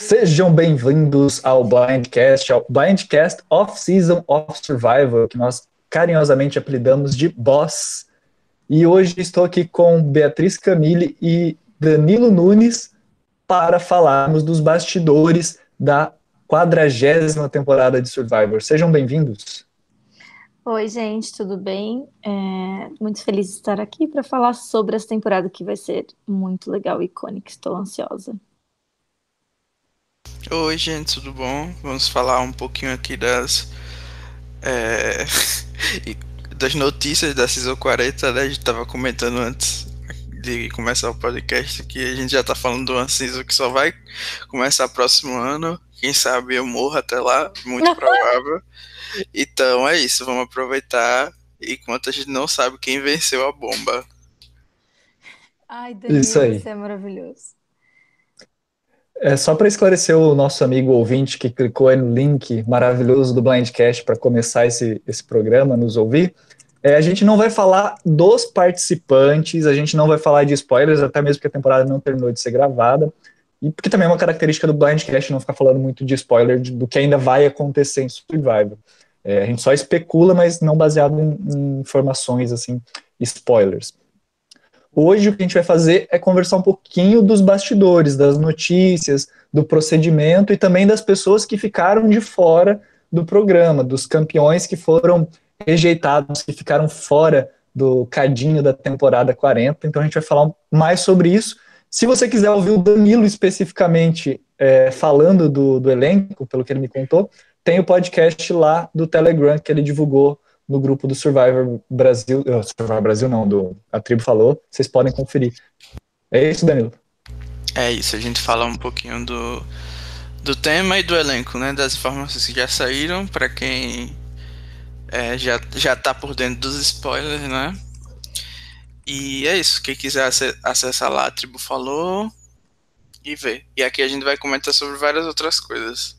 Sejam bem-vindos ao Blindcast, ao Blindcast Off-Season of Survival, que nós carinhosamente apelidamos de Boss. E hoje estou aqui com Beatriz Camille e Danilo Nunes para falarmos dos bastidores da quadragésima temporada de Survivor. Sejam bem-vindos. Oi, gente, tudo bem? É, muito feliz de estar aqui para falar sobre essa temporada que vai ser muito legal e icônica. Estou ansiosa. Oi, gente, tudo bom? Vamos falar um pouquinho aqui das é, das notícias da Season 40, né? A gente estava comentando antes de começar o podcast que a gente já está falando do uma season que só vai começar próximo ano. Quem sabe eu morro até lá, muito provável. Então é isso, vamos aproveitar enquanto a gente não sabe quem venceu a bomba. Ai, Danilo, isso aí. Isso é maravilhoso. É só para esclarecer o nosso amigo ouvinte que clicou aí no link maravilhoso do Blindcast para começar esse, esse programa, nos ouvir. É, a gente não vai falar dos participantes, a gente não vai falar de spoilers, até mesmo porque a temporada não terminou de ser gravada. E porque também é uma característica do Blindcast não ficar falando muito de spoiler de, do que ainda vai acontecer em Survivor. É, a gente só especula, mas não baseado em, em, informações, assim, spoilers. Hoje o que a gente vai fazer é conversar um pouquinho dos bastidores, das notícias, do procedimento e também das pessoas que ficaram de fora do programa, dos campeões que foram rejeitados, que ficaram fora do cadinho da temporada 40. Então a gente vai falar mais sobre isso. Se você quiser ouvir o Danilo especificamente é, falando do, do elenco, pelo que ele me contou, tem o podcast lá do Telegram que ele divulgou no grupo do Survivor Brasil, uh, Survivor Brasil não, do A Tribo Falou, vocês podem conferir. É isso, Danilo? É isso, a gente fala um pouquinho do, do tema e do elenco, né, das informações que já saíram, para quem é, já, já tá por dentro dos spoilers, né, e é isso, quem quiser acessar lá, a Tribo Falou e ver. E aqui a gente vai comentar sobre várias outras coisas.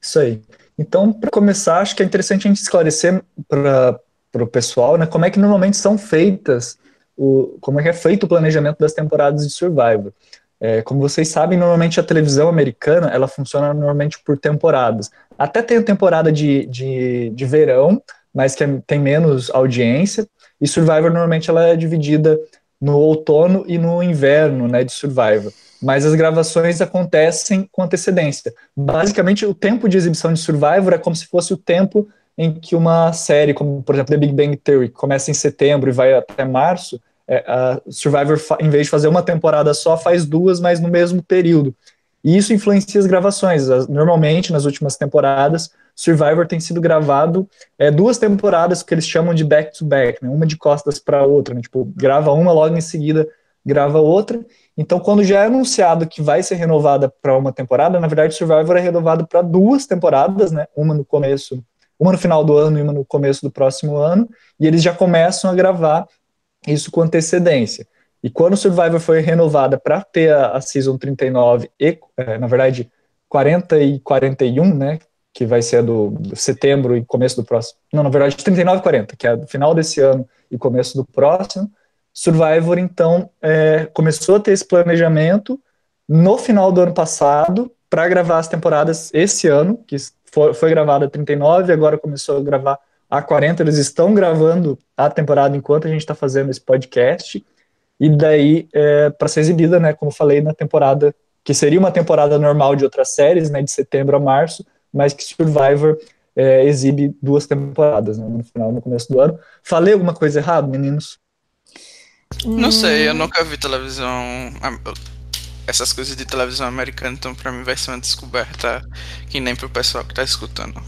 Isso aí. Então, para começar, acho que é interessante a gente esclarecer para o pessoal, né, como é que normalmente são feitas, o, como é que é feito o planejamento das temporadas de Survivor. É, como vocês sabem, normalmente a televisão americana, ela funciona normalmente por temporadas. Até tem a temporada de, de, de verão, mas que é, tem menos audiência, e Survivor normalmente ela é dividida no outono e no inverno, né, de Survivor mas as gravações acontecem com antecedência. Basicamente, o tempo de exibição de Survivor é como se fosse o tempo em que uma série, como por exemplo The Big Bang Theory, começa em setembro e vai até março, é, Survivor, em vez de fazer uma temporada só, faz duas, mas no mesmo período. E isso influencia as gravações. Normalmente, nas últimas temporadas, Survivor tem sido gravado é, duas temporadas que eles chamam de back-to-back, -back, né? uma de costas para outra. Né? Tipo, grava uma, logo em seguida grava outra. Então, quando já é anunciado que vai ser renovada para uma temporada, na verdade, Survivor é renovado para duas temporadas, né? Uma no começo, uma no final do ano e uma no começo do próximo ano, e eles já começam a gravar isso com antecedência. E quando Survivor foi renovada para ter a, a Season 39 e, é, na verdade, 40 e 41, né? Que vai ser do, do, setembro e começo do próximo. Não, na verdade, 39 e 40, que é do final desse ano e começo do próximo Survivor, então, é, começou a ter esse planejamento no final do ano passado para gravar as temporadas esse ano, que foi, foi gravada a 39, agora começou a gravar a 40. Eles estão gravando a temporada enquanto a gente está fazendo esse podcast. E daí, é, para ser exibida, né, como falei, na temporada, que seria uma temporada normal de outras séries, né, de setembro a março, mas que Survivor é, exibe duas temporadas, né, no final no começo do ano. Falei alguma coisa errada, meninos? Não sei, eu hum. nunca vi televisão. Essas coisas de televisão americana, então pra mim vai ser uma descoberta que nem pro pessoal que tá escutando.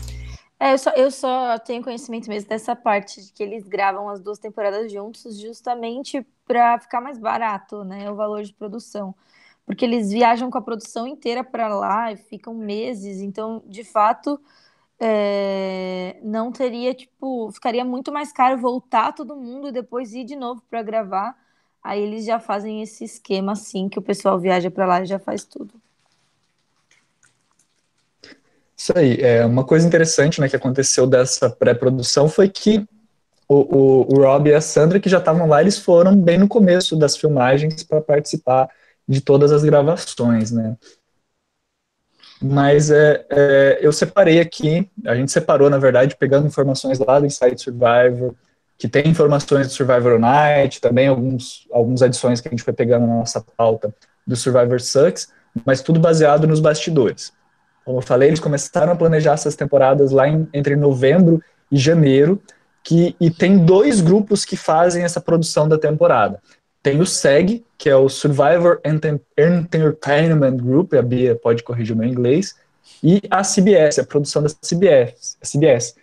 É, eu só, eu só tenho conhecimento mesmo dessa parte de que eles gravam as duas temporadas juntos justamente para ficar mais barato, né? O valor de produção. Porque eles viajam com a produção inteira para lá e ficam meses, então, de fato, é, não teria, tipo, ficaria muito mais caro voltar todo mundo e depois ir de novo para gravar. Aí eles já fazem esse esquema assim, que o pessoal viaja para lá e já faz tudo. Isso aí. É, uma coisa interessante né, que aconteceu dessa pré-produção foi que o, o, o Rob e a Sandra, que já estavam lá, eles foram bem no começo das filmagens para participar de todas as gravações, né? Mas é, é, eu separei aqui, a gente separou, na verdade, pegando informações lá do Inside Survivor, que tem informações do Survivor Night, também alguns, algumas adições que a gente foi pegando na nossa pauta do Survivor Sucks, mas tudo baseado nos bastidores. Como eu falei, eles começaram a planejar essas temporadas lá em, entre novembro e janeiro, que, e tem dois grupos que fazem essa produção da temporada. Tem o SEG, que é o Survivor Entertainment Group, a Bia pode corrigir o meu inglês, e a CBS, a produção da CBS, a CBS.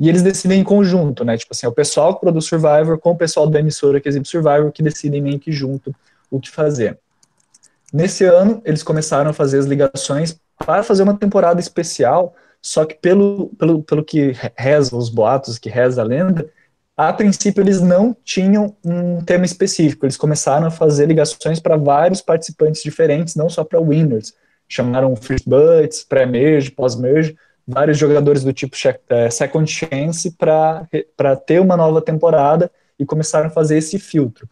E eles decidem em conjunto, né? Tipo assim, é o pessoal que produz Survivor com o pessoal da emissora que exibe Survivor que decidem meio que junto o que fazer. Nesse ano, eles começaram a fazer as ligações para fazer uma temporada especial, só que pelo, pelo, pelo que reza os boatos, que reza a lenda, a princípio eles não tinham um tema específico, eles começaram a fazer ligações para vários participantes diferentes, não só para winners. Chamaram First pré-merge, pós-merge, vários jogadores do tipo é, Second Chance para ter uma nova temporada e começaram a fazer esse filtro.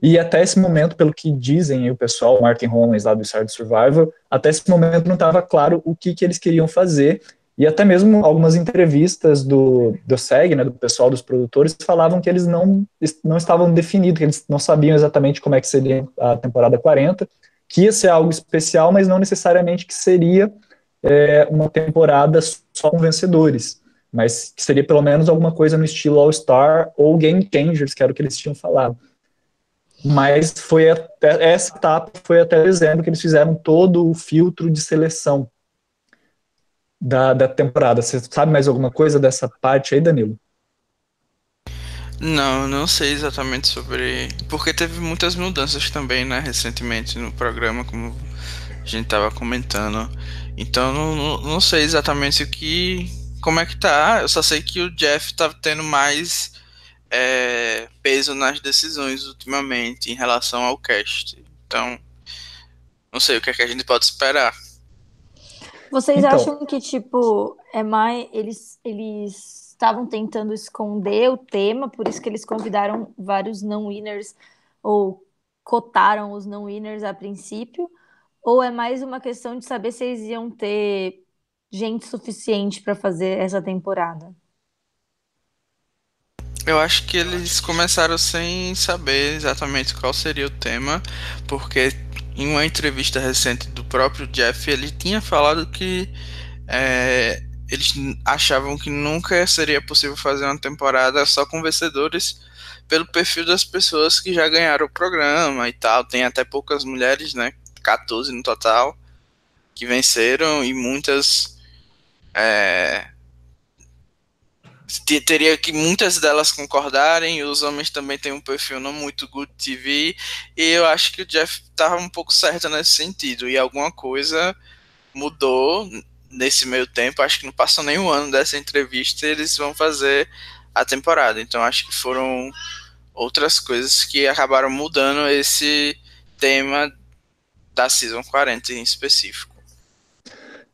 E até esse momento, pelo que dizem o pessoal, Martin Holmes lá do Star Survivor, até esse momento não estava claro o que, que eles queriam fazer e até mesmo algumas entrevistas do, do SEG, né, do pessoal dos produtores, falavam que eles não, não estavam definidos, que eles não sabiam exatamente como é que seria a temporada 40, que ia ser algo especial, mas não necessariamente que seria é, uma temporada só com vencedores, mas que seria pelo menos alguma coisa no estilo All-Star ou Game Changers, que era o que eles tinham falado. Mas foi até, essa etapa foi até dezembro que eles fizeram todo o filtro de seleção da, da temporada. Você sabe mais alguma coisa dessa parte aí, Danilo? Não, não sei exatamente sobre. Porque teve muitas mudanças também, né, recentemente no programa, como a gente estava comentando. Então não, não sei exatamente o que. como é que tá. Eu só sei que o Jeff tá tendo mais é, peso nas decisões ultimamente em relação ao cast. Então, não sei o que, é que a gente pode esperar. Vocês então, acham que, tipo, é mais. Eles eles estavam tentando esconder o tema, por isso que eles convidaram vários não-winners ou cotaram os não-winners a princípio? Ou é mais uma questão de saber se eles iam ter gente suficiente para fazer essa temporada? Eu acho que eles começaram sem saber exatamente qual seria o tema, porque em uma entrevista recente do próprio Jeff, ele tinha falado que é, eles achavam que nunca seria possível fazer uma temporada só com vencedores pelo perfil das pessoas que já ganharam o programa e tal. Tem até poucas mulheres, né? 14 no total, que venceram e muitas é, teria que muitas delas concordarem, os homens também têm um perfil não muito good TV, e eu acho que o Jeff estava um pouco certo nesse sentido, e alguma coisa mudou nesse meio tempo, acho que não passou nem um ano dessa entrevista, eles vão fazer a temporada, então acho que foram outras coisas que acabaram mudando esse tema da Season 40 em específico.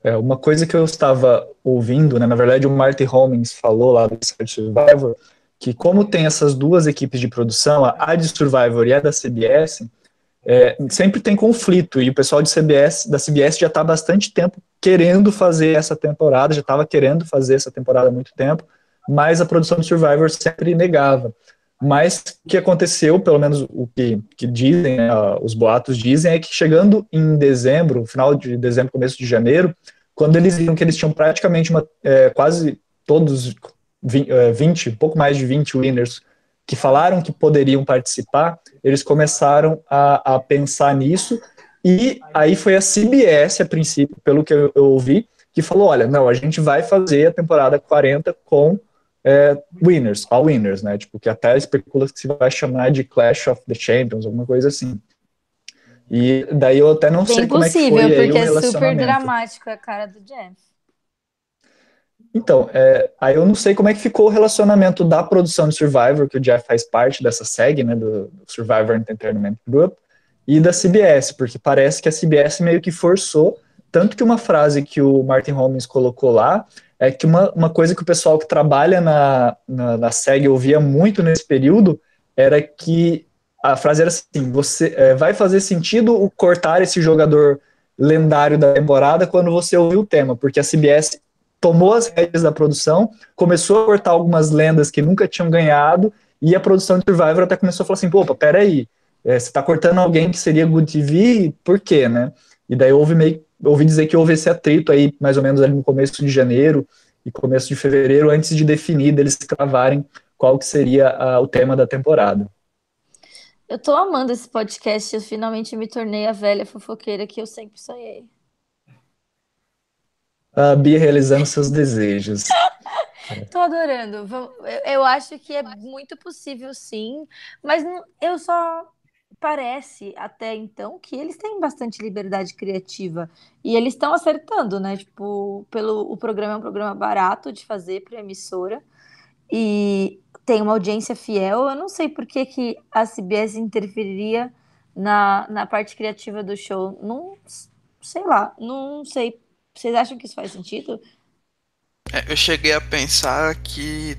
É, uma coisa que eu estava ouvindo, né, na verdade o Marty Homings falou lá do Survivor, que como tem essas duas equipes de produção, a de Survivor e a da CBS, é, sempre tem conflito, e o pessoal de CBS, da CBS já está há bastante tempo querendo fazer essa temporada, já estava querendo fazer essa temporada há muito tempo, mas a produção de Survivor sempre negava. Mas o que aconteceu, pelo menos o que, que dizem, né, os boatos dizem, é que chegando em dezembro, final de dezembro, começo de janeiro, quando eles viram que eles tinham praticamente uma, é, quase todos 20, é, pouco mais de 20 winners que falaram que poderiam participar, eles começaram a, a pensar nisso, e aí foi a CBS, a princípio, pelo que eu, eu ouvi, que falou, olha, não, a gente vai fazer a temporada 40 com é, winners, all winners, né? Tipo, que até especula que se vai chamar de Clash of the Champions, alguma coisa assim. E daí eu até não sei como é que foi porque aí é super dramático a cara do Jeff. Então, é, aí eu não sei como é que ficou o relacionamento da produção de Survivor, que o Jeff faz parte dessa SEG, né, do Survivor Entertainment Group, e da CBS, porque parece que a CBS meio que forçou, tanto que uma frase que o Martin Holmes colocou lá é que uma, uma coisa que o pessoal que trabalha na, na, na SEG ouvia muito nesse período era que a frase era assim: você é, vai fazer sentido cortar esse jogador lendário da temporada quando você ouvir o tema, porque a CBS tomou as rédeas da produção, começou a cortar algumas lendas que nunca tinham ganhado, e a produção de Survivor até começou a falar assim: pô, peraí, é, você está cortando alguém que seria Good TV, por quê, né? E daí houve meio, ouvi dizer que houve esse atrito aí, mais ou menos ali no começo de janeiro e começo de fevereiro, antes de definir, deles cravarem qual que seria a, o tema da temporada. Eu tô amando esse podcast, eu finalmente me tornei a velha fofoqueira que eu sempre sonhei. A Bia realizando seus desejos. Tô adorando. Eu acho que é muito possível, sim, mas eu só parece até então que eles têm bastante liberdade criativa e eles estão acertando, né? Tipo, pelo o programa é um programa barato de fazer para emissora e tem uma audiência fiel. Eu não sei por que, que a CBS interferiria na, na parte criativa do show. Não sei lá, não sei. Vocês acham que isso faz sentido? É, eu cheguei a pensar que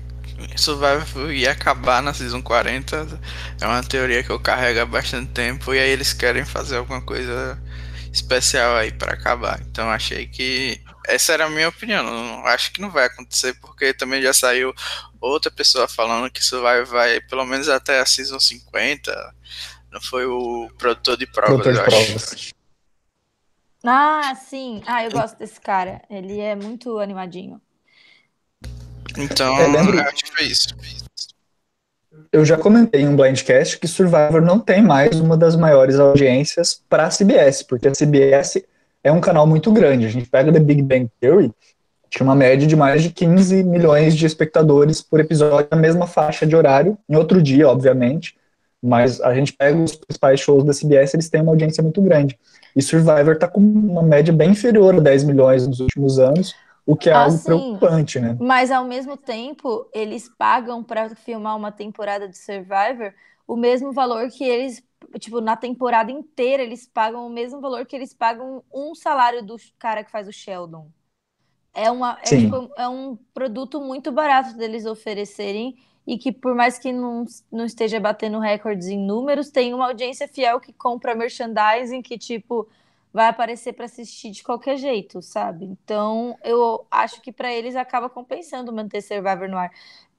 Survivor ia acabar na Season 40. É uma teoria que eu carrego há bastante tempo. E aí eles querem fazer alguma coisa especial aí para acabar. Então achei que. Essa era a minha opinião. Não, acho que não vai acontecer, porque também já saiu outra pessoa falando que Survivor vai pelo menos até a Season 50. Não foi o produtor de provas, produtor de provas. Ah, sim. Ah, eu gosto desse cara. Ele é muito animadinho. Então, eu lembro, acho que foi isso. Eu já comentei em um blindcast que Survivor não tem mais uma das maiores audiências para a CBS, porque a CBS é um canal muito grande. A gente pega The Big Bang Theory, tinha uma média de mais de 15 milhões de espectadores por episódio na mesma faixa de horário, em outro dia, obviamente, mas a gente pega os principais shows da CBS, eles têm uma audiência muito grande. E Survivor está com uma média bem inferior a 10 milhões nos últimos anos, o que é algo preocupante, né? Mas ao mesmo tempo, eles pagam para filmar uma temporada de Survivor o mesmo valor que eles, tipo, na temporada inteira, eles pagam o mesmo valor que eles pagam um salário do cara que faz o Sheldon. É, uma, é, tipo, é um produto muito barato deles oferecerem e que, por mais que não, não esteja batendo recordes em números, tem uma audiência fiel que compra merchandising que, tipo, vai aparecer para assistir de qualquer jeito, sabe? Então, eu acho que para eles acaba compensando manter Survivor no ar.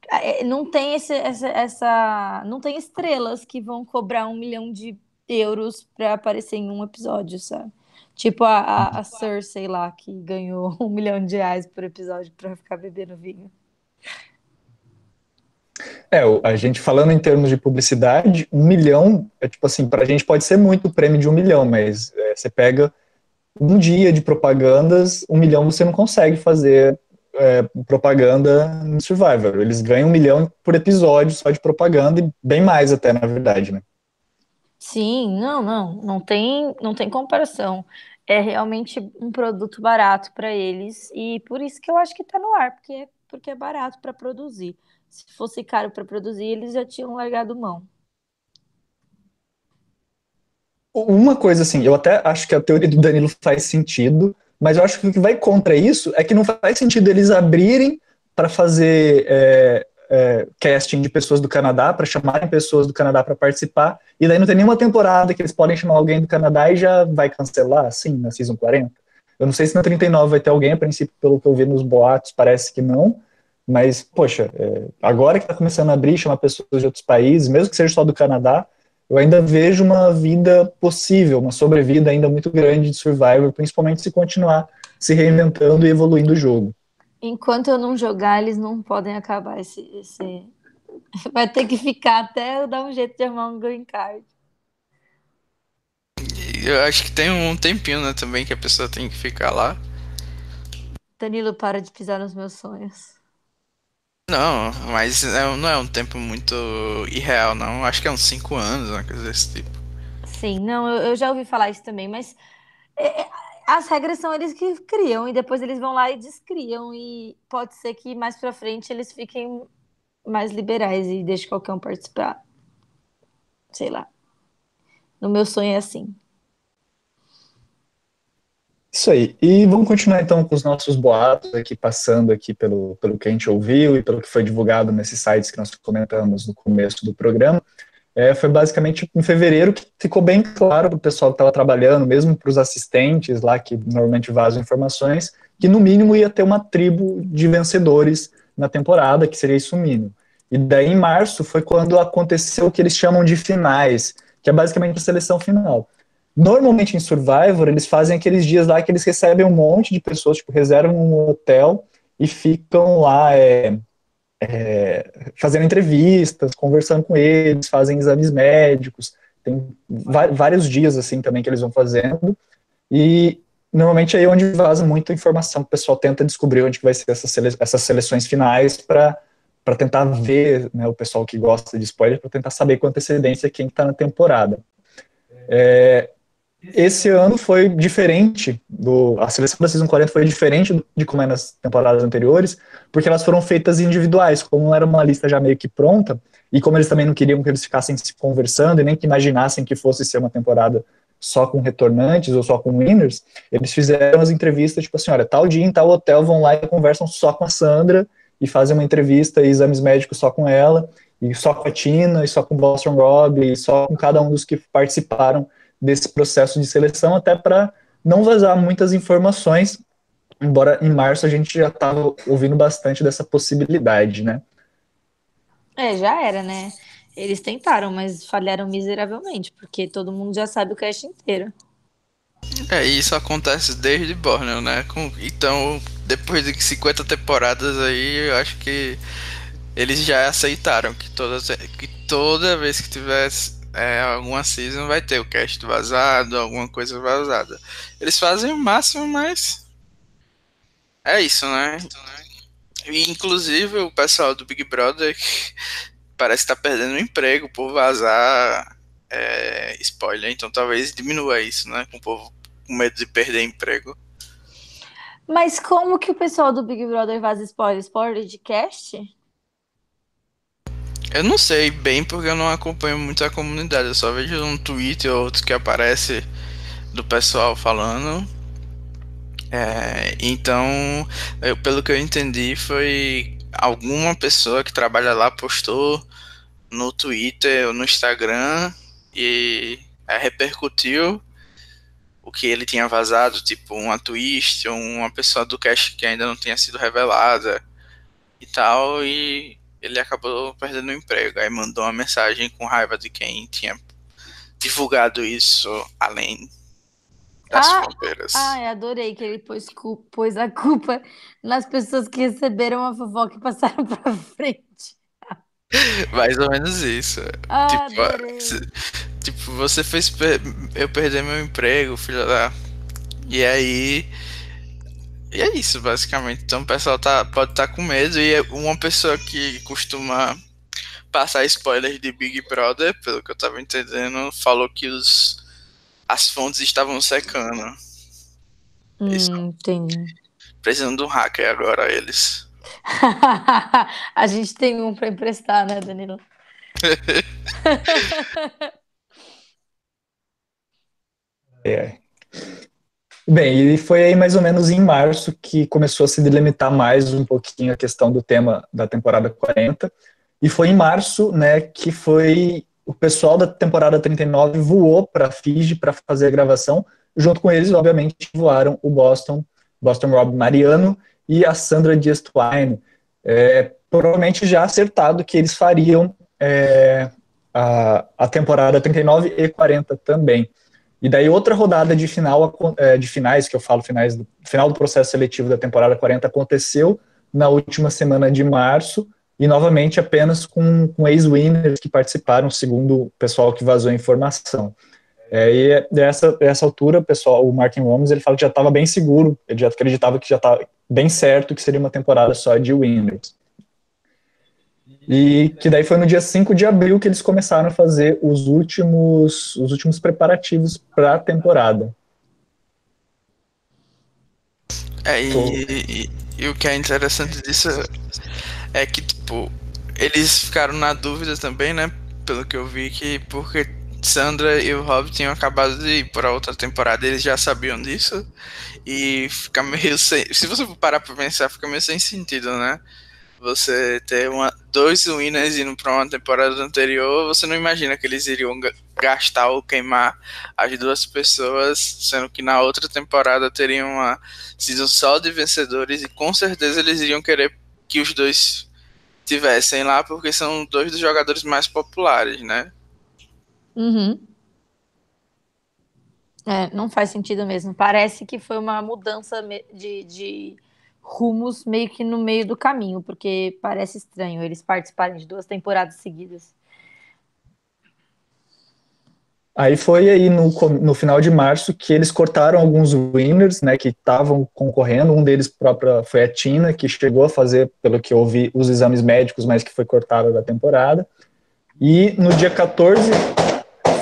É, não tem esse, essa, essa, não tem estrelas que vão cobrar um milhão de euros para aparecer em um episódio, sabe? Tipo a, a, a Cersei lá, que ganhou um milhão de reais por episódio para ficar bebendo vinho. É, a gente falando em termos de publicidade, um milhão, é tipo assim, para a gente pode ser muito o prêmio de um milhão, mas é, você pega um dia de propagandas, um milhão você não consegue fazer é, propaganda no Survivor. Eles ganham um milhão por episódio só de propaganda e bem mais até, na verdade, né? Sim, não, não, não tem, não tem comparação. É realmente um produto barato para eles e por isso que eu acho que está no ar, porque é, porque é barato para produzir. Se fosse caro para produzir, eles já tinham largado mão. Uma coisa assim, eu até acho que a teoria do Danilo faz sentido, mas eu acho que o que vai contra isso é que não faz sentido eles abrirem para fazer é, é, casting de pessoas do Canadá, para chamarem pessoas do Canadá para participar, e daí não tem nenhuma temporada que eles podem chamar alguém do Canadá e já vai cancelar, assim, na Season 40. Eu não sei se na 39 vai ter alguém, a princípio, pelo que eu vi nos boatos, parece que não, mas, poxa, é, agora que está começando a abrir, chamar pessoas de outros países, mesmo que seja só do Canadá, eu ainda vejo uma vida possível, uma sobrevida ainda muito grande de Survivor, principalmente se continuar se reinventando e evoluindo o jogo. Enquanto eu não jogar, eles não podem acabar esse. esse... Vai ter que ficar até eu dar um jeito de arrumar um green card. Eu acho que tem um tempinho, né, também, que a pessoa tem que ficar lá. Danilo, para de pisar nos meus sonhos. Não, mas é não é um tempo muito irreal, não. Acho que é uns 5 anos, uma coisa desse tipo. Sim, não, eu, eu já ouvi falar isso também, mas é, é, as regras são eles que criam e depois eles vão lá e descriam e pode ser que mais para frente eles fiquem mais liberais e deixem qualquer um participar. Sei lá. No meu sonho é assim. Isso aí. E vamos continuar então com os nossos boatos aqui, passando aqui pelo, pelo que a gente ouviu e pelo que foi divulgado nesses sites que nós comentamos no começo do programa. é, foi basicamente em fevereiro que ficou bem claro para o pessoal que estava trabalhando, mesmo para os assistentes lá, que normalmente vazam informações, que no mínimo ia ter uma tribo de vencedores na temporada, que seria isso mínimo. E daí em março foi quando aconteceu o que eles chamam de finais, que é basicamente a seleção final. Normalmente em Survivor, eles fazem aqueles dias lá que eles recebem um monte de pessoas, tipo, reservam um hotel e ficam lá é, é, fazendo entrevistas, conversando com eles, fazem exames médicos, tem vários dias assim também que eles vão fazendo, e normalmente é aí onde vaza muita informação, o pessoal tenta descobrir onde que vai ser essas, sele essas seleções finais para para tentar ver, né, o pessoal que gosta de spoiler, para tentar saber com antecedência quem está na temporada. É, esse ano foi diferente, do, a seleção da Season 40 foi diferente de como é nas temporadas anteriores, porque elas foram feitas individuais, como era uma lista já meio que pronta, e como eles também não queriam que eles ficassem se conversando e nem que imaginassem que fosse ser uma temporada só com retornantes ou só com winners, eles fizeram as entrevistas, tipo assim, olha, tal dia em tal hotel vão lá e conversam só com a Sandra e fazem uma entrevista e exames médicos só com ela, e só com a Tina, e só com o Boston Rob, e só com cada um dos que participaram desse processo de seleção, até para não vazar muitas informações, embora em março a gente já estava ouvindo bastante dessa possibilidade, né? É, já era, né? Eles tentaram, mas falharam miseravelmente, porque todo mundo já sabe o cast inteiro. É, isso acontece desde Borneo, né? Com, então, depois de 50 temporadas aí, eu acho que eles já aceitaram que, todas, que toda vez que tivesse é, alguma season vai ter o cast vazado, alguma coisa vazada. Eles fazem o máximo, mas é isso, né? E, inclusive o pessoal do Big Brother parece estar tá perdendo o emprego por vazar é, spoiler, então talvez diminua isso, né? Com o povo com medo de perder emprego. Mas como que o pessoal do Big Brother vaza spoiler? Spoiler de cast? Eu não sei bem porque eu não acompanho muito a comunidade. Eu só vejo um tweet ou outro que aparece do pessoal falando. É, então, eu, pelo que eu entendi, foi alguma pessoa que trabalha lá postou no Twitter ou no Instagram e é, repercutiu o que ele tinha vazado, tipo uma twist uma pessoa do cast que ainda não tinha sido revelada e tal, e ele acabou perdendo o emprego. Aí mandou uma mensagem com raiva de quem tinha divulgado isso além das ah, fronteiras. Ai, adorei que ele pôs, pôs a culpa nas pessoas que receberam a fofoca e passaram pra frente. Mais ou menos isso. Ah, tipo, tipo, você fez per eu perder meu emprego, filho da. E aí e é isso, basicamente. Então o pessoal tá, pode estar tá com medo. E é uma pessoa que costuma passar spoilers de Big Brother, pelo que eu tava entendendo, falou que os, as fontes estavam secando. Hum, isso. entendi. Precisando de um hacker agora, eles. A gente tem um para emprestar, né, Danilo? é. Bem, e foi aí mais ou menos em março que começou a se delimitar mais um pouquinho a questão do tema da temporada 40. E foi em março, né, que foi o pessoal da temporada 39 voou para Fiji para fazer a gravação. Junto com eles, obviamente, voaram o Boston, Boston Rob Mariano e a Sandra Dias Twine. É, provavelmente já acertado que eles fariam é, a, a temporada 39 e 40 também. E daí outra rodada de final é, de finais, que eu falo finais do final do processo seletivo da temporada 40 aconteceu na última semana de março e novamente apenas com, com ex-winners que participaram, segundo o pessoal que vazou a informação. É, e dessa, dessa altura, pessoal, o Martin Holmes, ele fala que já estava bem seguro, ele já acreditava que já estava bem certo que seria uma temporada só de winners. E que daí foi no dia 5 de abril que eles começaram a fazer os últimos, os últimos preparativos para a temporada. É, e, e, e, o que é interessante disso é que, tipo, eles ficaram na dúvida também, né? Pelo que eu vi, que porque Sandra e o Rob tinham acabado de ir para outra temporada, eles já sabiam disso. E fica meio sem. Se você parar pra pensar, fica meio sem sentido, né? Você ter uma, dois winners indo para uma temporada anterior, você não imagina que eles iriam gastar ou queimar as duas pessoas, sendo que na outra temporada teriam uma season só de vencedores e com certeza eles iriam querer que os dois tivessem lá, porque são dois dos jogadores mais populares, né? Uhum. É, não faz sentido mesmo. Parece que foi uma mudança de, de rumos meio que no meio do caminho, porque parece estranho eles participarem de duas temporadas seguidas. Aí foi aí no, no final de março que eles cortaram alguns winners, né, que estavam concorrendo. Um deles própria foi a Tina, que chegou a fazer, pelo que eu os exames médicos, mas que foi cortada da temporada. E no dia 14,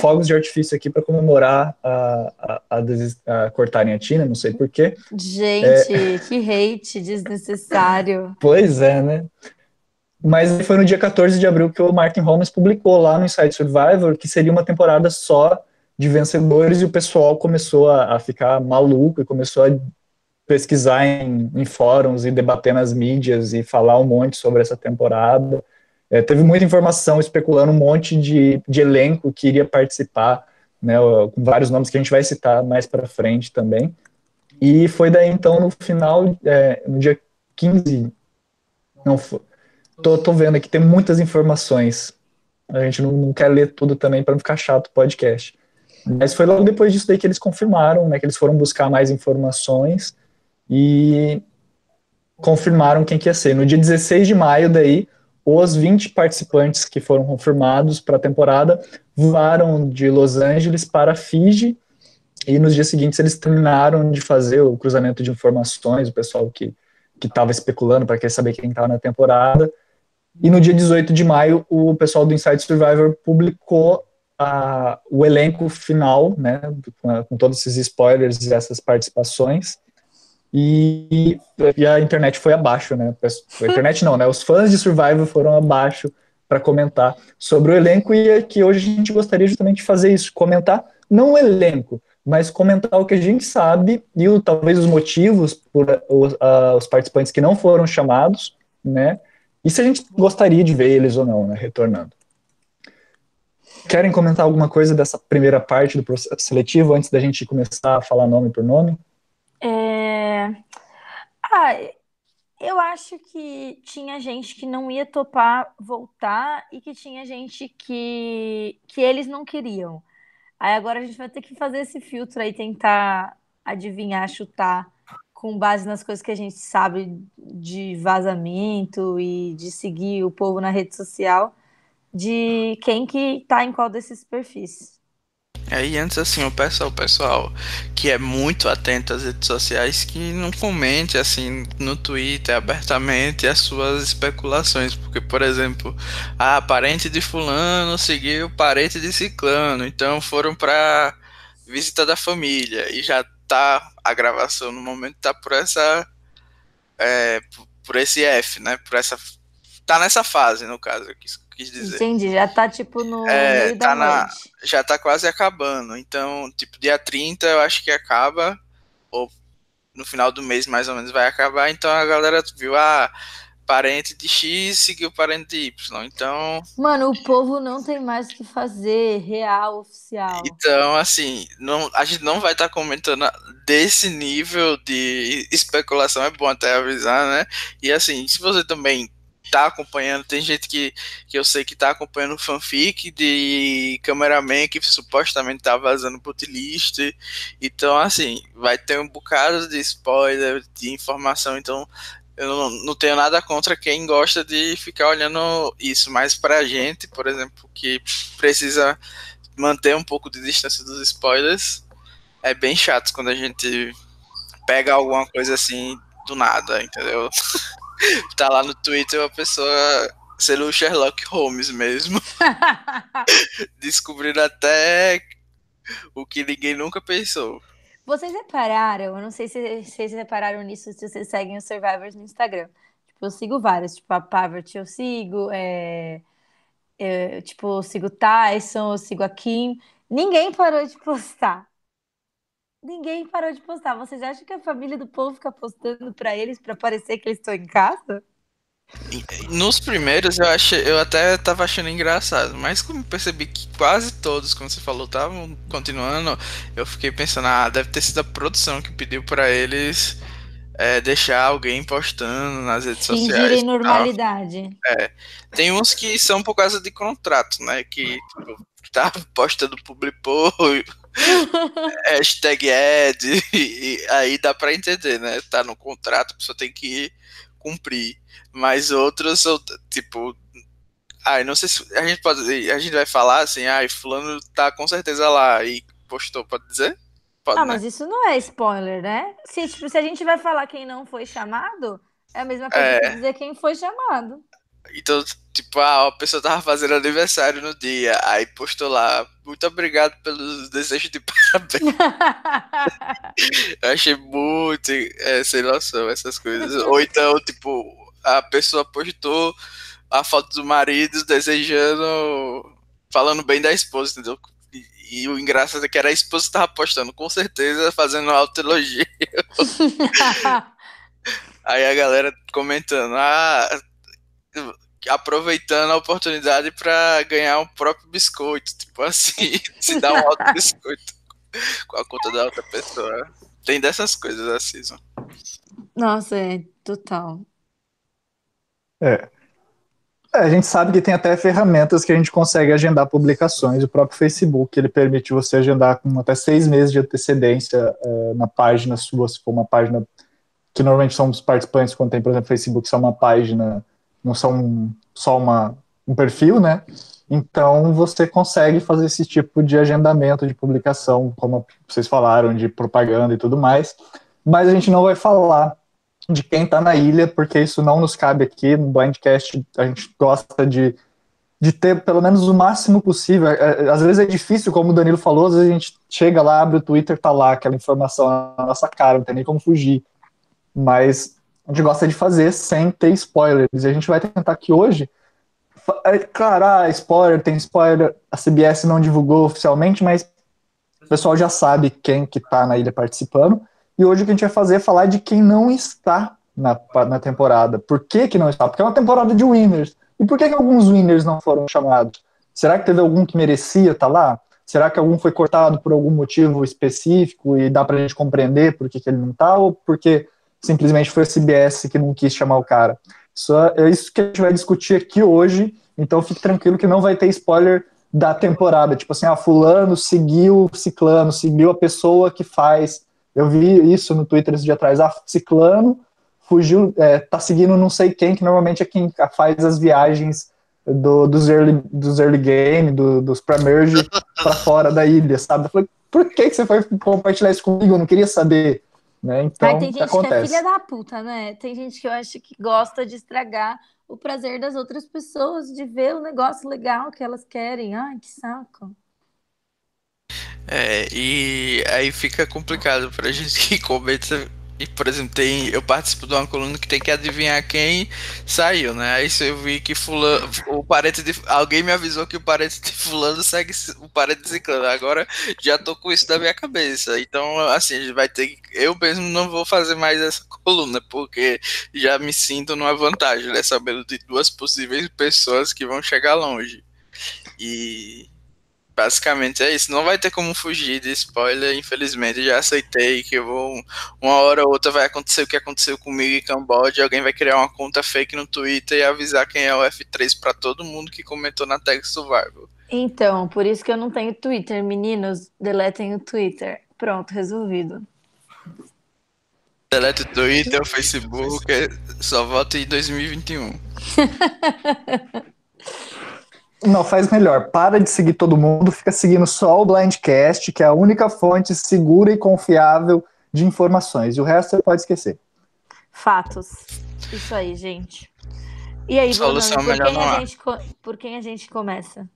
fogos de artifício aqui para comemorar a, a, a, a, cortarem a Tina, não sei porquê. Gente, é... que hate desnecessário. Pois é, né? Mas foi no dia 14 de abril que o Martin Holmes publicou lá no Inside Survivor que seria uma temporada só de vencedores e o pessoal começou a, a ficar maluco e começou a pesquisar em, em, fóruns e debater nas mídias e falar um monte sobre essa temporada. É, teve muita informação especulando um monte de, de elenco que iria participar, né, com vários nomes que a gente vai citar mais para frente também. E foi daí então no final, é, no dia 15, não Tô, tô vendo aqui, tem muitas informações. A gente não, não quer ler tudo também para não ficar chato o podcast. Mas foi logo depois disso daí que eles confirmaram, né, que eles foram buscar mais informações e confirmaram quem que ia ser. No dia 16 de maio, daí, os 20 participantes que foram confirmados para a temporada voaram de Los Angeles para Fiji e nos dias seguintes eles terminaram de fazer o cruzamento de informações, o pessoal que estava especulando para querer saber quem estava na temporada, e no dia 18 de maio, o pessoal do Inside Survivor publicou a, o elenco final, né, com, com, todos esses spoilers e essas participações. E, e, a internet foi abaixo, né? A internet não, né? Os fãs de Survivor foram abaixo para comentar sobre o elenco e é que hoje a gente gostaria justamente de fazer isso, comentar não o elenco, mas comentar o que a gente sabe e o, talvez os motivos por uh, os participantes que não foram chamados, né? E se a gente gostaria de ver eles ou não, né, retornando. Querem comentar alguma coisa dessa primeira parte do processo seletivo antes da gente começar a falar nome por nome? É... Ah, eu acho que tinha gente que não ia topar voltar e que tinha gente que, que eles não queriam. Aí agora a gente vai ter que fazer esse filtro aí, tentar adivinhar, chutar com base nas coisas que a gente sabe de vazamento e de seguir o povo na rede social, de quem que tá em qual desses perfis. Aí antes assim, eu peço ao pessoal que é muito atento às redes sociais que não comente assim no Twitter abertamente as suas especulações, porque por exemplo, a ah, parente de fulano seguiu parente de ciclano, então foram para visita da família e já tá a gravação no momento tá por essa é, por esse F, né? Por essa tá nessa fase, no caso, quis, dizer. Entendi, já tá tipo no é, meio tá da na, noite. Já tá quase acabando. Então, tipo, dia 30 eu acho que acaba ou no final do mês mais ou menos vai acabar. Então a galera viu ah, parente de X seguiu parente de Y. Então. Mano, o povo não tem mais o que fazer, real, oficial. Então, assim, não, a gente não vai estar tá comentando desse nível de especulação, é bom até avisar, né? E assim, se você também tá acompanhando, tem gente que, que eu sei que tá acompanhando fanfic de cameraman que supostamente tá vazando botlist. Então, assim, vai ter um bocado de spoiler, de informação, então eu não, não, tenho nada contra quem gosta de ficar olhando isso, mas pra gente, por exemplo, que precisa manter um pouco de distância dos spoilers, é bem chato quando a gente pega alguma coisa assim do nada, entendeu? tá lá no Twitter uma pessoa sendo o Sherlock Holmes mesmo, descobrindo até o que ninguém nunca pensou. Vocês repararam, eu não sei se vocês repararam nisso, se vocês seguem os Survivors no Instagram. Tipo, eu sigo vários, tipo, a Parvati eu sigo, é, é, tipo, eu sigo Tyson, eu sigo a Kim. Ninguém parou de postar. Ninguém parou de postar. Vocês acham que a família do povo fica postando para eles para parecer que eles estão em casa? Nos primeiros eu achei, eu até tava achando engraçado, mas como percebi que quase todos, como você falou, estavam continuando, eu fiquei pensando, ah, deve ter sido a produção que pediu para eles é, deixar alguém postando nas redes Fingirem sociais. Fingirem normalidade. É. Tem uns que são por causa de contrato, né? Que tipo, tá postando public hashtag ad, e aí dá para entender, né? Tá no contrato, a pessoa tem que cumprir. Mas outros, tipo, ai, não sei se a gente pode, a gente vai falar assim, ai, fulano tá com certeza lá e postou, pode dizer? Pode, ah, né? mas isso não é spoiler, né? Se, tipo, se a gente vai falar quem não foi chamado, é a mesma coisa é... que dizer quem foi chamado. Então, tipo, ah, a pessoa tava fazendo aniversário no dia, aí postou lá, muito obrigado pelos desejos de parabéns. Eu achei muito é, sem noção essas coisas. Ou então, tipo, a pessoa postou a foto do marido desejando, falando bem da esposa, entendeu? E, e o engraçado é que era a esposa que tava postando, com certeza, fazendo autoelogio. Aí a galera comentando, ah, aproveitando a oportunidade para ganhar um próprio biscoito, tipo assim, se dar um alto biscoito com a conta da outra pessoa. Tem dessas coisas a season. Nossa, é total. É. é. A gente sabe que tem até ferramentas que a gente consegue agendar publicações. O próprio Facebook ele permite você agendar com até seis meses de antecedência é, na página sua, se for uma página que normalmente são os participantes quando tem, por exemplo, Facebook, são uma página não são só uma, um perfil, né? Então você consegue fazer esse tipo de agendamento de publicação, como vocês falaram, de propaganda e tudo mais. Mas a gente não vai falar de quem está na ilha, porque isso não nos cabe aqui no Blindcast. A gente gosta de, de ter pelo menos o máximo possível. É, é, às vezes é difícil, como o Danilo falou, às vezes a gente chega lá, abre o Twitter, tá lá aquela informação na nossa cara, não tem nem como fugir. Mas a gente gosta de fazer sem ter spoilers. E a gente vai tentar aqui hoje. É, claro, ah, spoiler, tem spoiler. A CBS não divulgou oficialmente, mas o pessoal já sabe quem que tá na ilha participando. E hoje o que a gente vai fazer é falar de quem não está na, na temporada. Por que, que não está? Porque é uma temporada de winners. E por que, que alguns winners não foram chamados? Será que teve algum que merecia estar tá lá? Será que algum foi cortado por algum motivo específico e dá pra gente compreender por que, que ele não tá? Ou porque simplesmente foi a CBS que não quis chamar o cara. Isso é, é isso que a gente vai discutir aqui hoje, então fique tranquilo que não vai ter spoiler da temporada, tipo assim, ah, fulano seguiu ciclano, seguiu a pessoa que faz, eu vi isso no Twitter esse dia atrás, ah, ciclano fugiu, é, tá seguindo não sei quem, que normalmente é quem faz as viagens do, dos, early, dos early game, do, dos pre-merge para fora da ilha, sabe? Eu falei, por que, que você foi compartilhar isso comigo? Eu não queria saber. Né? Então, Aí tem gente acontece. que é filha da puta, né? Tem gente que eu acho que gosta de estragar o prazer das outras pessoas, de ver o negócio legal que elas querem. Ai, que saco. É, e aí fica complicado pra gente que comenta e, por exemplo, tem, eu participo de uma coluna que tem que adivinhar quem saiu, né? Aí eu vi que fulano, o parente de, alguém me avisou que o parente de fulano segue o parente de ciclano. Agora já tô com isso na minha cabeça. Então, assim, a gente vai ter eu mesmo não vou fazer mais essa coluna, porque já me sinto numa vantagem, né? Sabendo de duas possíveis pessoas que vão chegar longe. E Basicamente é isso. Não vai ter como fugir de spoiler, infelizmente. Já aceitei que eu vou. Uma hora ou outra vai acontecer o que aconteceu comigo em Camboja. Alguém vai criar uma conta fake no Twitter e avisar quem é o F3 para todo mundo que comentou na tag Survival. Então, por isso que eu não tenho Twitter. Meninos, deletem o Twitter. Pronto, resolvido. Delete o Twitter, o Facebook, só volta em 2021. Não, faz melhor. Para de seguir todo mundo, fica seguindo só o Blindcast, que é a única fonte segura e confiável de informações. E o resto você pode esquecer. Fatos. Isso aí, gente. E aí, Bruno, por, quem a gente, por quem a gente começa?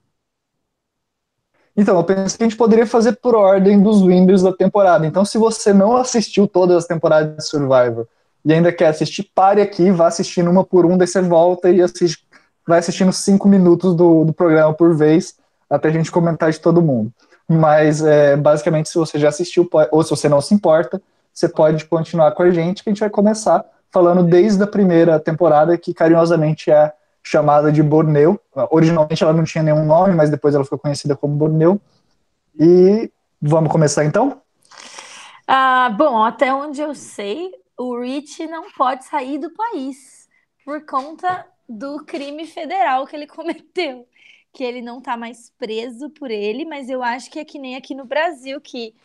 Então, eu pensei que a gente poderia fazer por ordem dos winners da temporada. Então, se você não assistiu todas as temporadas de Survivor e ainda quer assistir, pare aqui, vá assistindo uma por um, daí você volta e assiste vai assistindo cinco minutos do, do programa por vez, até a gente comentar de todo mundo. Mas, é, basicamente, se você já assistiu, ou se você não se importa, você pode continuar com a gente, que a gente vai começar falando desde a primeira temporada, que carinhosamente é chamada de Borneu. Originalmente ela não tinha nenhum nome, mas depois ela ficou conhecida como Borneu. E vamos começar então? Ah, bom, até onde eu sei, o Rich não pode sair do país por conta do crime federal que ele cometeu. Que ele não tá mais preso por ele, mas eu acho que é que nem aqui no Brasil, que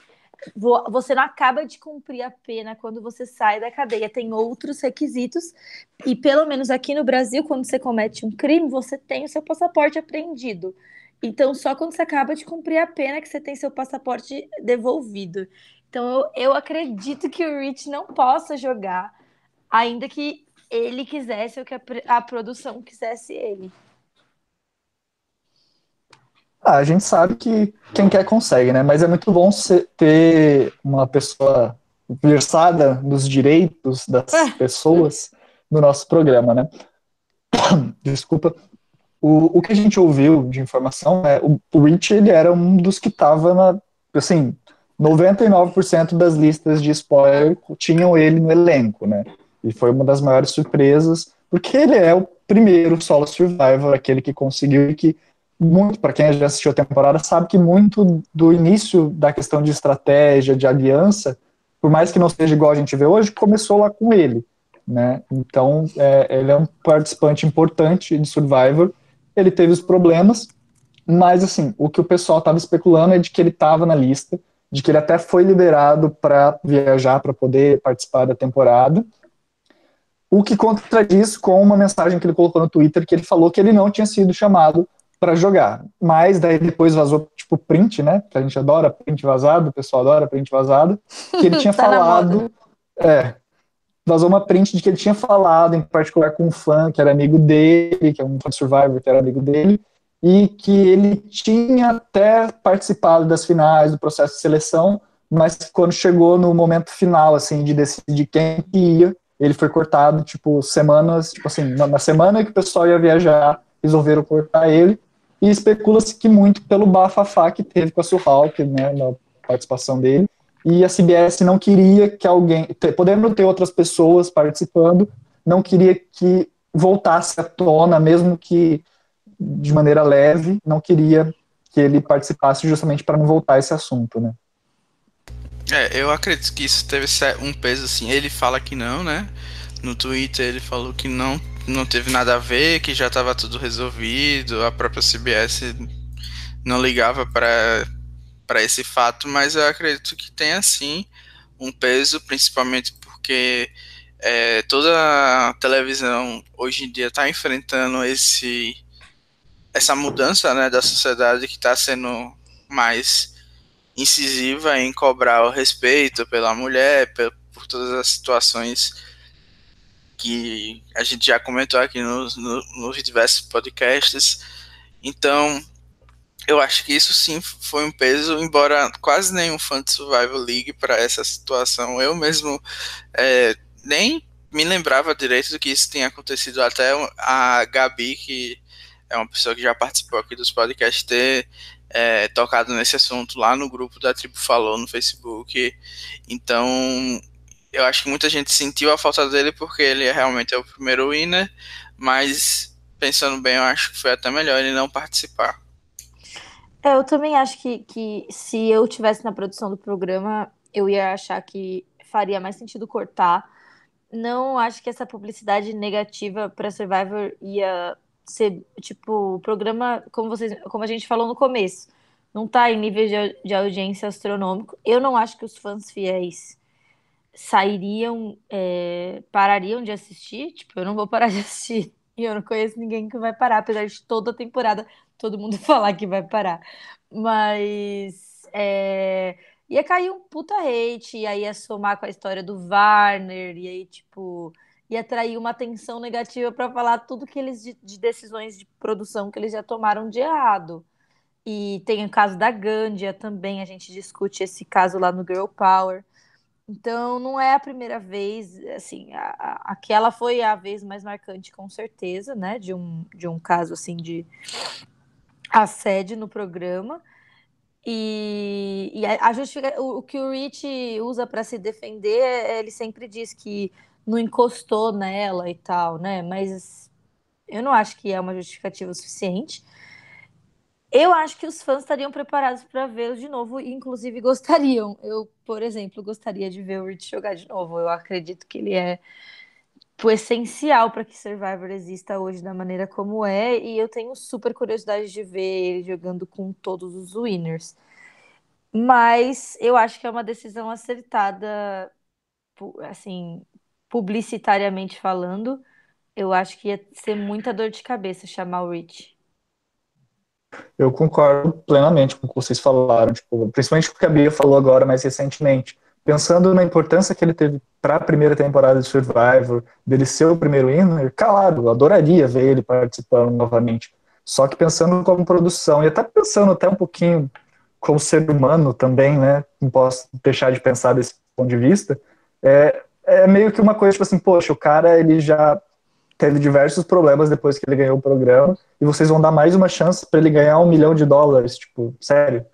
você não acaba de cumprir a pena quando você sai da cadeia. Tem outros requisitos. E pelo menos aqui no Brasil, quando você comete um crime, você tem o seu passaporte apreendido. Então, só quando você acaba de cumprir a pena que você tem seu passaporte devolvido. Então, eu, eu acredito que o Rich não possa jogar, ainda que ele quisesse ou que a, a produção quisesse ele. Ah, a gente sabe que quem quer consegue, né? Mas é muito bom ter uma pessoa versada nos direitos das é. pessoas no nosso programa, né? Desculpa. O, o que a gente ouviu de informação é o, o Rich ele era um dos que estava na assim 99% das listas de spoiler tinham ele no elenco, né? E foi uma das maiores surpresas, porque ele é o primeiro solo survivor, aquele que conseguiu e que muito, para quem já assistiu a temporada, sabe que muito do início da questão de estratégia, de aliança, por mais que não seja igual a gente vê hoje, começou lá com ele. Né? Então, é, ele é um participante importante de Survivor. Ele teve os problemas, mas assim, o que o pessoal estava especulando é de que ele estava na lista, de que ele até foi liberado para viajar para poder participar da temporada. O que contradiz com uma mensagem que ele colocou no Twitter que ele falou que ele não tinha sido chamado para jogar. Mas daí depois vazou, tipo, print, né? Que a gente adora print vazado, o pessoal adora print vazado. Que ele tinha tá falado. É. Vazou uma print de que ele tinha falado, em particular com um fã que era amigo dele, que é um fã Survivor que era amigo dele, e que ele tinha até participado das finais do processo de seleção, mas quando chegou no momento final, assim, de decidir quem ia, ele foi cortado, tipo, semanas, tipo assim, na semana que o pessoal ia viajar, resolveram cortar ele, e especula-se que muito pelo bafafá que teve com a Suhalk, né, na participação dele, e a CBS não queria que alguém, podendo ter outras pessoas participando, não queria que voltasse à tona, mesmo que de maneira leve, não queria que ele participasse justamente para não voltar esse assunto, né. É, eu acredito que isso teve um peso assim. Ele fala que não, né? No Twitter ele falou que não não teve nada a ver, que já estava tudo resolvido, a própria CBS não ligava para esse fato, mas eu acredito que tem sim um peso, principalmente porque é, toda a televisão hoje em dia está enfrentando esse essa mudança né, da sociedade que está sendo mais incisiva em cobrar o respeito pela mulher, por, por todas as situações que a gente já comentou aqui nos, diversos podcasts. Então, eu acho que isso sim foi um peso, embora quase nenhum fã de Survival League para essa situação. Eu mesmo é, nem me lembrava direito do que isso tinha acontecido. Até a Gabi, que é uma pessoa que já participou aqui dos podcasts, ter é, tocado nesse assunto lá no grupo da Tribo Falou no Facebook. Então, eu acho que muita gente sentiu a falta dele porque ele é realmente é o primeiro winner, mas pensando bem, eu acho que foi até melhor ele não participar. É, eu também acho que, que se eu tivesse na produção do programa, eu ia achar que faria mais sentido cortar. Não acho que essa publicidade negativa para Survivor ia ser, tipo, o programa, como, vocês, como a gente falou no começo, não tá em nível de, de audiência astronômico. Eu não acho que os fãs fiéis sairiam, é, parariam de assistir. Tipo, eu não vou parar de assistir. E eu não conheço ninguém que vai parar, apesar de toda a temporada todo mundo falar que vai parar. Mas é, ia cair um puta hate, e aí ia somar com a história do Warner, e aí, tipo, ia atrair uma atenção negativa para falar tudo que eles de, de, decisões de produção que eles já tomaram de errado. E tem o caso da Gandia também, a gente discute esse caso lá no Girl Power. Então, não é a primeira vez, assim, a, a, aquela foi a vez mais marcante, com certeza, né, de um, de um caso, assim, de assédio no programa. E, e a, a justifica, o, o, que o Rich usa para se defender, ele sempre diz que não encostou nela e tal, né? Mas eu não acho que é uma justificativa suficiente. Eu acho que os fãs estariam preparados para vê-lo de novo inclusive, gostariam. Eu, por exemplo, gostaria de ver o Rich jogar de novo. Eu acredito que ele é o essencial para que Survivor exista hoje da maneira como é, e eu tenho super curiosidade de ver ele jogando com todos os winners. Mas eu acho que é uma decisão acertada, assim, publicitariamente falando. Eu acho que ia ser muita dor de cabeça chamar o Rich. Eu concordo plenamente com o que vocês falaram, tipo, principalmente o que a Bia falou agora mais recentemente pensando na importância que ele teve para a primeira temporada de Survivor, dele ser o primeiro winner, claro, adoraria ver ele participando novamente. Só que pensando como produção, e até pensando até um pouquinho como ser humano também, né? Não posso deixar de pensar desse ponto de vista. É, é meio que uma coisa tipo assim, poxa, o cara ele já teve diversos problemas depois que ele ganhou o programa, e vocês vão dar mais uma chance para ele ganhar um milhão de dólares, tipo, sério.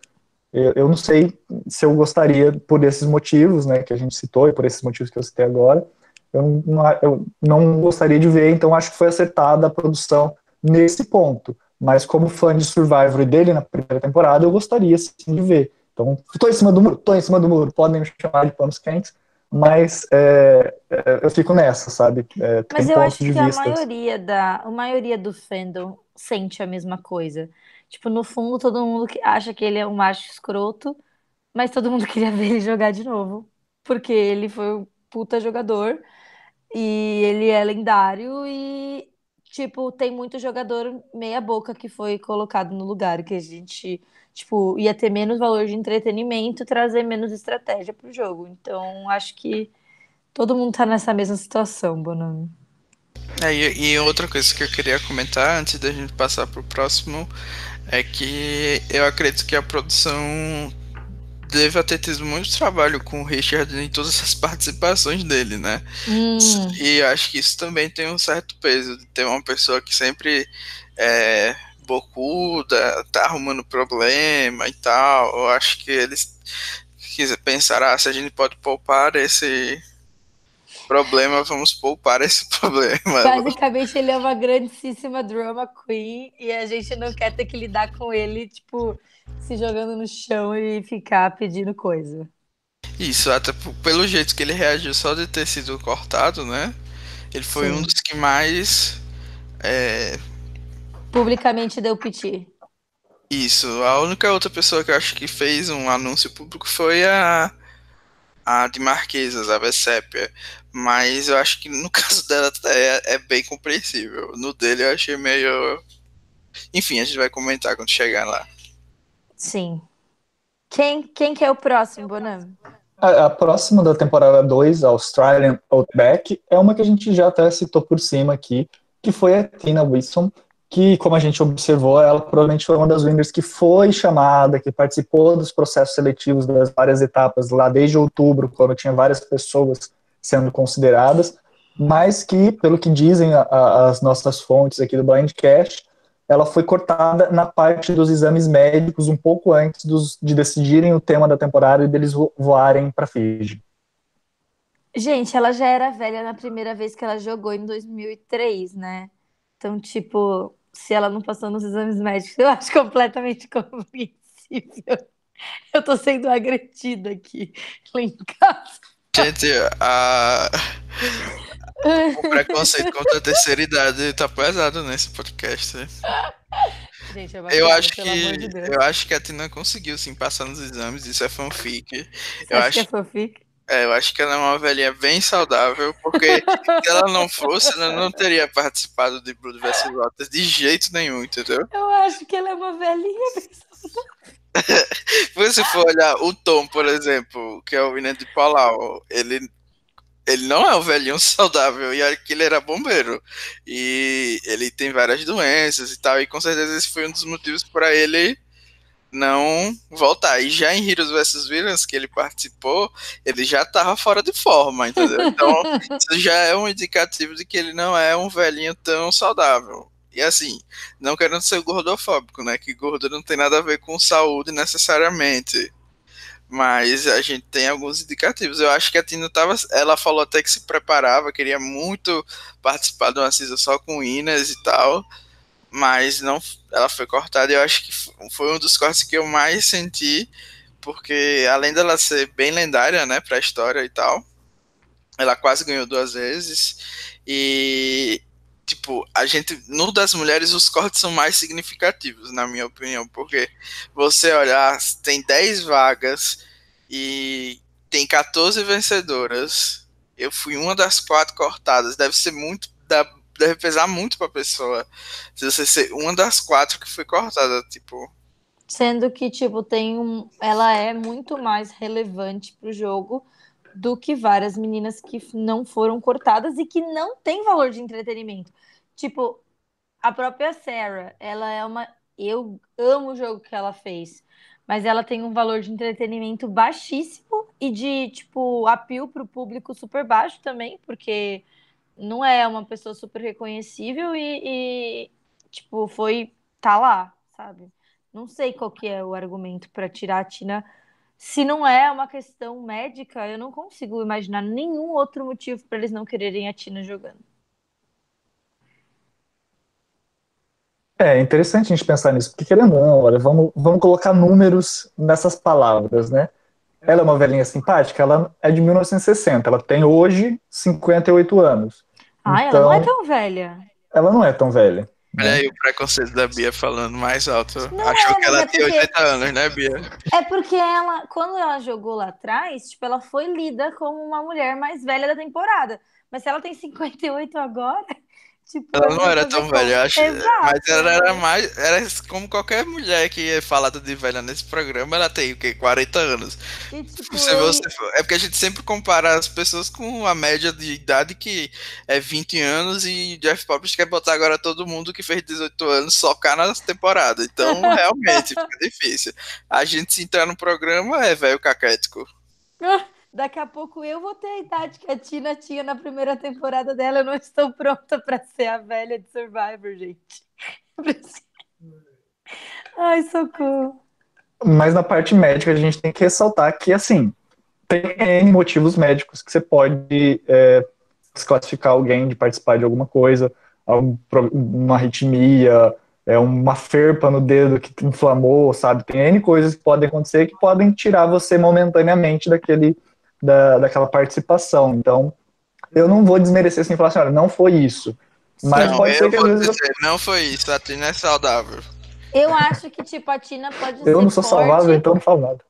Eu, eu, não sei se eu gostaria, por esses motivos, né, que a gente citou e por esses motivos que eu citei agora, eu não, eu não gostaria de ver, então acho que foi acertada a produção nesse ponto. Mas como fã de Survivor dele na primeira temporada, eu gostaria sim de ver. Então, estou em cima do muro, estou em cima do muro, podem me chamar de panos quentes, mas é, é, eu fico nessa, sabe? É, mas eu acho que a maioria, da, a maioria do fandom sente a mesma coisa. Tipo, no fundo, todo mundo acha que ele é um macho escroto, mas todo mundo queria ver ele jogar de novo. Porque ele foi um puta jogador e ele é lendário e, tipo, tem muito jogador meia-boca que foi colocado no lugar que a gente, tipo, ia ter menos valor de entretenimento, trazer menos estratégia pro jogo. Então, acho que todo mundo tá nessa mesma situação, Bonami. É, e, e outra coisa que eu queria comentar antes da gente passar pro próximo é que eu acredito que a produção deve ter tido muito trabalho com o Richard em todas as participações dele, né? Hum. E acho que isso também tem um certo peso, de ter uma pessoa que sempre é bocuda, tá arrumando problema e tal. Eu acho que eles pensaram, ah, se a gente pode poupar esse problema, vamos poupar esse problema. Basicamente, ele é uma grandíssima drama queen e a gente não quer ter que lidar com ele, tipo, se jogando no chão e ficar pedindo coisa. Isso, até pelo jeito que ele reagiu só de ter sido cortado, né? Ele foi Sim. um dos que mais. É... Publicamente deu piti. Isso, a única outra pessoa que eu acho que fez um anúncio público foi a, a de Marquesas, a Vessépia. Mas eu acho que no caso dela é, é bem compreensível. No dele eu achei meio. Enfim, a gente vai comentar quando chegar lá. Sim. Quem, quem que é o próximo, Bonam? A, a, próxima da temporada 2, Australian Outback, é uma que a gente já até citou por cima aqui, que foi a Tina Wilson, que, como a gente observou, ela provavelmente foi uma das winners que foi chamada, que participou dos processos seletivos das várias etapas lá desde outubro, quando tinha várias pessoas sendo consideradas, mas que, pelo que dizem a, a, as nossas fontes aqui do Blindcast, ela foi cortada na parte dos exames médicos um pouco antes dos, de decidirem o tema da temporada e deles voarem para Fiji. Gente, ela já era velha na primeira vez que ela jogou em 2003, né? Então, tipo, se ela não passou nos exames médicos, eu acho completamente compreensível. Eu tô sendo agredida aqui lá em casa. Gente, a... o preconceito contra a terceira idade tá pesado nesse podcast. Gente, é eu acho que de eu acho que a Tina conseguiu sim passar nos exames, isso é fanfic. Você eu acho que é fanfic? É, eu acho que ela é uma velhinha bem saudável, porque se ela não fosse, ela não teria participado de Blood vs. Lotus de jeito nenhum, entendeu? Eu acho que ela é uma velhinha bem saudável. Se você for olhar o Tom, por exemplo, que é o William de Palau, ele, ele não é um velhinho saudável, e que ele era bombeiro. E ele tem várias doenças e tal, e com certeza esse foi um dos motivos para ele não voltar. E já em Heroes vs Villains, que ele participou, ele já tava fora de forma, entendeu? Então, isso já é um indicativo de que ele não é um velhinho tão saudável. E assim, não querendo ser gordofóbico, né? Que gordo não tem nada a ver com saúde necessariamente. mas a gente tem alguns indicativos. Eu acho que a Tina tava, ela falou até que se preparava, queria muito participar de uma CISA só com Inas e tal, mas não, ela foi cortada. Eu acho que foi um dos cortes que eu mais senti, porque além dela ser bem lendária, né, para a história e tal, ela quase ganhou duas vezes e tipo, a gente, no das mulheres, os cortes são mais significativos, na minha opinião, porque você olhar, tem 10 vagas e tem 14 vencedoras. Eu fui uma das quatro cortadas. Deve ser muito. Deve pesar muito pra pessoa. Se você ser uma das quatro que foi cortada, tipo. Sendo que, tipo, tem um. Ela é muito mais relevante pro jogo do que várias meninas que não foram cortadas e que não tem valor de entretenimento. Tipo, a própria Sarah, ela é uma. Eu amo o jogo que ela fez, mas ela tem um valor de entretenimento baixíssimo e de, tipo, apelo para o público super baixo também, porque não é uma pessoa super reconhecível e, e, tipo, foi. tá lá, sabe? Não sei qual que é o argumento para tirar a Tina se não é uma questão médica, eu não consigo imaginar nenhum outro motivo para eles não quererem a Tina jogando. É interessante a gente pensar nisso, porque querendo ou não, olha, vamos, vamos colocar números nessas palavras, né? Ela é uma velhinha simpática, ela é de 1960, ela tem hoje 58 anos. Ah, então, ela não é então, tão velha. Ela não é tão velha. Olha aí o preconceito da Bia falando mais alto. Não Achou é, que ela é tinha porque... 80 anos, né, Bia? É porque ela, quando ela jogou lá atrás, tipo, ela foi lida como uma mulher mais velha da temporada. Mas se ela tem 58 agora, Tipo, ela não era tão velha, eu acho. Exato. Mas ela era mais. Era como qualquer mulher que é falada de velha nesse programa, ela tem o quê? 40 anos. E, tipo, você, você, é porque a gente sempre compara as pessoas com a média de idade que é 20 anos e Jeff Popper quer botar agora todo mundo que fez 18 anos socar na temporada. Então, realmente, fica difícil. A gente se entrar no programa é velho caquético. Daqui a pouco eu vou ter a idade que a Tina tinha na primeira temporada dela. Eu não estou pronta para ser a velha de Survivor, gente. Ai, socorro. Mas na parte médica a gente tem que ressaltar que, assim, tem motivos médicos que você pode é, desclassificar alguém de participar de alguma coisa, uma arritmia, é, uma ferpa no dedo que inflamou, sabe? Tem N coisas que podem acontecer que podem tirar você momentaneamente daquele da, daquela participação. Então, eu não vou desmerecer assim e falar assim, olha, não foi isso. Mas não, pode ser que às vezes. Dizer, não foi isso, a Tina é saudável. Eu acho que, tipo, a Tina pode Eu não sou forte, saudável, então não falo nada.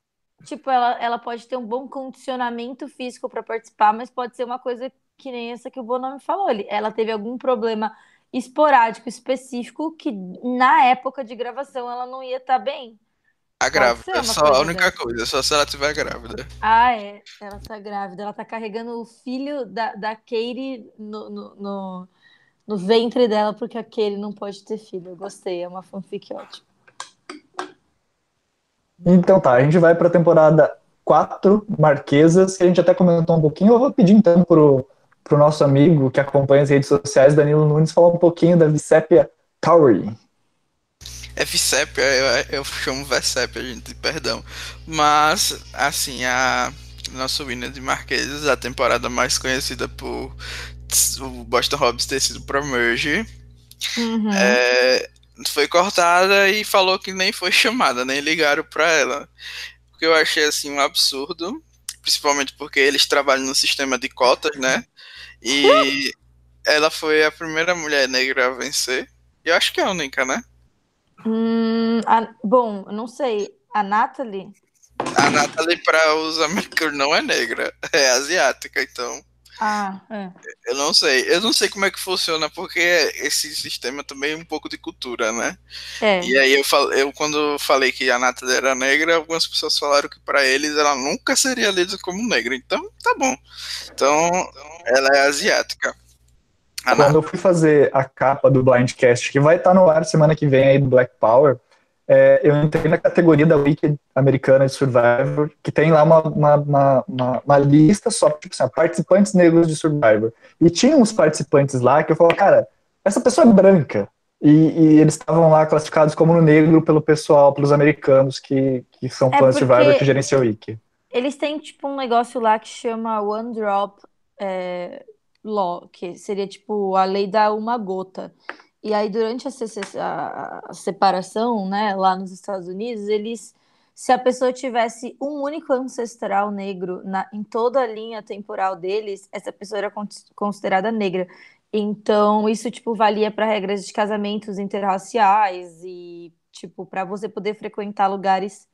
Tipo, ela, ela pode ter um bom condicionamento físico para participar, mas pode ser uma coisa que nem essa que o Bonome falou. Ela teve algum problema esporádico, específico, que na época de gravação ela não ia estar tá bem. A grávida, é só a única coisa, só se ela estiver grávida. Ah, é. Ela tá grávida. Ela tá carregando o filho da, da Katie no, no, no, no ventre dela, porque a Katie não pode ter filho. Eu gostei, é uma fanfic ótima. Então tá, a gente vai pra temporada 4, Marquesas, que a gente até comentou um pouquinho. Eu vou pedir então pro, pro nosso amigo que acompanha as redes sociais, Danilo Nunes, falar um pouquinho da Vicépia Towery. É VCEP, eu, eu chamo VCEP, a gente, perdão. Mas, assim, a nossa winner de Marquesas, a temporada mais conhecida por o Boston Hobbs ter sido pro Merge, uhum. é, foi cortada e falou que nem foi chamada, nem ligaram pra ela. O que eu achei, assim, um absurdo, principalmente porque eles trabalham no sistema de cotas, né? E ela foi a primeira mulher negra a vencer. E eu acho que é a única, né? Hum, a, bom, não sei. A Natalie? A Natalie, para os americanos, não é negra, é asiática, então. Ah, é. Eu não sei. Eu não sei como é que funciona, porque esse sistema também é um pouco de cultura, né? É. E aí eu, fal, eu quando falei que a Natalie era negra, algumas pessoas falaram que para eles ela nunca seria lida como negra. Então, tá bom. Então, ela é asiática. Ah, Quando eu fui fazer a capa do Blindcast, que vai estar no ar semana que vem aí do Black Power, é, eu entrei na categoria da Wiki americana de Survivor, que tem lá uma, uma, uma, uma, uma lista só, tipo assim, participantes negros de Survivor. E tinha uns participantes lá que eu falava, cara, essa pessoa é branca. E, e eles estavam lá classificados como no negro pelo pessoal, pelos americanos que, que são é fãs de Survivor que gerenciam o Wiki. Eles têm, tipo, um negócio lá que chama One Drop é, Law, que seria, tipo, a lei da uma gota. E aí, durante a, a, a separação, né, lá nos Estados Unidos, eles se a pessoa tivesse um único ancestral negro na, em toda a linha temporal deles, essa pessoa era considerada negra. Então, isso, tipo, valia para regras de casamentos interraciais e, tipo, para você poder frequentar lugares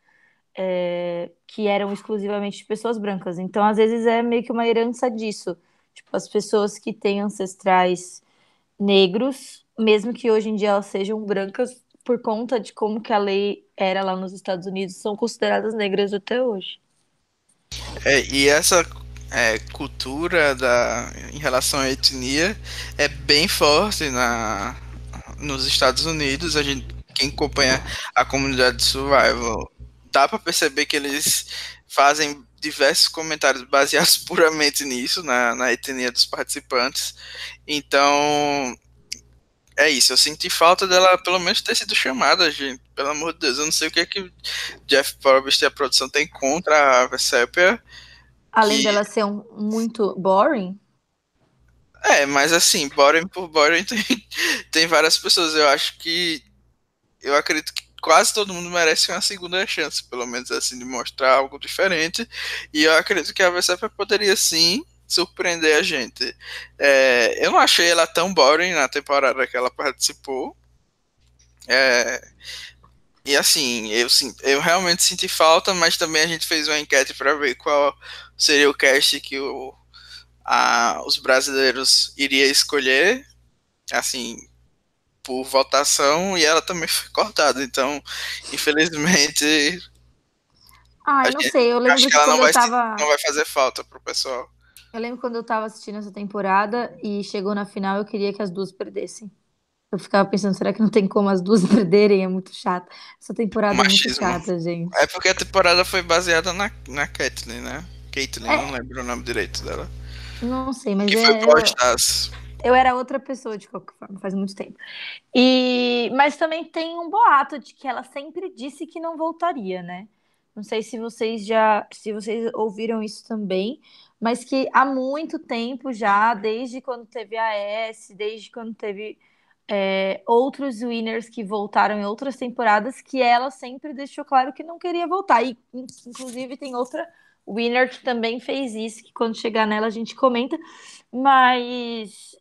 é, que eram exclusivamente de pessoas brancas. Então, às vezes, é meio que uma herança disso. Tipo, as pessoas que têm ancestrais negros, mesmo que hoje em dia elas sejam brancas, por conta de como que a lei era lá nos Estados Unidos, são consideradas negras até hoje. É, e essa é, cultura da, em relação à etnia é bem forte na, nos Estados Unidos. A gente, quem acompanha a comunidade de survival dá para perceber que eles fazem diversos comentários baseados puramente nisso, na, na etnia dos participantes. Então, é isso. Eu senti falta dela, pelo menos, ter sido chamada, gente. Pelo amor de Deus, eu não sei o que é que Jeff Probst e a produção tem contra a Versépia. Além que... dela ser um, muito boring? É, mas assim, boring por boring tem, tem várias pessoas. Eu acho que. Eu acredito que quase todo mundo merece uma segunda chance, pelo menos assim, de mostrar algo diferente. E eu acredito que a Versépia poderia sim surpreender a gente. É, eu não achei ela tão boring na temporada que ela participou. É, e assim, eu, eu realmente senti falta, mas também a gente fez uma enquete para ver qual seria o cast que o, a, os brasileiros iriam escolher, assim, por votação, e ela também foi cortada. Então, infelizmente. Ah, eu não gente, sei, eu lembro acho que, ela não vai, tava... não vai fazer falta pro pessoal. Eu lembro quando eu tava assistindo essa temporada e chegou na final, eu queria que as duas perdessem. Eu ficava pensando, será que não tem como as duas perderem? É muito chato. Essa temporada Machismo. é muito chata, gente. É porque a temporada foi baseada na, na Caitlyn, né? Caitlyn, é. não lembro o nome direito dela. Não sei, mas que é... foi pós Eu era outra pessoa, de qualquer forma, faz muito tempo. E... Mas também tem um boato de que ela sempre disse que não voltaria, né? Não sei se vocês já, se vocês ouviram isso também, mas que há muito tempo já, desde quando teve a S, desde quando teve é, outros winners que voltaram em outras temporadas, que ela sempre deixou claro que não queria voltar. E, inclusive, tem outra winner que também fez isso, que quando chegar nela a gente comenta, mas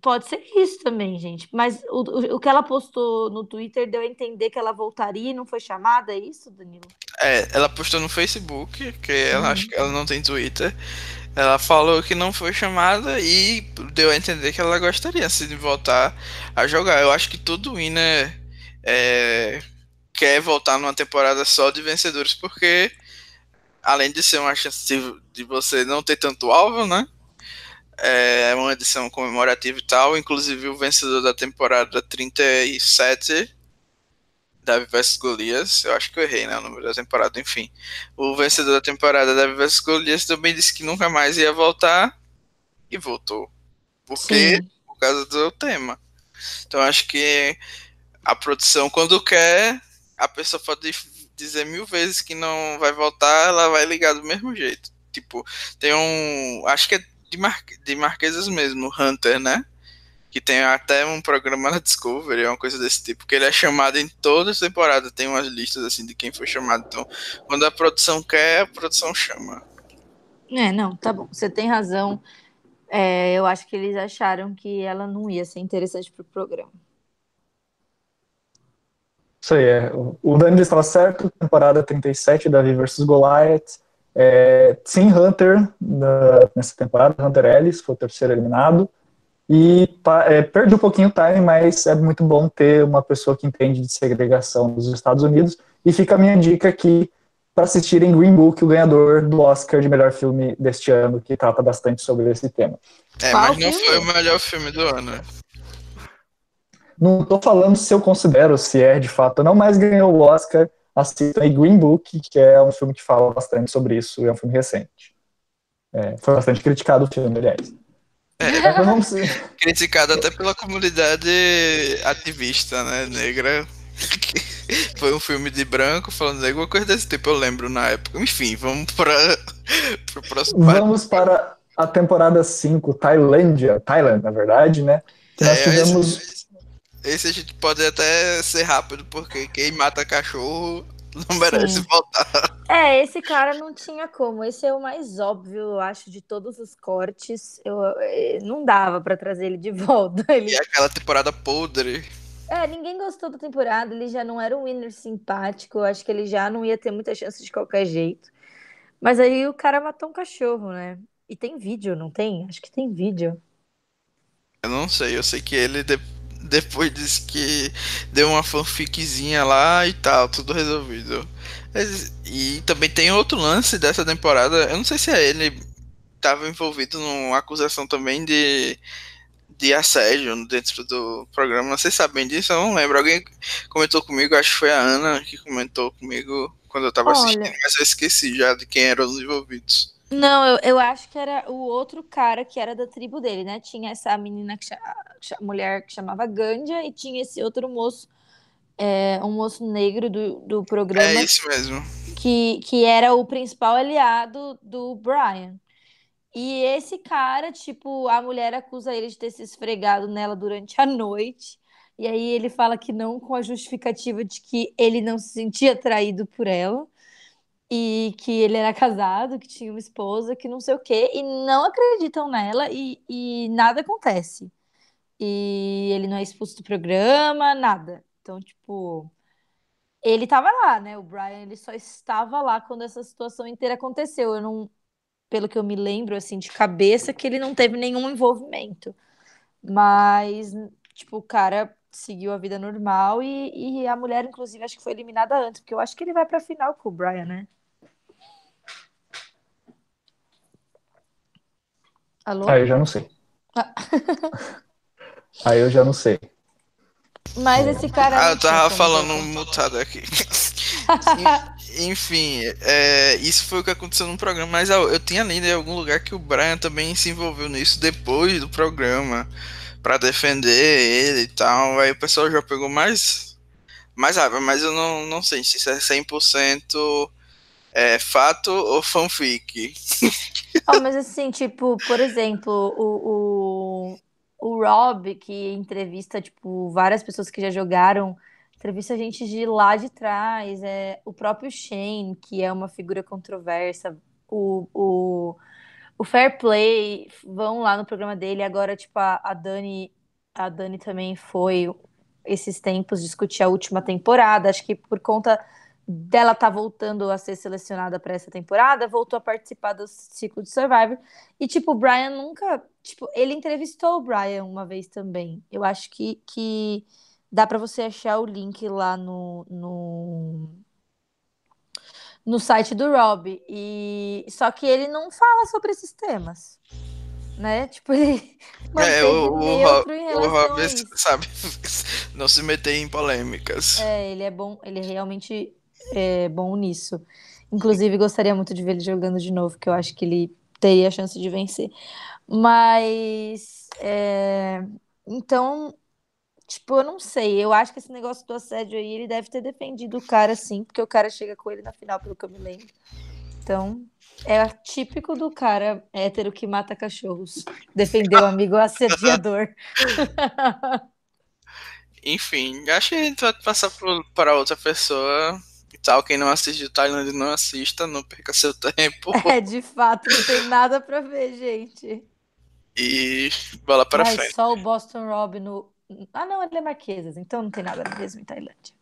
pode ser isso também, gente. Mas o, o, que ela postou no Twitter deu a entender que ela voltaria e não foi chamada, é isso, Danilo? É, ela postou no Facebook, que ela uhum. acho que ela não tem Twitter. Ela falou que não foi chamada e deu a entender que ela gostaria assim, de voltar a jogar. Eu acho que todo winner é, quer voltar numa temporada só de vencedores, porque além de ser uma chance de, de você não ter tanto alvo, né? É uma edição comemorativa e tal. Inclusive o vencedor da temporada 37 Davi vs Golias, eu acho que eu errei, né, o número da temporada, enfim. O vencedor da temporada, Davi vs Golias, também disse que nunca mais ia voltar e voltou. Por quê? Por causa do tema. Então acho que a produção, quando quer, a pessoa pode dizer mil vezes que não vai voltar, ela vai ligar do mesmo jeito. Tipo, tem um. Acho que é de, Mar de Marquesas mesmo, Hunter, né? que tem até um programa na Discovery, uma coisa desse tipo, que ele é chamado em todas as temporadas, tem umas listas assim de quem foi chamado. Então, quando a produção quer, a produção chama. É, não, tá bom, você tem razão. É, eu acho que eles acharam que ela não ia ser interessante pro programa. Isso aí, é. O Dani estava certo, temporada 37, Davi versus Goliath. É, sim, Hunter na, nessa temporada, Hunter Ellis foi o terceiro eliminado. E é, perde um pouquinho o time, mas é muito bom ter uma pessoa que entende de segregação dos Estados Unidos. E fica a minha dica aqui para assistirem Green Book, o ganhador do Oscar de melhor filme deste ano, que trata bastante sobre esse tema. É, mas não foi o melhor filme do ano. Não estou falando se eu considero, se é de fato não, mas ganhou o Oscar. Assistam aí Green Book, que é um filme que fala bastante sobre isso, é um filme recente. É, foi bastante criticado o filme, aliás. É, criticado até pela comunidade ativista, né, negra. foi um filme de branco falando alguma coisa desse tipo, eu lembro na época. Enfim, vamos para o próximo. Vamos para a temporada 5, Tailândia, Thailand, na verdade, né? Que nós é, tivemos. Esse, a gente pode até ser rápido, porque quem mata cachorro não merece Sim. voltar. É, esse cara não tinha como. Esse é o mais óbvio, eu acho, de todos os cortes. Eu, eh, não dava para trazer ele de volta. Ele... E aquela temporada podre. É, ninguém gostou da temporada. Ele já não era um winner simpático. Eu acho que ele já não ia ter muita chance de qualquer jeito. Mas aí o cara matou um cachorro, né? E tem vídeo, não tem? Acho que tem vídeo. Eu não sei, eu sei que ele. depois disse que deu uma fanficzinha lá e tal, tudo resolvido. E também tem outro lance dessa temporada, eu não sei se é ele estava envolvido numa acusação também de, de assédio dentro do programa. Vocês sabem disso? Eu não lembro. Alguém comentou comigo, acho que foi a Ana que comentou comigo quando eu estava assistindo, mas eu esqueci já de quem eram os envolvidos. Não, eu, eu acho que era o outro cara que era da tribo dele, né? Tinha essa menina, que mulher que chamava Gandia, e tinha esse outro moço, é, um moço negro do, do programa. É isso mesmo. Que, que era o principal aliado do Brian. E esse cara, tipo, a mulher acusa ele de ter se esfregado nela durante a noite. E aí ele fala que não, com a justificativa de que ele não se sentia atraído por ela e que ele era casado, que tinha uma esposa, que não sei o quê, e não acreditam nela e, e nada acontece. E ele não é expulso do programa, nada. Então, tipo, ele tava lá, né? O Brian, ele só estava lá quando essa situação inteira aconteceu. Eu não, pelo que eu me lembro, assim, de cabeça, que ele não teve nenhum envolvimento. Mas, tipo, o cara seguiu a vida normal e, e a mulher, inclusive, acho que foi eliminada antes, porque eu acho que ele vai pra final com o Brian, né? Alô? Aí eu já não sei. Ah. Aí eu já não sei. Mas esse cara. Ah, eu tava falando mutado aqui. Enfim, é, isso foi o que aconteceu no programa, mas eu, eu tinha lido em algum lugar que o Brian também se envolveu nisso depois do programa para defender ele e tal. Aí o pessoal já pegou mais mais raiva, mas eu não, não sei se isso é 100% é, fato ou fanfic. Oh, mas assim, tipo, por exemplo, o, o, o Rob, que entrevista, tipo, várias pessoas que já jogaram, entrevista gente de lá de trás, é, o próprio Shane, que é uma figura controversa, o, o, o Fair Play, vão lá no programa dele, agora, tipo, a, a Dani, a Dani também foi esses tempos discutir a última temporada, acho que por conta dela tá voltando a ser selecionada para essa temporada, voltou a participar do ciclo de Survivor. E, tipo, o Brian nunca. Tipo, ele entrevistou o Brian uma vez também. Eu acho que, que dá para você achar o link lá no, no, no site do Rob. E, só que ele não fala sobre esses temas. Né? Tipo, ele é, o, o, o Rob, sabe, não se meter em polêmicas. É, ele é bom, ele realmente é bom nisso. Inclusive, gostaria muito de ver ele jogando de novo, que eu acho que ele teria a chance de vencer. Mas. É... Então, tipo, eu não sei. Eu acho que esse negócio do assédio aí, ele deve ter defendido o cara, sim, porque o cara chega com ele na final, pelo que eu me lembro. Então, é típico do cara hétero que mata cachorros. Defender o amigo assediador. Enfim, acho que a gente vai passar para outra pessoa tal. Quem não assistiu Thailand não assista, não perca seu tempo. É, de fato, não tem nada pra ver, gente. E bola para Mas frente. Só o Boston Rob no. Ah, não, ele é Marquesas, então não tem nada mesmo em Tailândia.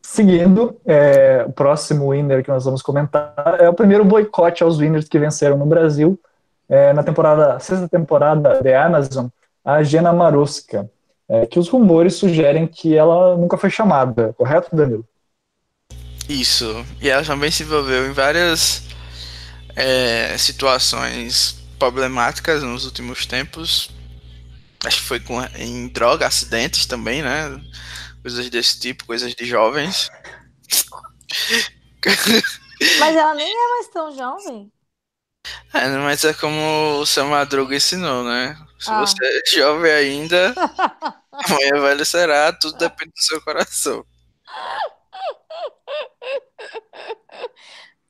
Seguindo, é, o próximo winner que nós vamos comentar é o primeiro boicote aos winners que venceram no Brasil. É, na temporada, sexta temporada de Amazon, a Gena Maruska é, que os rumores sugerem que ela nunca foi chamada, correto, Danilo? Isso, e ela também se envolveu em várias é, situações problemáticas nos últimos tempos. Acho que foi com, em droga, acidentes também, né? Coisas desse tipo, coisas de jovens. Mas ela nem é mais tão jovem. É, mas é como o seu Madruga ensinou, né? Se ah. você é jovem ainda, Amanhã velho será, tudo depende do seu coração.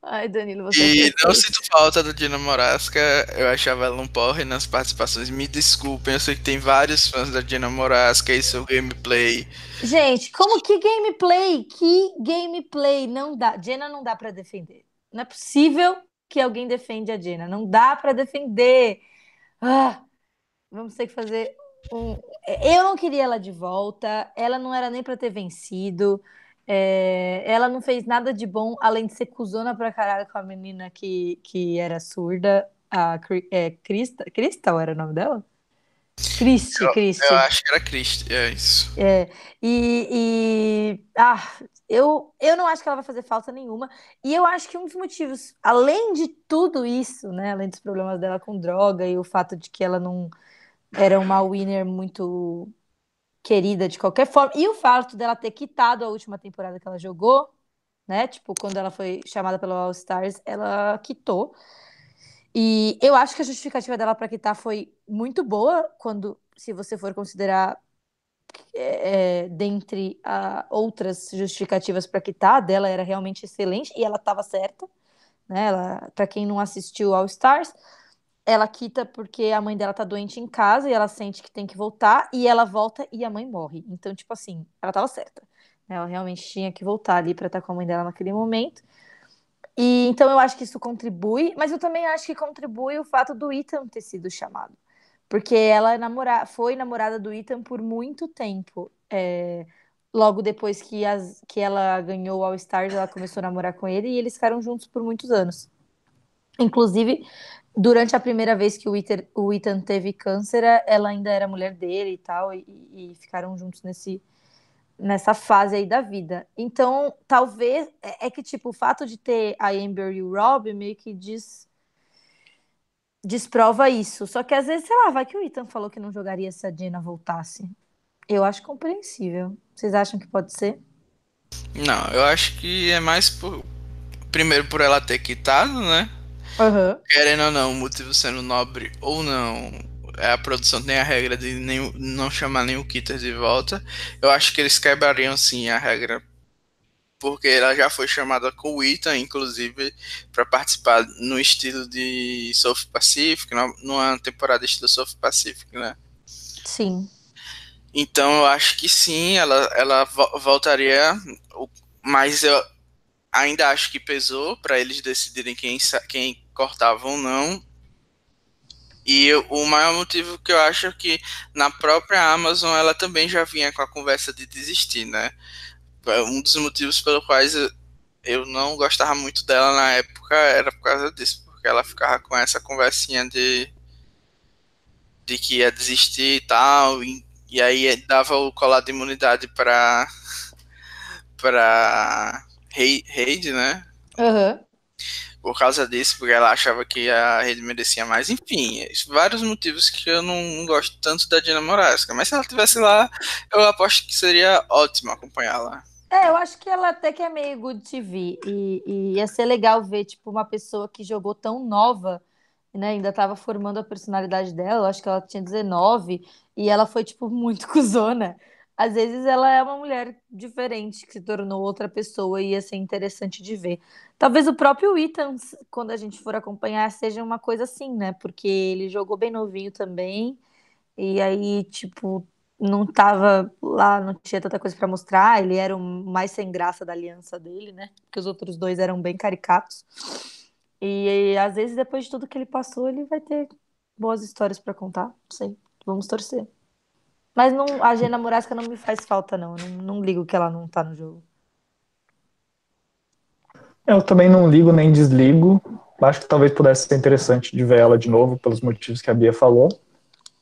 Ai, Danilo, você E é não sinto falta da Dina Morasca, eu achava ela um porre nas participações. Me desculpem, eu sei que tem vários fãs da Dina Morasca e seu gameplay. Gente, como que gameplay? Que gameplay? Não dá. Jenna não dá para defender. Não é possível que alguém defende a Jenna. Não dá para defender. Ah, vamos ter que fazer um. Eu não queria ela de volta. Ela não era nem para ter vencido. É, ela não fez nada de bom, além de ser cuzona pra caralho com a menina que, que era surda, a é, Crista, Crystal era o nome dela? Cristi, Cristi. Eu acho que era Cristi, é isso. É, e, e ah, eu, eu não acho que ela vai fazer falta nenhuma. E eu acho que um dos motivos, além de tudo isso, né, além dos problemas dela com droga e o fato de que ela não era uma winner muito querida de qualquer forma. E o fato dela ter quitado a última temporada que ela jogou, né? Tipo, quando ela foi chamada pelo All Stars, ela quitou. E eu acho que a justificativa dela para quitar foi muito boa, quando, se você for considerar é, é dentre a, outras justificativas para quitar, dela era realmente excelente e ela estava certa. Né? Para quem não assistiu All Stars, ela quita porque a mãe dela tá doente em casa e ela sente que tem que voltar e ela volta e a mãe morre. Então, tipo assim, ela tava certa. Né? Ela realmente tinha que voltar ali para estar com a mãe dela naquele momento. E então eu acho que isso contribui, mas eu também acho que contribui o fato do Ethan ter sido chamado. Porque ela namora, foi namorada do Ethan por muito tempo. É, logo depois que, as, que ela ganhou o All Stars, ela começou a namorar com ele e eles ficaram juntos por muitos anos. Inclusive, durante a primeira vez que o Ethan, o Ethan teve câncer, ela ainda era mulher dele e tal, e, e, ficaram juntos nesse, nessa fase aí da vida. Então, talvez, é, é, que, tipo, o fato de ter a Amber e o Rob meio que diz, desprova isso. Só que às vezes, sei lá, vai que o Ethan falou que não jogaria se a Dina voltasse. Eu acho compreensível. Vocês acham que pode ser? Não, eu acho que é mais por. Primeiro por ela ter quitado, né? Uhum. Querendo ou não, o motivo sendo nobre ou não, a produção tem a regra de nem, não chamar nenhum Kitter de volta. Eu acho que eles quebrariam sim a regra. Porque ela já foi chamada com o Ethan, inclusive, para participar no estilo de South Pacific, numa temporada estilo South Pacific, né? Sim. Então eu acho que sim, ela, ela voltaria, mas eu ainda acho que pesou para eles decidirem quem, quem cortava ou não. E o maior motivo que eu acho é que na própria Amazon ela também já vinha com a conversa de desistir, né? Um dos motivos pelos quais eu não gostava muito dela na época era por causa disso, porque ela ficava com essa conversinha de de que ia desistir e tal, e, e aí dava o colar de imunidade para para Reid, né? Uhum por causa disso, porque ela achava que a rede merecia mais. Enfim, vários motivos que eu não, gosto tanto da Dina Morasca. Mas se ela estivesse lá, eu aposto que seria ótimo acompanhá-la. É, eu acho que ela até que é meio good TV. E, e ia ser legal ver, tipo, uma pessoa que jogou tão nova, né? Ainda estava formando a personalidade dela. Eu acho que ela tinha 19 e ela foi, tipo, muito cuzona às vezes ela é uma mulher diferente que se tornou outra pessoa e ia ser interessante de ver. Talvez o próprio Ethan, quando a gente for acompanhar, seja uma coisa assim, né? Porque ele jogou bem novinho também, e aí, tipo, não tava lá, não tinha tanta coisa para mostrar, ele era o mais sem graça da aliança dele, né? Porque os outros dois eram bem caricatos. E, e às vezes, depois de tudo que ele passou, ele vai ter boas histórias para contar. Não sei, vamos torcer. Mas não, a Gena Murasca não me faz falta, não. não. Não ligo que ela não tá no jogo. Eu também não ligo nem desligo. Acho que talvez pudesse ser interessante de ver ela de novo, pelos motivos que a Bia falou.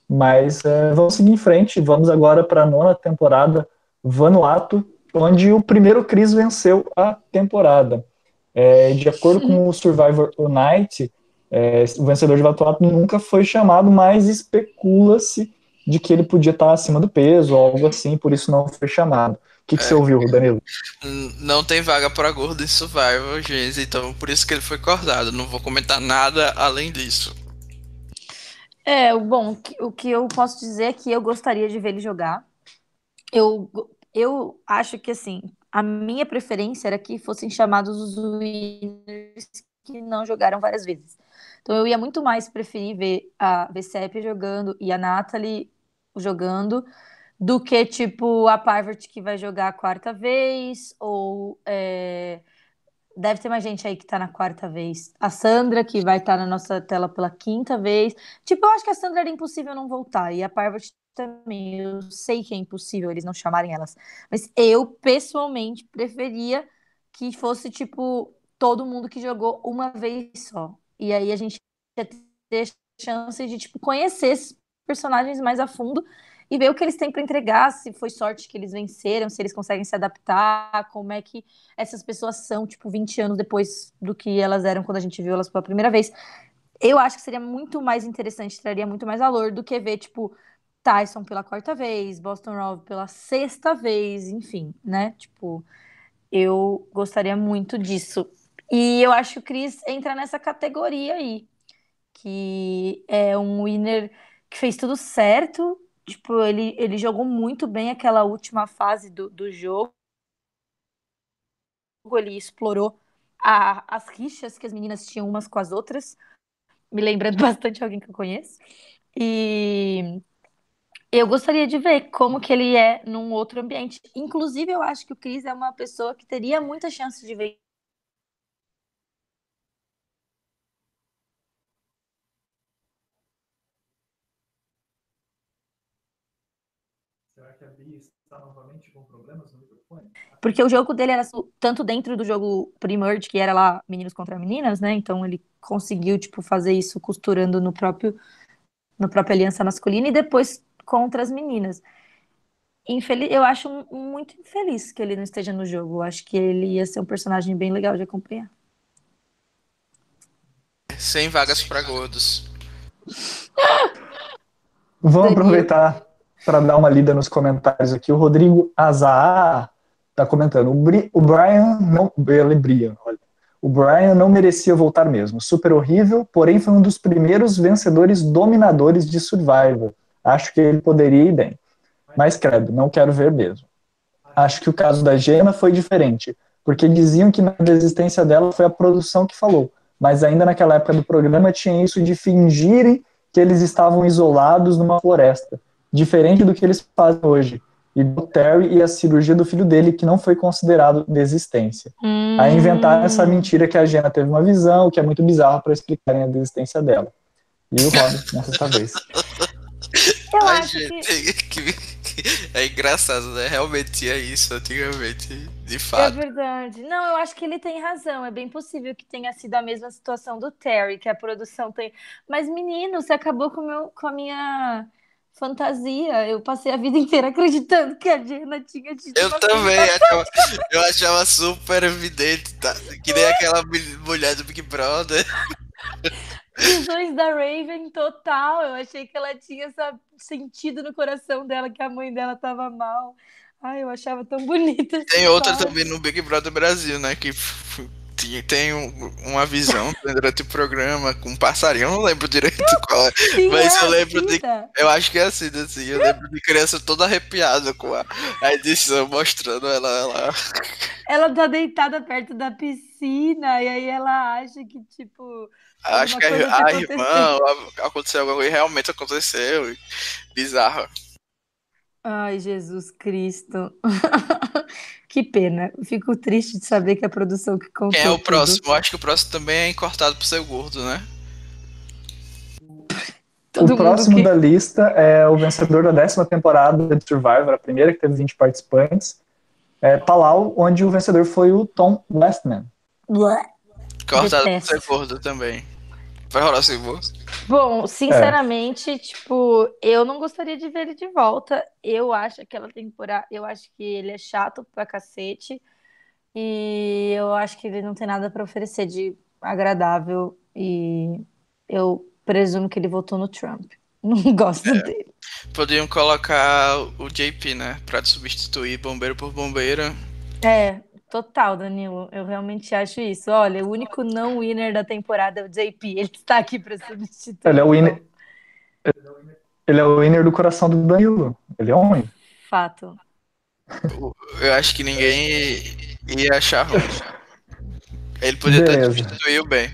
Mas é, vamos seguir em frente. Vamos agora para a nona temporada, Vanuatu, onde o primeiro Cris venceu a temporada. É, de acordo com o Survivor Unite, é, o vencedor de Vanuatu nunca foi chamado, mas especula-se de que ele podia estar acima do peso ou algo assim, por isso não foi chamado. O que, que é, você ouviu, Danilo? Não tem vaga para gordo em Survival, gente, então por isso que ele foi cortado. Não vou comentar nada além disso. É, bom, o que eu posso dizer é que eu gostaria de ver ele jogar. eu, eu acho que assim, a minha preferência era que fossem chamados os winners que não jogaram várias vezes. Então eu ia muito mais preferir ver a VCEP jogando e a Natalie jogando do que tipo a Parvati que vai jogar a quarta vez ou é, deve ter mais gente aí que tá na quarta vez. A Sandra, que vai estar tá na nossa tela pela quinta vez. Tipo, eu acho que a Sandra era impossível não voltar. E a Parvati também. Eu sei que é impossível eles não chamarem elas. Mas eu, pessoalmente, preferia que fosse, tipo, todo mundo que jogou uma vez só. E aí a gente ia ter chance de, tipo, conhecer esses personagens mais a fundo e ver o que eles têm para entregar, se foi sorte que eles venceram, se eles conseguem se adaptar, como é que essas pessoas são, tipo, 20 anos depois do que elas eram quando a gente viu elas pela primeira vez. Eu acho que seria muito mais interessante, traria muito mais valor do que ver, tipo, Tyson pela quarta vez, Boston Rob pela sexta vez, enfim, né? Tipo, eu gostaria muito disso. E eu acho que o Chris entra nessa categoria aí, que é um winner que fez tudo certo, Tipo, ele, ele jogou muito bem aquela última fase do, do jogo. Ele explorou a, as rixas que as meninas tinham umas com as outras, me lembrando bastante alguém que eu conheço. E eu gostaria de ver como que ele é num outro ambiente. Inclusive, eu acho que o Chris é uma pessoa que teria muita chance de ver que a Bia está novamente com problemas no microfone? Porque o jogo dele era tanto dentro do jogo Pre-Merge, que era lá meninos contra meninas, né? Então ele conseguiu, tipo, fazer isso costurando no próprio no própria aliança masculina e depois contra as meninas. Infeliz, eu acho muito infeliz que ele não esteja no jogo. Eu acho que ele ia ser um personagem bem legal de acompanhar. Sem vagas para gordos. Vamos aproveitar para dar uma lida nos comentários aqui. O Rodrigo Azaa está comentando. O, Bri, o Brian não. Brian, olha. O Brian não merecia voltar mesmo. Super horrível, porém foi um dos primeiros vencedores dominadores de Survivor. Acho que ele poderia ir bem. Mas credo, não quero ver mesmo. Acho que o caso da Gema foi diferente, porque diziam que na desistência dela foi a produção que falou. Mas ainda naquela época do programa tinha isso de fingirem que eles estavam isolados numa floresta diferente do que eles fazem hoje. E do Terry e a cirurgia do filho dele, que não foi considerado desistência. Hum. Aí inventaram essa mentira que a Jenna teve uma visão, que é muito bizarro para explicarem a desistência dela. E o Rob, nessa vez. Eu Ai, acho gente, que... É engraçado, né? Realmente é isso, antigamente, de fato. É verdade. Não, eu acho que ele tem razão. É bem possível que tenha sido a mesma situação do Terry, que a produção tem. Mas, menino, você acabou com, meu, com a minha fantasia. Eu passei a vida inteira acreditando que a Jenna tinha tido. Eu também, achava, eu achava super evidente, tá? que nem aquela mulher do Big Brother. Visões da Raven total. Eu achei que ela tinha essa sentido no coração dela que a mãe dela tava mal. Ai, eu achava tão bonita. Tem outra também no Big Brother Brasil, né? Que tem um, uma visão durante o programa com um passarinho, eu não lembro direito qual é, Sim, mas é eu lembro de. Eu acho que é assim, assim, eu lembro de criança toda arrepiada com a, a edição mostrando ela, ela. Ela tá deitada perto da piscina, e aí ela acha que, tipo. Acho que a, a irmã aconteceu alguma coisa, realmente aconteceu. Bizarro. Ai, Jesus Cristo. Que pena. Fico triste de saber que a produção que contou. Quem é o tudo... próximo? Acho que o próximo também é encortado por ser gordo, né? Todo o próximo que... da lista é o vencedor da décima temporada de Survivor, a primeira que teve 20 participantes. É Palau, onde o vencedor foi o Tom Westman. Cortado por ser gordo também. Vai rolar sem voz? Bom, sinceramente, é. tipo, eu não gostaria de ver ele de volta. Eu acho aquela temporada, eu acho que ele é chato pra cacete. E eu acho que ele não tem nada para oferecer de agradável. E eu presumo que ele votou no Trump. Não gosto é. dele. Podiam colocar o JP, né? Pra substituir bombeiro por bombeira. É, Total, Danilo. Eu realmente acho isso. Olha, o único não winner da temporada é o JP. Ele está aqui para substituir. Ele é o winner. Ele é o winner do coração do Danilo. Ele é homem. Fato. Eu acho que ninguém ia achar ruim. Ele podia ter substituído bem.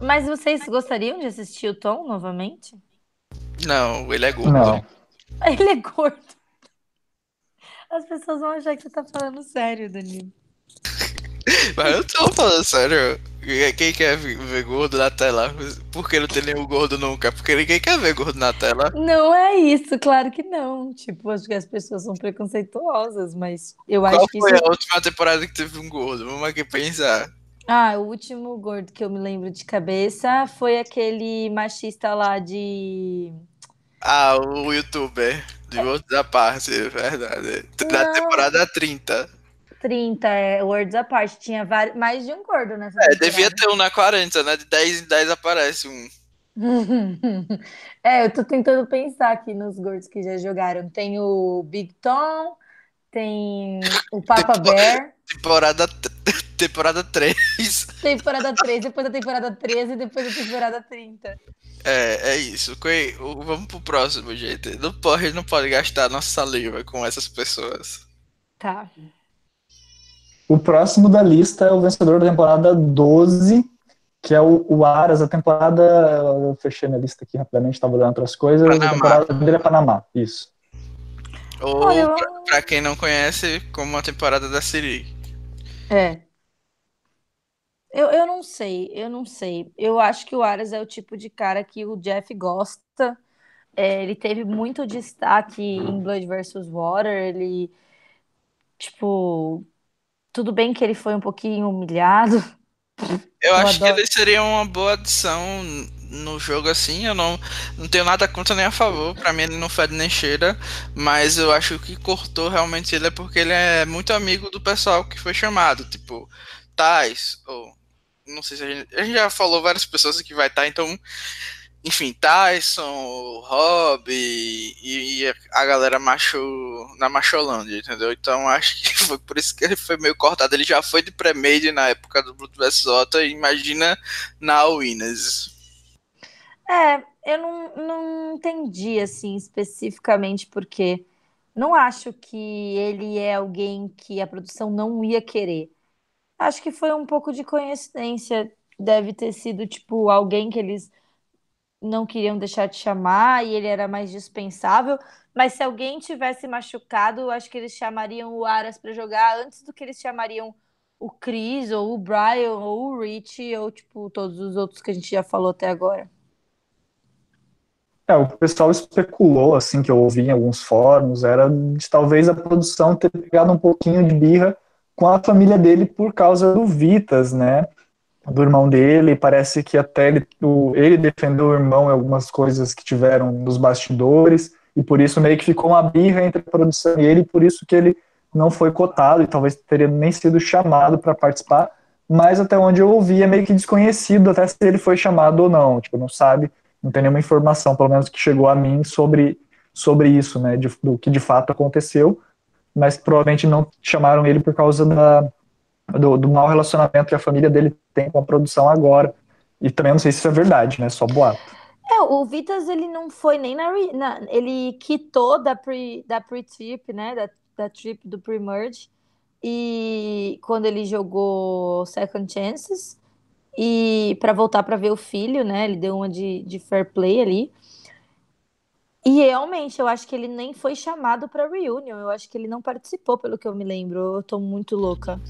Mas vocês gostariam de assistir o Tom novamente? Não, ele é gordo. Não. Ele é gordo. As pessoas vão achar que você tá falando sério, Danilo. Mas eu tô falando sério. Quem quer ver gordo na tela? Por que não tem nenhum gordo nunca? Porque ninguém quer ver gordo na tela. Não é isso, claro que não. Tipo, acho que as pessoas são preconceituosas, mas eu Qual acho que foi isso. a última temporada que teve um gordo? Vamos aqui pensar. Ah, o último gordo que eu me lembro de cabeça foi aquele machista lá de. Ah, o youtuber. De Worlds da parte, é verdade. Da Não. temporada 30. 30, é, Words Apart. Tinha vários, mais de um gordo nessa É, temporada. devia ter um na 40, né? De 10 em 10 aparece um. É, eu tô tentando pensar aqui nos gordos que já jogaram. Tem o Big Tom, tem o Papa Bear, Temporada, temporada 3. temporada 3, depois da temporada 13 e depois da temporada 30. É, é isso. Vamos pro próximo, gente. Não pode, não pode gastar nossa saliva com essas pessoas. Tá. O próximo da lista é o vencedor da temporada 12, que é o, o Aras. A temporada. Eu fechei minha lista aqui rapidamente, estava olhando outras coisas. Panamá. A temporada dele é Panamá, isso. Ou, Olha, eu- pra, pra quem não conhece, como a temporada da Siri. É. Eu, eu não sei, eu não sei. Eu acho que o Aras é o tipo de cara que o Jeff gosta. É, ele teve muito destaque em Blood vs. Water. Ele, tipo, tudo bem que ele foi um pouquinho humilhado. Eu Eu acho que adoro. ele seria uma boa adição no jogo assim. Eu não, não tenho nada contra nem a favor. Pra mim ele não fede nem cheira. Mas eu acho que cortou realmente ele é porque ele é muito amigo do pessoal que foi chamado. Tipo, Tais, ou. Não sei se a gente. A gente já falou várias pessoas que vai estar, então. Enfim, Tyson, Rob e, e a galera macho na Macholândia, entendeu? Então acho que foi por isso que ele foi meio cortado. Ele já foi de pré-made na época do Blood vs. Ota, imagina na Winners. É, eu não, não entendi, assim, especificamente porque não acho que ele é alguém que a produção não ia querer. Acho que foi um pouco de coincidência. Deve ter sido, tipo, alguém que eles não queriam deixar de chamar e ele era mais dispensável. Mas se alguém tivesse machucado, acho que eles chamariam o Aras para jogar antes do que eles chamariam o Chris, ou o Brian, ou o Rich, ou, tipo, todos os outros que a gente já falou até agora. É, o pessoal especulou, assim, que eu ouvi em alguns fóruns, era de talvez a produção ter pegado um pouquinho de birra com a família dele por causa do Vitas, né? Do irmão dele, parece que até ele, o, ele defendeu o irmão em algumas coisas que tiveram nos bastidores, e por isso meio que ficou uma birra entre a produção e ele, por isso que ele não foi cotado e talvez teria nem sido chamado para participar, mas até onde eu ouvi é meio que desconhecido até se ele foi chamado ou não, tipo, não sabe não tem nenhuma informação, pelo menos que chegou a mim, sobre, sobre isso, né, de, do que de fato aconteceu, mas provavelmente não chamaram ele por causa da, do, do mau relacionamento que a família dele tem com a produção agora, e também não sei se isso é verdade, né, só boato. É, o Vitas, ele não foi nem na, na- ele quitou da pre, da pre-trip, né, da, da trip do pre-merge, e quando ele jogou Second Chances, e para voltar para ver o filho, né, ele deu uma de, de fair play ali, e realmente, eu acho que ele nem foi chamado para reunion, eu acho que ele não participou, pelo que eu me lembro, eu tô muito louca.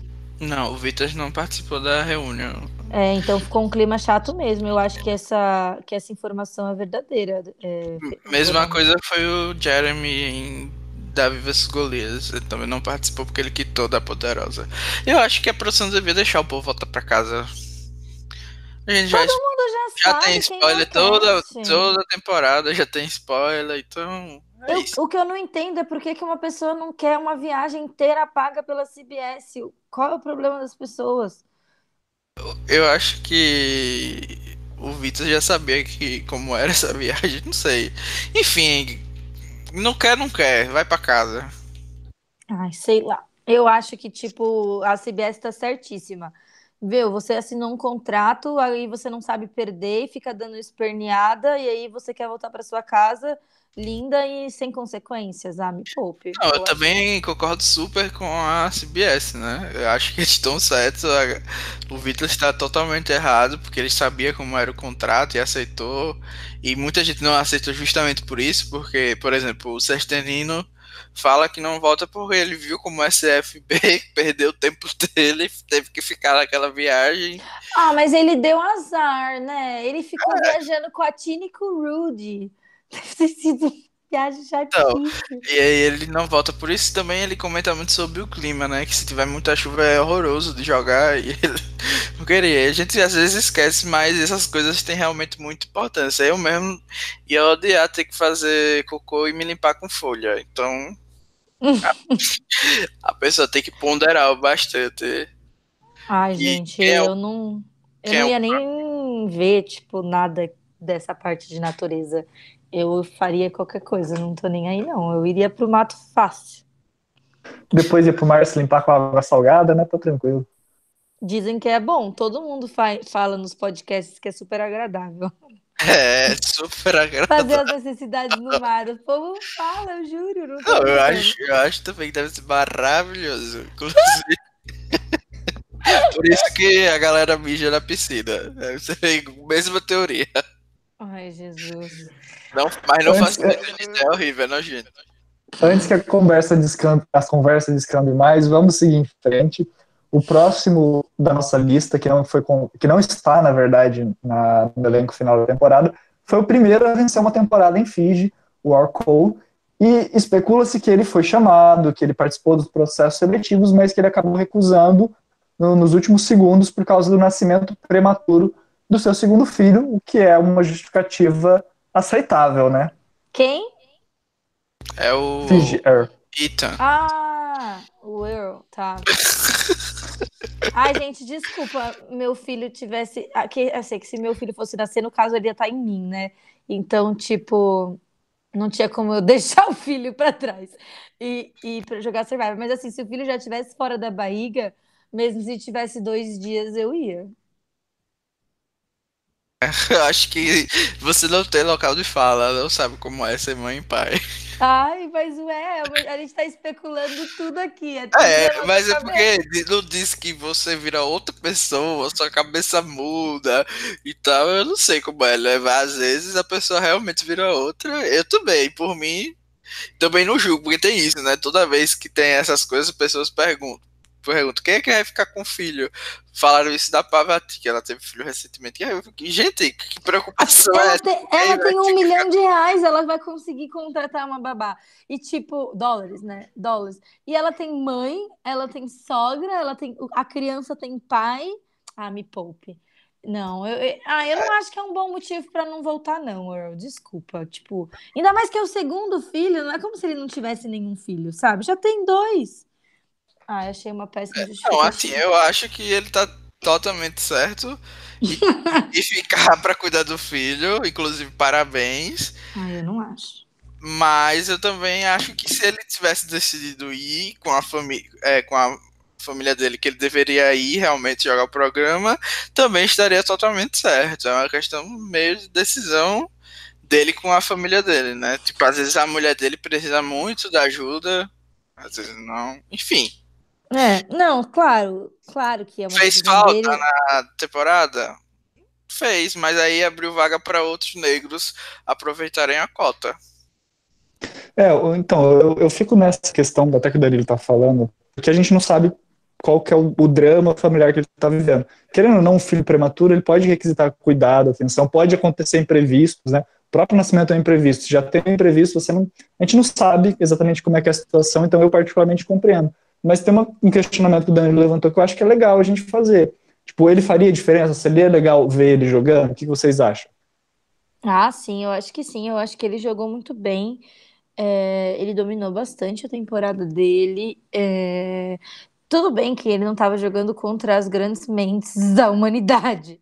Não, o Vitas não participou da reunião. É, então ficou um clima chato mesmo, eu acho que essa, que essa informação é verdadeira. É, Mesma coisa foi o Jeremy em Davi vs Golias. Ele também não participou porque ele quitou da Poderosa. Eu acho que a produção devia deixar o povo voltar pra casa. A gente já, Todo mundo já, já sabe tem quem spoiler é toda, toda temporada, já tem spoiler, então. É Eu- o que eu não entendo é por que, que uma pessoa não quer uma viagem inteira paga pela CBS. Qual é o problema das pessoas? Eu acho que o Vitor já sabia que como era essa viagem, não sei. Enfim, não quer, não quer, vai pra casa. Ai, sei lá. Eu acho que, tipo, a CBS tá certíssima. Viu, você assinou um contrato, aí você não sabe perder, fica dando esperneada, e aí você quer voltar para sua casa linda e sem consequências, ah, me poupe. Não, eu, eu também concordo super com a CBS, né? Eu acho que eles estão certos. O Vitor está totalmente errado, porque ele sabia como era o contrato e aceitou. E muita gente não aceitou justamente por isso, porque, por exemplo, o Sestenino fala que não volta porque ele viu como o SFB perdeu o tempo dele, teve que ficar naquela viagem. Ah, mas ele deu azar, né? Ele ficou é. viajando com a Tini e com o Rudy. Deve ter sido viagem. Então, e aí ele não volta. Por isso também ele comenta muito sobre o clima, né? Que se tiver muita chuva é horroroso de jogar. E ele não queria. A gente às vezes esquece, mas essas coisas têm realmente muita importância. Eu mesmo ia odiar ter que fazer cocô e me limpar com folha. Então a, pessoa tem que ponderar bastante. Ai, gente, é eu não. Eu não é ia nem ver, tipo, nada dessa parte de natureza. Eu faria qualquer coisa, não tô nem aí, não. Eu iria pro mato fácil. Depois ia pro mar se limpar com água salgada, né? Tô tranquilo. Dizem que é bom. Todo mundo fa fala nos podcasts que é super agradável. É, super agradável. Fazer as necessidades no mar. O povo fala, eu juro. Não, não eu, acho, eu acho também que deve ser maravilhoso. Inclusive. Por isso que a galera mija na piscina. Deve ser a mesma teoria. Ai, Jesus. Não, mas não faça isso, é horrível, é nojento. Antes que a conversa descambe, as conversas descambem mais, vamos seguir em frente. O próximo da nossa lista, que não, foi com, que não está, na verdade, na, no elenco final da temporada, foi o primeiro a vencer uma temporada em Fiji, o Orko, e especula-se que ele foi chamado, que ele participou dos processos seletivos, mas que ele acabou recusando no, nos últimos segundos por causa do nascimento prematuro do seu segundo filho, o que é uma justificativa aceitável, né? Quem? É o Fiji Air. Ethan. Ah, o Earl, tá. Ai, gente, desculpa, meu filho tivesse. Aqui, eu sei que se meu filho fosse nascer, no caso, ele ia estar em mim, né? Então, tipo, não tinha como eu deixar o filho para trás e, e para jogar Survivor. Mas assim, se o filho já estivesse fora da barriga, mesmo se tivesse dois dias, eu ia. Eu acho que você não tem local de fala, não sabe como é ser mãe e pai. Ai, mas ué, a gente tá especulando tudo aqui. É, é mas é porque não diz que você vira outra pessoa, sua cabeça muda e tal. Eu não sei como é, né? Às vezes a pessoa realmente vira outra. Eu também, por mim, também não julgo, porque tem isso, né? Toda vez que tem essas coisas, as pessoas perguntam pergunto, quem é que vai ficar com o filho? Falaram isso da Pavati, que ela teve filho recentemente. E aí eu fiquei, gente, que preocupação ela é tem, Ela tem um milhão de reais, ela vai conseguir contratar uma babá. E tipo, dólares, né? Dólares. E ela tem mãe, ela tem sogra, ela tem. A criança tem pai. Ah, me poupe. Não, eu, eu, ah, eu não acho que é um bom motivo para não voltar, não, Earl. Desculpa. Tipo, ainda mais que é o segundo filho, não é como se ele não tivesse nenhum filho, sabe? Já tem dois. Ah, achei uma péssima justificativa. Não, assim, eu acho que ele tá totalmente certo. E, e ficar para cuidar do filho, inclusive parabéns. Ah, eu não acho. Mas eu também acho que se ele tivesse decidido ir com a família, é, com a família dele, que ele deveria ir realmente jogar o programa, também estaria totalmente certo. É uma questão meio de decisão dele com a família dele, né? Tipo, às vezes a mulher dele precisa muito da ajuda, às vezes não. Enfim, é, não, claro, claro que é uma Fez falta dele. na temporada? Fez, mas aí abriu vaga para outros negros aproveitarem a cota. É, então, eu, eu fico nessa questão, até que o Danilo tá falando, porque a gente não sabe qual que é o, o, drama familiar que ele está vivendo. Querendo ou não, um filho prematuro, ele pode requisitar cuidado, atenção, pode acontecer imprevistos, né? O próprio nascimento é imprevisto. Já tem um imprevisto, você não, a gente não sabe exatamente como é que é a situação, então eu particularmente compreendo. Mas tem uma, um questionamento que o Danilo levantou que eu acho que é legal a gente fazer. Tipo, ele faria diferença? Seria legal ver ele jogando? O que vocês acham? Ah, sim, eu acho que sim. Eu acho que ele jogou muito bem. É, ele dominou bastante a temporada dele. É, tudo bem que ele não estava jogando contra as grandes mentes da humanidade.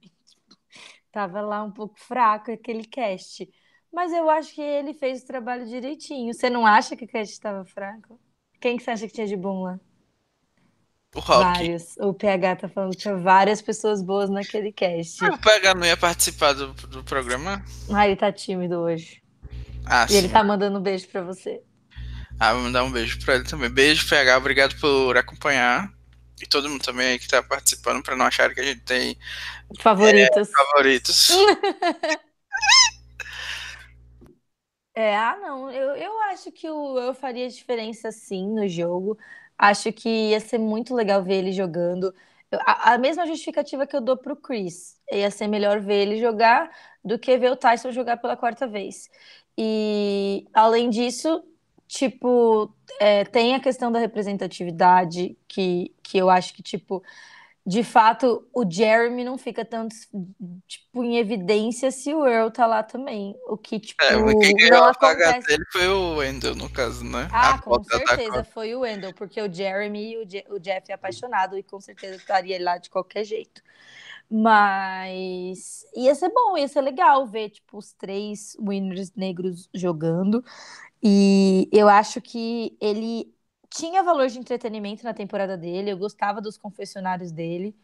Tava lá um pouco fraco aquele cast. Mas eu acho que ele fez o trabalho direitinho. Você não acha que o cast estava fraco? Quem que você acha que tinha de bom lá? O Rock. Vários. O PH tá falando que tinha várias pessoas boas naquele cast. Ah, o PH não ia participar do, do programa? Ah, ele tá tímido hoje. Ah, E sim. ele tá mandando um beijo pra você. Ah, vou mandar um beijo pra ele também. Beijo, PH. Obrigado por acompanhar. E todo mundo também aí que tá participando, pra não acharem que a gente tem Favoritos. favoritos. É, ah, não. Eu, eu acho que o, eu faria diferença sim no jogo. Acho que ia ser muito legal ver ele jogando. A, a mesma justificativa que eu dou pro Chris. Ia ser melhor ver ele jogar do que ver o Tyson jogar pela quarta vez. E além disso, tipo, é, tem a questão da representatividade, que, que eu acho que, tipo, de fato, o Jeremy não fica tanto, tipo, em evidência se o Earl tá lá também. O que, tipo, É, quem ganhou a vaga dele foi o Wendell, no caso, né? Ah, a com certeza foi o Wendell, porque o Jeremy e o, Je- o Jeff é apaixonado e com certeza estaria lá de qualquer jeito. Mas ia ser bom, ia ser legal ver, tipo, os três winners negros jogando. E eu acho que ele tinha valor de entretenimento na temporada dele, eu gostava dos confessionários dele.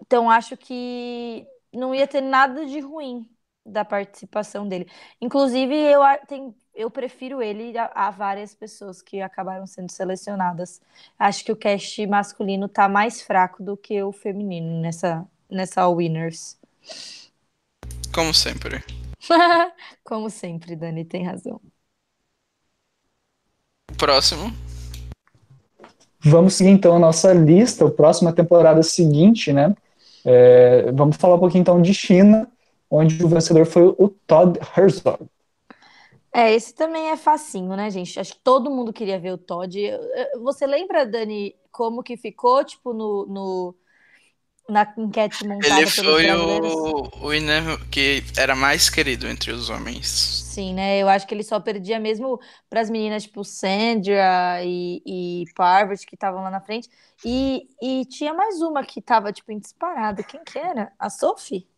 Então acho que não ia ter nada de ruim da participação dele. Inclusive, eu, tem, eu prefiro ele a, a várias pessoas que acabaram sendo selecionadas. Acho que o cast masculino tá mais fraco do que o feminino nessa, nessa All Winners. Como sempre. Como sempre, Dani tem razão. Próximo. Vamos seguir então a nossa lista, a próxima temporada seguinte, né? É, vamos falar um pouquinho então de China, onde o vencedor foi o Todd Herzog. É, esse também é facinho, né, gente? Acho que todo mundo queria ver o Todd. Você lembra, Dani, como que ficou, tipo, no, no- na enquete montada Ele foi brasileiros? o winner que era mais querido entre os homens. Sim, né? Eu acho que ele só perdia mesmo para as meninas tipo Sandra e, e Parvati que estavam lá na frente. E, e tinha mais uma que tava tipo em disparada. Quem que era? A Sophie?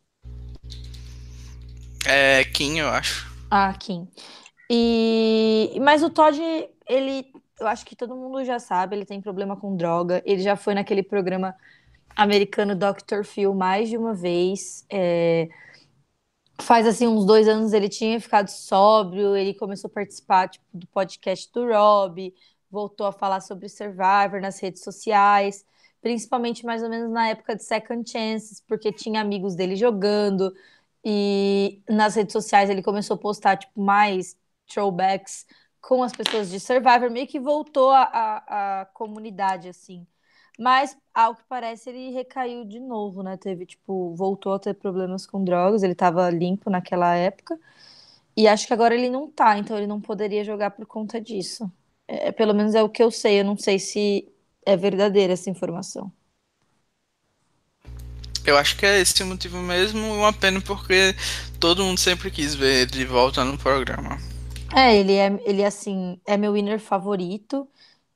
É, Kim, eu acho. Ah, Kim. E mas o Todd, ele, eu acho que todo mundo já sabe, ele tem problema com droga. Ele já foi naquele programa americano Dr. Phil mais de uma vez. É, faz assim uns dois anos ele tinha ficado sóbrio, ele começou a participar tipo, do podcast do Rob, voltou a falar sobre Survivor nas redes sociais, principalmente mais ou menos na época de Second Chances, porque tinha amigos dele jogando. E nas redes sociais ele começou a postar tipo, mais throwbacks com as pessoas de Survivor, meio que voltou a, a, a comunidade, assim. Mas, ao que parece, ele recaiu de novo, né? Teve, tipo, voltou a ter problemas com drogas, ele tava limpo naquela época. E acho que agora ele não tá, então ele não poderia jogar por conta disso. É, pelo menos é o que eu sei, eu não sei se é verdadeira essa informação. Eu acho que é esse o motivo mesmo, uma pena porque todo mundo sempre quis ver ele de volta no programa. É, ele é, ele assim, é meu winner favorito.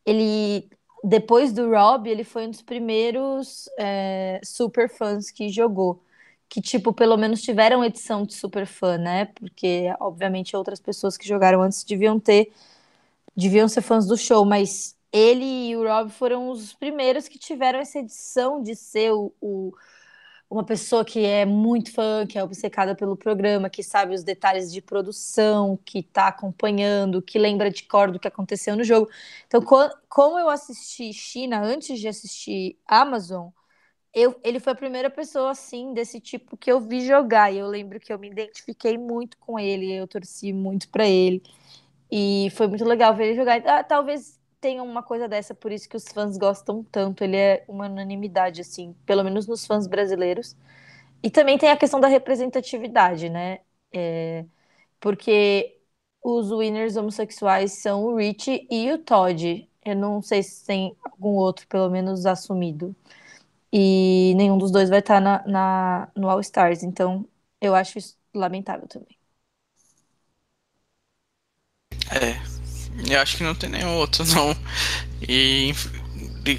Ele, depois do Rob, ele foi um dos primeiros é, super fãs que jogou. Que, tipo, pelo menos tiveram edição de super fã, né? Porque, obviamente, outras pessoas que jogaram antes deviam ter, deviam ser fãs do show, mas ele e o Rob foram os primeiros que tiveram essa edição de ser o, o uma pessoa que é muito fã, que é obcecada pelo programa, que sabe os detalhes de produção, que está acompanhando, que lembra de cor do que aconteceu no jogo. Então, co- como eu assisti China antes de assistir Amazon, eu, ele foi a primeira pessoa assim desse tipo que eu vi jogar. E eu lembro que eu me identifiquei muito com ele, eu torci muito para ele. E foi muito legal ver ele jogar. Ah, talvez tenha uma coisa dessa, por isso que os fãs gostam tanto. Ele é uma unanimidade, assim, pelo menos nos fãs brasileiros. E também tem a questão da representatividade, né? É, porque os winners homossexuais são o Rich e o Todd. Eu não sei se tem algum outro, pelo menos, assumido. E nenhum dos dois vai estar na, na- no All Stars. Então, eu acho isso lamentável também. É. Eu acho que não tem nenhum outro, não. E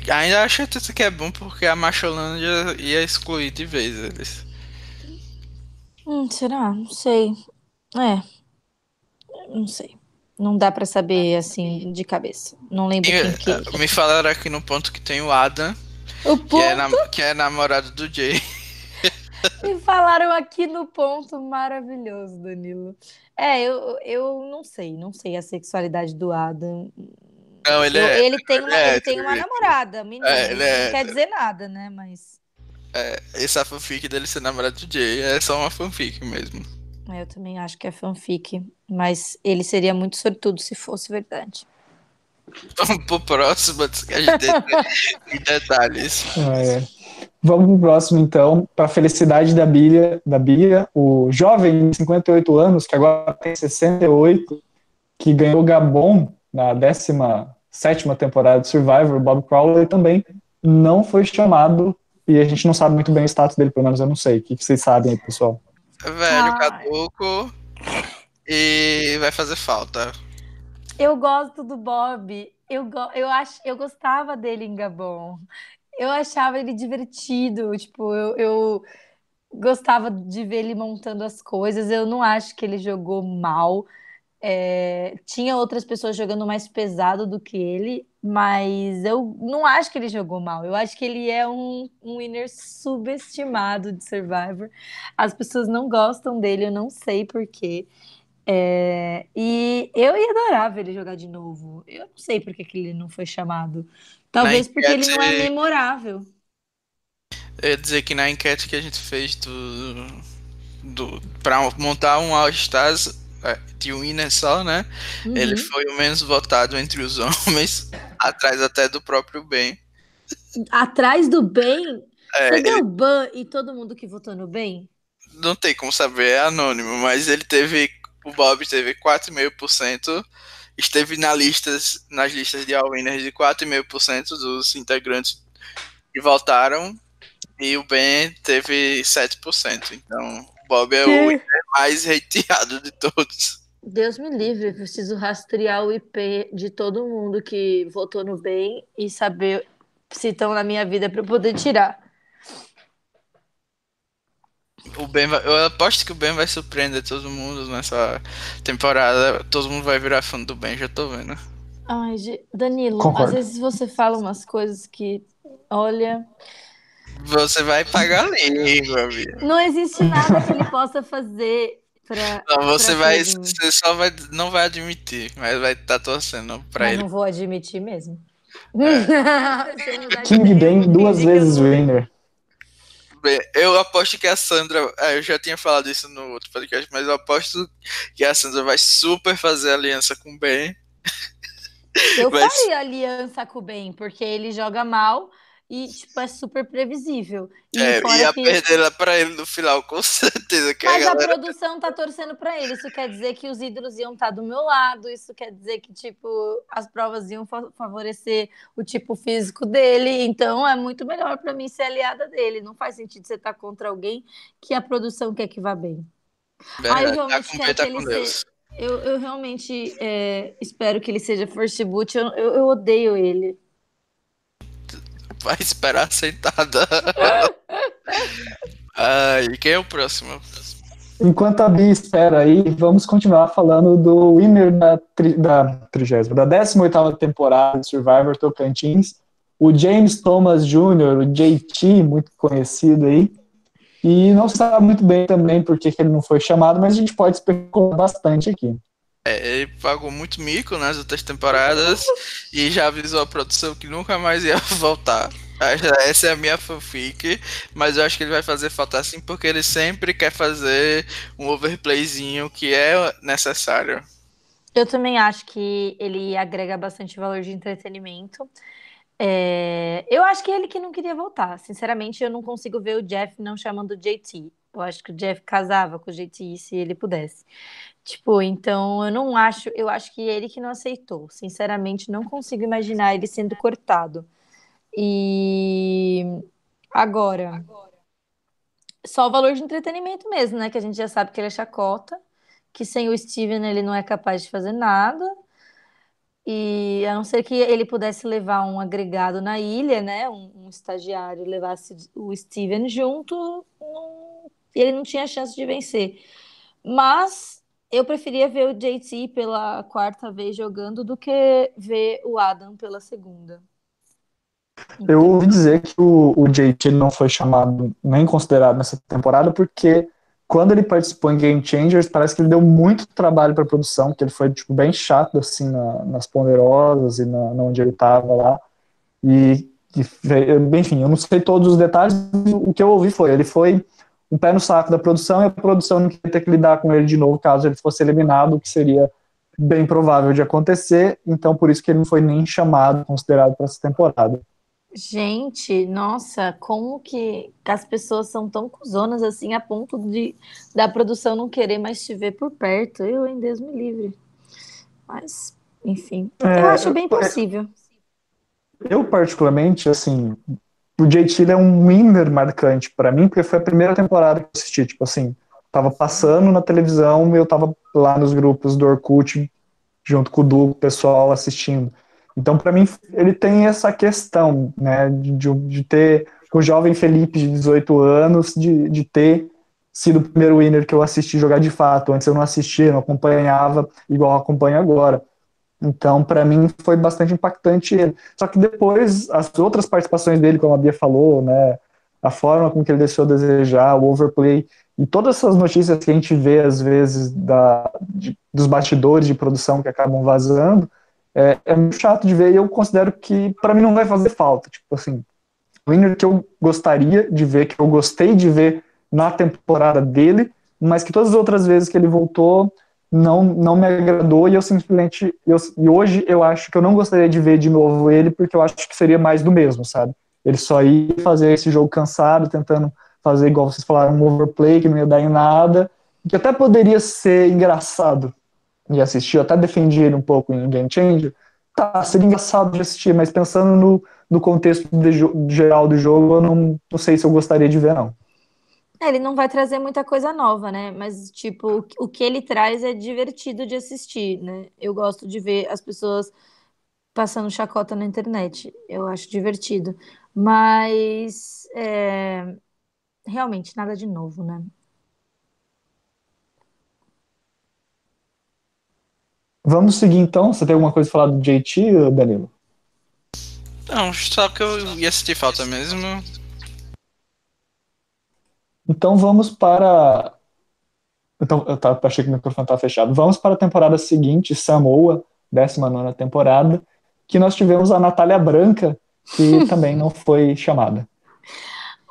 ainda acho que é bom porque a Macholândia ia excluir de vez eles. Hum, será? Não sei. É, não sei. Não dá para saber assim de cabeça. Não lembro E, quem que. eh, Me falaram aqui no ponto que tem o Adam, O que é, ponto que é namorado do Jay. Me falaram aqui no ponto maravilhoso, Danilo. É, eu, eu não sei, não sei a sexualidade do Adam. Não, ele Eu- é. ele tem uma, é ele tem uma hétero. namorada, menina. É, ele é Não quer dizer nada, né? Mas Essa fanfic dele ser namorado do Jay é só uma fanfic mesmo. é, eu também acho que é fanfic. Mas ele seria muito sortudo se fosse verdade. Vamos pro próximo antes que a gente em detalhes. É. Vamos pro próximo, então, para a felicidade da Bia, da Bia, o jovem de 58 anos, que agora tem 68, que ganhou o Gabon na 17ª temporada de Survivor, Bob Crowley também não foi chamado e a gente não sabe muito bem o status dele, pelo menos eu não sei. O que vocês sabem aí, pessoal? Velho, caduco. E vai fazer falta. Eu gosto do Bob. Eu, go eu, ach eu gostava dele em Gabon. Eu achava ele divertido. Tipo, eu, eu gostava de ver ele montando as coisas. Eu não acho que ele jogou mal. É, tinha outras pessoas jogando mais pesado do que ele, mas eu não acho que ele jogou mal. Eu acho que ele é um, um winner subestimado de Survivor. As pessoas não gostam dele, eu não sei por quê. É, e eu ia adorar ver ele jogar de novo. Eu não sei por que, que ele não foi chamado. Talvez porque ele não é memorável. Eu ia dizer que na enquete que a gente fez do, do pra montar um All-Stars é, de winner só, né? Uhum. Ele foi o menos votado entre os homens, atrás até do próprio Ben. Atrás do bem, É, você ele deu ban e todo mundo que votou no bem? não tem como saber, é anônimo, mas ele teve. O Bob teve 4,5%. Esteve na listas, nas listas de all-winners de 4,5% dos integrantes que votaram. E o Ben teve 7%. Então, o Bob é o winner mais hateado de todos. Deus me livre, eu preciso rastrear o IP de todo mundo que votou no bem e saber se estão na minha vida para eu poder tirar. O Ben vai- eu aposto que o Ben vai surpreender todo mundo nessa temporada. Todo mundo vai virar fã do Ben, já tô vendo. Ai, Danilo, Concordo. às vezes você fala umas coisas que, olha, Você vai pagar a língua, Bia. não existe nada que ele possa fazer para. Não, você pra vai. Você só vai. Não vai admitir, mas vai estar torcendo pra Mas ele. não vou admitir mesmo. De King Ben duas vezes winner. Bem, Eu aposto que a Sandra. ah, Eu já tinha falado isso no outro podcast, mas eu aposto que a Sandra vai super fazer aliança com o Ben. Eu Mas- faria aliança com o Ben, porque ele joga mal e, tipo, é super previsível. E É, ia que... perder ela pra ele no final, com certeza. Que Mas a a galera. produção tá torcendo pra ele. Isso quer dizer que os ídolos iam estar do meu lado. Isso quer dizer que, tipo, as provas iam fa- favorecer o tipo físico dele. Então é muito melhor pra mim ser aliada dele. Não faz sentido você estar contra alguém que a produção quer que vá bem. Verdade, tá realmente quero Ben, tá que com ele Deus. Eu, eu realmente é, espero que ele seja First Boot. Eu, eu, eu odeio ele. Vai esperar sentada. Ai, quem é o próximo? Enquanto a Bia espera aí, vamos continuar falando do winner da, tri, da 30, da 18ª temporada de Survivor Tocantins, o James Thomas Jr., o JT, muito conhecido aí. E não se sabe muito bem também por que que ele não foi chamado, mas a gente pode especular bastante aqui. É, ele pagou muito mico nas outras temporadas e já avisou a produção que nunca mais ia voltar. Essa é a minha fanfic, mas eu acho que ele vai fazer falta assim porque ele sempre quer fazer um overplayzinho que é necessário. Eu também acho que ele agrega bastante valor de entretenimento. É, eu acho que ele que não queria voltar. Sinceramente, eu não consigo ver o Jeff não chamando o JT. Eu acho que o Jeff casava com o JT se ele pudesse. Tipo, então eu não acho, eu acho que ele que não aceitou. Sinceramente, não consigo imaginar ele sendo cortado. E agora, só o valor de entretenimento mesmo, né? Que a gente já sabe que ele é chacota, que sem o Steven ele não é capaz de fazer nada. E a não ser que ele pudesse levar um agregado na ilha, né? Um, um estagiário levasse o Steven junto, não- ele não tinha chance de vencer. Mas eu preferia ver o JT pela quarta vez jogando do que ver o Adam pela segunda. Eu ouvi dizer que o, o JT não foi chamado nem considerado nessa temporada porque quando ele participou em Game Changers, parece que ele deu muito trabalho para a produção, que ele foi tipo, bem chato assim na, nas ponderosas e na, na onde ele estava lá. E, e, enfim, eu não sei todos os detalhes. O que eu ouvi foi, ele foi um pé no saco da produção e a produção não queria ter que lidar com ele de novo caso ele fosse eliminado, o que seria bem provável de acontecer. Então, por isso que ele não foi nem chamado, considerado para essa temporada. Gente, nossa, como que as pessoas são tão cuzonas assim a ponto de da produção não querer mais te ver por perto? Eu, em Deus me livre. Mas, enfim, é, eu acho bem possível. Eu, particularmente, assim, o JT é um winner marcante para mim, porque foi a primeira temporada que eu assisti. Tipo assim, tava passando na televisão e eu tava lá nos grupos do Orkut, junto com o Du, o pessoal assistindo. Então, para mim, ele tem essa questão, né, de, de ter o jovem Felipe de 18 anos, de, de ter sido o primeiro winner que eu assisti jogar de fato. Antes eu não assistia, não acompanhava igual acompanho agora. Então, para mim, foi bastante impactante ele. Só que depois, as outras participações dele, como a Bia falou, né, a forma com que ele deixou a desejar, o overplay, e todas essas notícias que a gente vê, às vezes, da, de, dos bastidores de produção que acabam vazando, é, é muito chato de ver e eu considero que para mim não vai fazer falta. Tipo assim, o winner que eu gostaria de ver, que eu gostei de ver na temporada dele, mas que todas as outras vezes que ele voltou não, não me agradou e eu simplesmente. Eu, e hoje eu acho que eu não gostaria de ver de novo ele, porque eu acho que seria mais do mesmo, sabe? Ele só ia fazer esse jogo cansado, tentando fazer, igual vocês falaram, um overplay que não ia dar em nada, que até poderia ser engraçado, de assistir, eu até defendi ele um pouco em Game Changer, tá, seria engraçado de assistir, mas pensando no, no contexto de, geral do jogo, eu não, não sei se eu gostaria de ver, não. É, ele não vai trazer muita coisa nova, né? Mas, tipo, o que ele traz é divertido de assistir, né? Eu gosto de ver as pessoas passando chacota na internet. Eu acho divertido. Mas, é... realmente, nada de novo, né? Vamos seguir então. Você tem alguma coisa pra falar do JT, Danilo? Não, só que eu ia sentir falta mesmo. Então vamos para. Então, eu tava, achei que o microfone estava fechado. Vamos para a temporada seguinte, Samoa, 19 temporada, que nós tivemos a Natália Branca, que também não foi chamada.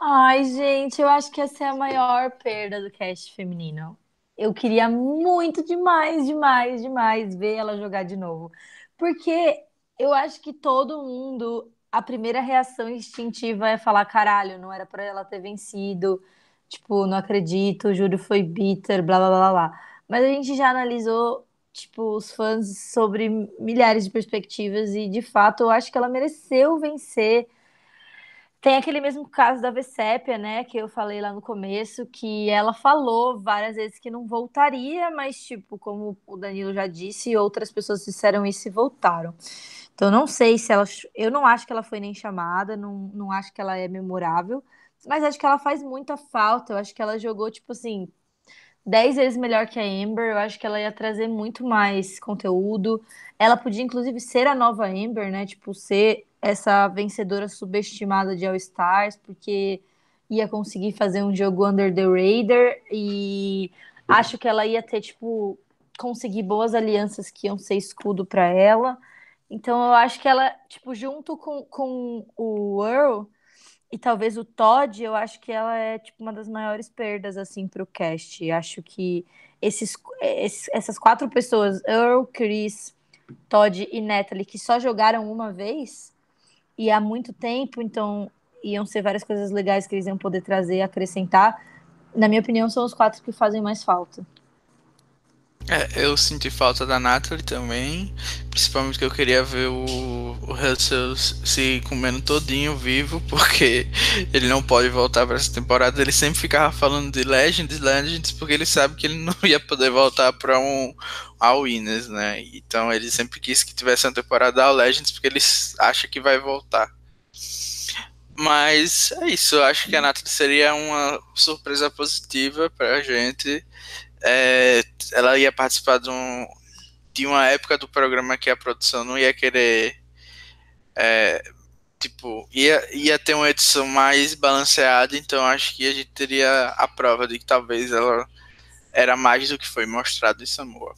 Ai, gente, eu acho que essa é a maior perda do cast feminino. Eu queria muito demais, demais, demais ver ela jogar de novo. Porque eu acho que todo mundo, a primeira reação instintiva é falar: caralho, não era para ela ter vencido. Tipo, não acredito, o júri foi bitter, blá blá blá blá. Mas a gente já analisou, tipo, os fãs sobre milhares de perspectivas e de fato eu acho que ela mereceu vencer tem aquele mesmo caso da Vessépia, né, que eu falei lá no começo, que ela falou várias vezes que não voltaria, mas, tipo, como o Danilo já disse, outras pessoas disseram isso e voltaram. Então, não sei se ela. Eu não acho que ela foi nem chamada, não, não acho que ela é memorável, mas acho que ela faz muita falta. Eu acho que ela jogou, tipo assim, dez vezes melhor que a Amber. Eu acho que ela ia trazer muito mais conteúdo. Ela podia, inclusive, ser a nova Amber, né? Tipo, ser essa vencedora subestimada de All Stars, porque ia conseguir fazer um jogo under the radar e acho que ela ia ter, tipo, conseguir boas alianças que iam ser escudo para ela. Então eu acho que ela, tipo, junto com, com o Earl e talvez o Todd, eu acho que ela é, tipo, uma das maiores perdas, assim, pro cast. Acho que esses, esses essas quatro pessoas, Earl, Chris, Todd e Natalie, que só jogaram uma vez, e há muito tempo, então iam ser várias coisas legais que eles iam poder trazer, acrescentar. Na minha opinião, são os quatro que fazem mais falta. É, eu senti falta da Natalie também, principalmente que eu queria ver o, o Russell se comendo todinho vivo, porque ele não pode voltar para essa temporada. Ele sempre ficava falando de Legends, Legends, porque ele sabe que ele não ia poder voltar para um All Winners, né? Então ele sempre quis que tivesse uma temporada All Legends, porque ele acha que vai voltar. Mas é isso, eu acho que a Natalie seria uma surpresa positiva para a gente é, ela ia participar de, um, de uma época do programa que a produção não ia querer. É, tipo, ia, ia ter uma edição mais balanceada, então acho que a gente teria a prova de que talvez ela era mais do que foi mostrado em Samoa.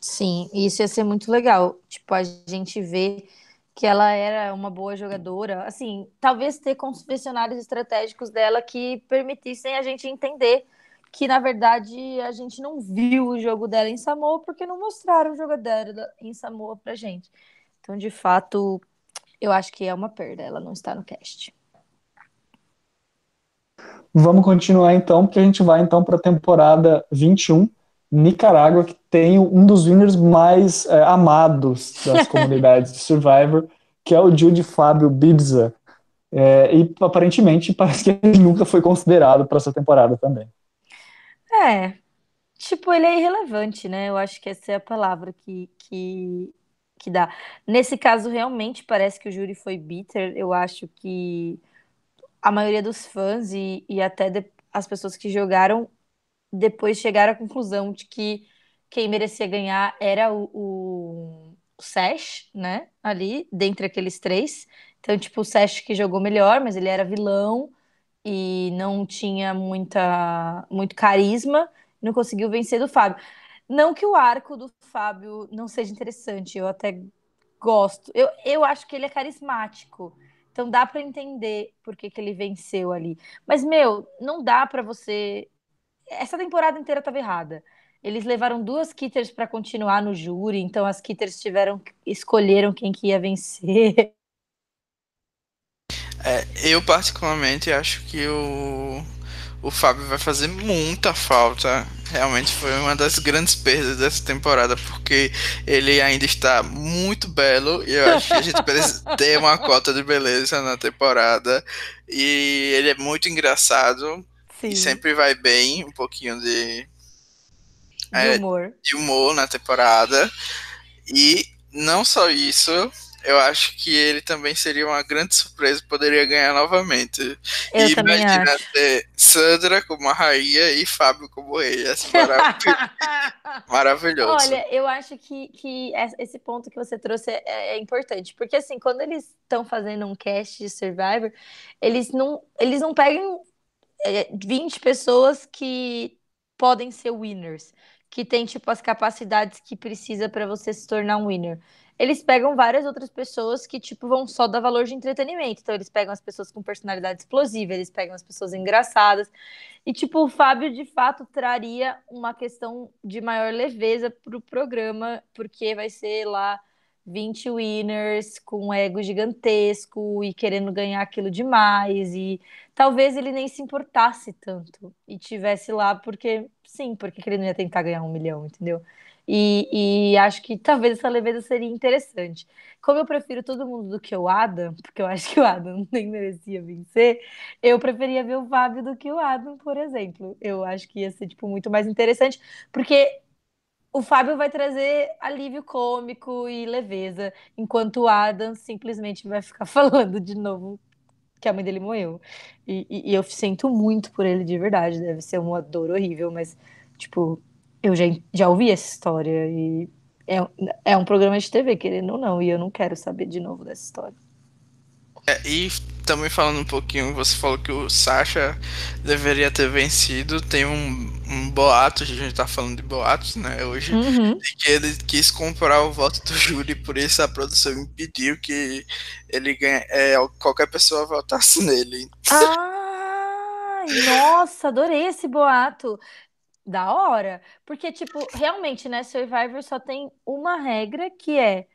Sim, isso ia ser muito legal. Tipo, a gente vê que ela era uma boa jogadora. Assim, talvez ter confessionários estratégicos dela que permitissem a gente entender que, na verdade, a gente não viu o jogo dela em Samoa porque não mostraram o jogo dela em Samoa pra gente. Então, de fato, eu acho que é uma perda ela não está no cast. Vamos continuar então, porque a gente vai então para a temporada 21, Nicarágua, que tem um dos winners mais é, amados das comunidades de Survivor, que é o Jude Fábio Bibza. É, e aparentemente parece que ele nunca foi considerado para essa temporada também. É, tipo, ele é irrelevante, né? Eu acho que essa é a palavra que, que, que dá. Nesse caso, realmente parece que o júri foi bitter. Eu acho que a maioria dos fãs e, e até de, as pessoas que jogaram depois chegaram à conclusão de que quem merecia ganhar era o, o, o Sash, né? Ali, dentre aqueles três. Então, tipo, o Sash que jogou melhor, mas ele era vilão e não tinha muita, muito carisma, não conseguiu vencer do Fábio. Não que o arco do Fábio não seja interessante, eu até gosto. Eu, eu acho que ele é carismático. Então dá para entender por que, que ele venceu ali. Mas, meu, não dá para você. Essa temporada inteira estava errada. Eles levaram duas kitters para continuar no júri, então as kitters tiveram escolheram quem que ia vencer. É, eu particularmente acho que o, o Fábio vai fazer muita falta. Realmente foi uma das grandes perdas dessa temporada, porque ele ainda está muito belo e eu acho que a gente precisa ter uma cota de beleza na temporada. E ele é muito engraçado Sim. e sempre vai bem, um pouquinho de, de é, humor. de humor na temporada. E não só isso, eu acho que ele também seria uma grande surpresa, poderia ganhar novamente. Eu e imagina acho. ter Sandra como a rainha e Fábio como rei. Maravilhoso. maravilhoso. Olha, eu acho que, que esse ponto que você trouxe é, é importante, porque assim, quando eles estão fazendo um cast de Survivor, eles não, eles não pegam é, 20 pessoas que podem ser winners, que tem tipo as capacidades que precisa para você se tornar um winner eles pegam várias outras pessoas que, tipo, vão só dar valor de entretenimento. Então, eles pegam as pessoas com personalidade explosiva, eles pegam as pessoas engraçadas. E, tipo, o Fábio, de fato, traria uma questão de maior leveza para o programa, porque vai ser lá 20 winners com um ego gigantesco e querendo ganhar aquilo demais. E talvez ele nem se importasse tanto e tivesse lá porque, sim, porque ele não ia tentar ganhar um milhão, entendeu? E, e, acho que talvez essa leveza seria interessante. Como eu prefiro todo mundo do que o Adam, porque eu acho que o Adam nem merecia vencer, eu preferia ver o Fábio do que o Adam, por exemplo. Eu acho que ia ser tipo, muito mais interessante, porque o Fábio vai trazer alívio cômico e leveza, enquanto o Adam simplesmente vai ficar falando de novo que a mãe dele morreu. E, e, e eu sinto muito por ele de verdade, deve ser uma dor horrível, mas, tipo, eu já, já ouvi essa história e é, é um programa de TV, querendo ou não, e eu não quero saber de novo dessa história. É, e também falando um pouquinho, você falou que o Sasha deveria ter vencido. Tem um, um boato, a gente tá falando de boatos, né, hoje, uhum. de que ele quis comprar o voto do júri, por isso a produção impediu que ele ganha, é, qualquer pessoa votasse nele. Ah, nossa, adorei esse boato da hora. Porque, tipo, realmente, né, Survivor só tem uma regra que é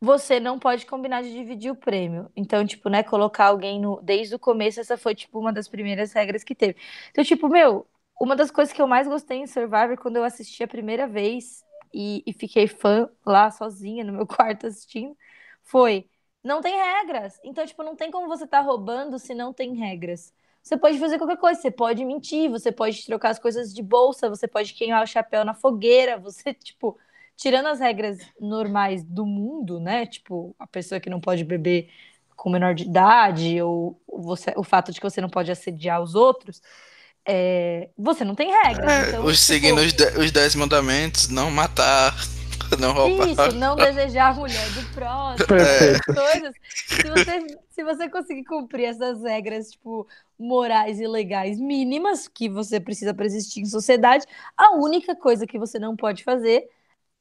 você não pode combinar de dividir o prêmio. Então, tipo, né, colocar alguém no. Desde o começo, essa foi, tipo, uma das primeiras regras que teve. Então, tipo, meu, uma das coisas que eu mais gostei em Survivor quando eu assisti a primeira vez e, e fiquei fã lá sozinha no meu quarto assistindo foi. Não tem regras. Então, tipo, não tem como você tá roubando se não tem regras. Você pode fazer qualquer coisa, você pode mentir, você pode trocar as coisas de bolsa, você pode queimar o chapéu na fogueira, você, tipo, tirando as regras normais do mundo, né? Tipo, a pessoa que não pode beber com menor de idade, ou você, o fato de que você não pode assediar os outros, é, você não tem regras. É, então, os tipo, seguindo os, de- os dez mandamentos, não matar, não roubar. Isso, não desejar a mulher do próximo, essas coisas. Se você, se você conseguir cumprir essas regras, tipo, morais e legais mínimas que você precisa para existir em sociedade, a única coisa que você não pode fazer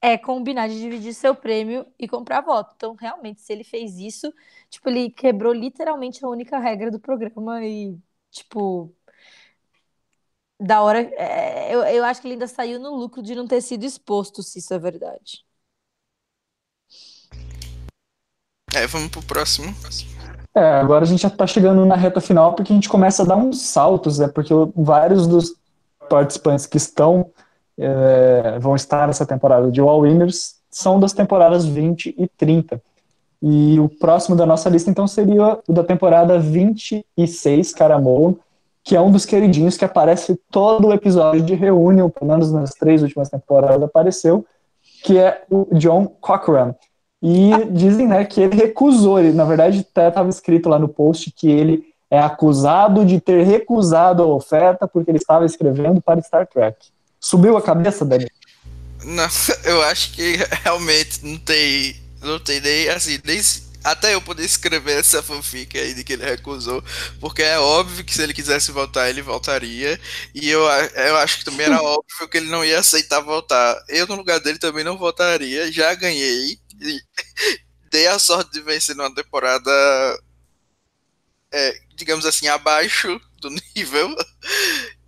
é combinar de dividir seu prêmio e comprar voto. Então, realmente, se ele fez isso, tipo, ele quebrou literalmente a única regra do programa e, tipo, da hora. é, eu, eu acho que ele ainda saiu no lucro de não ter sido exposto, se isso é verdade. É, vamos pro próximo. É, agora a gente já tá chegando na reta final porque a gente começa a dar uns saltos, né? Porque vários dos participantes que estão é, vão estar nessa temporada de All Winners são das temporadas 20 e 30. E o próximo da nossa lista, então, seria o da temporada 26, Caramon, que é um dos queridinhos que aparece todo o episódio de Reunion, pelo menos nas três últimas temporadas apareceu, que é o John Cochran. E dizem, né, que ele recusou, ele, na verdade, até estava escrito lá no post que ele é acusado de ter recusado a oferta porque ele estava escrevendo para Star Trek. Subiu a cabeça, Dani? Não, eu acho que realmente não tem, não tem nem assim, nem até eu poder escrever essa fanfic aí de que ele recusou, porque é óbvio que se ele quisesse voltar, ele voltaria, e eu, eu acho que também era óbvio que ele não ia aceitar voltar. Eu, no lugar dele, também não votaria, já ganhei, e dei a sorte de vencer numa temporada, é, digamos assim, abaixo do nível.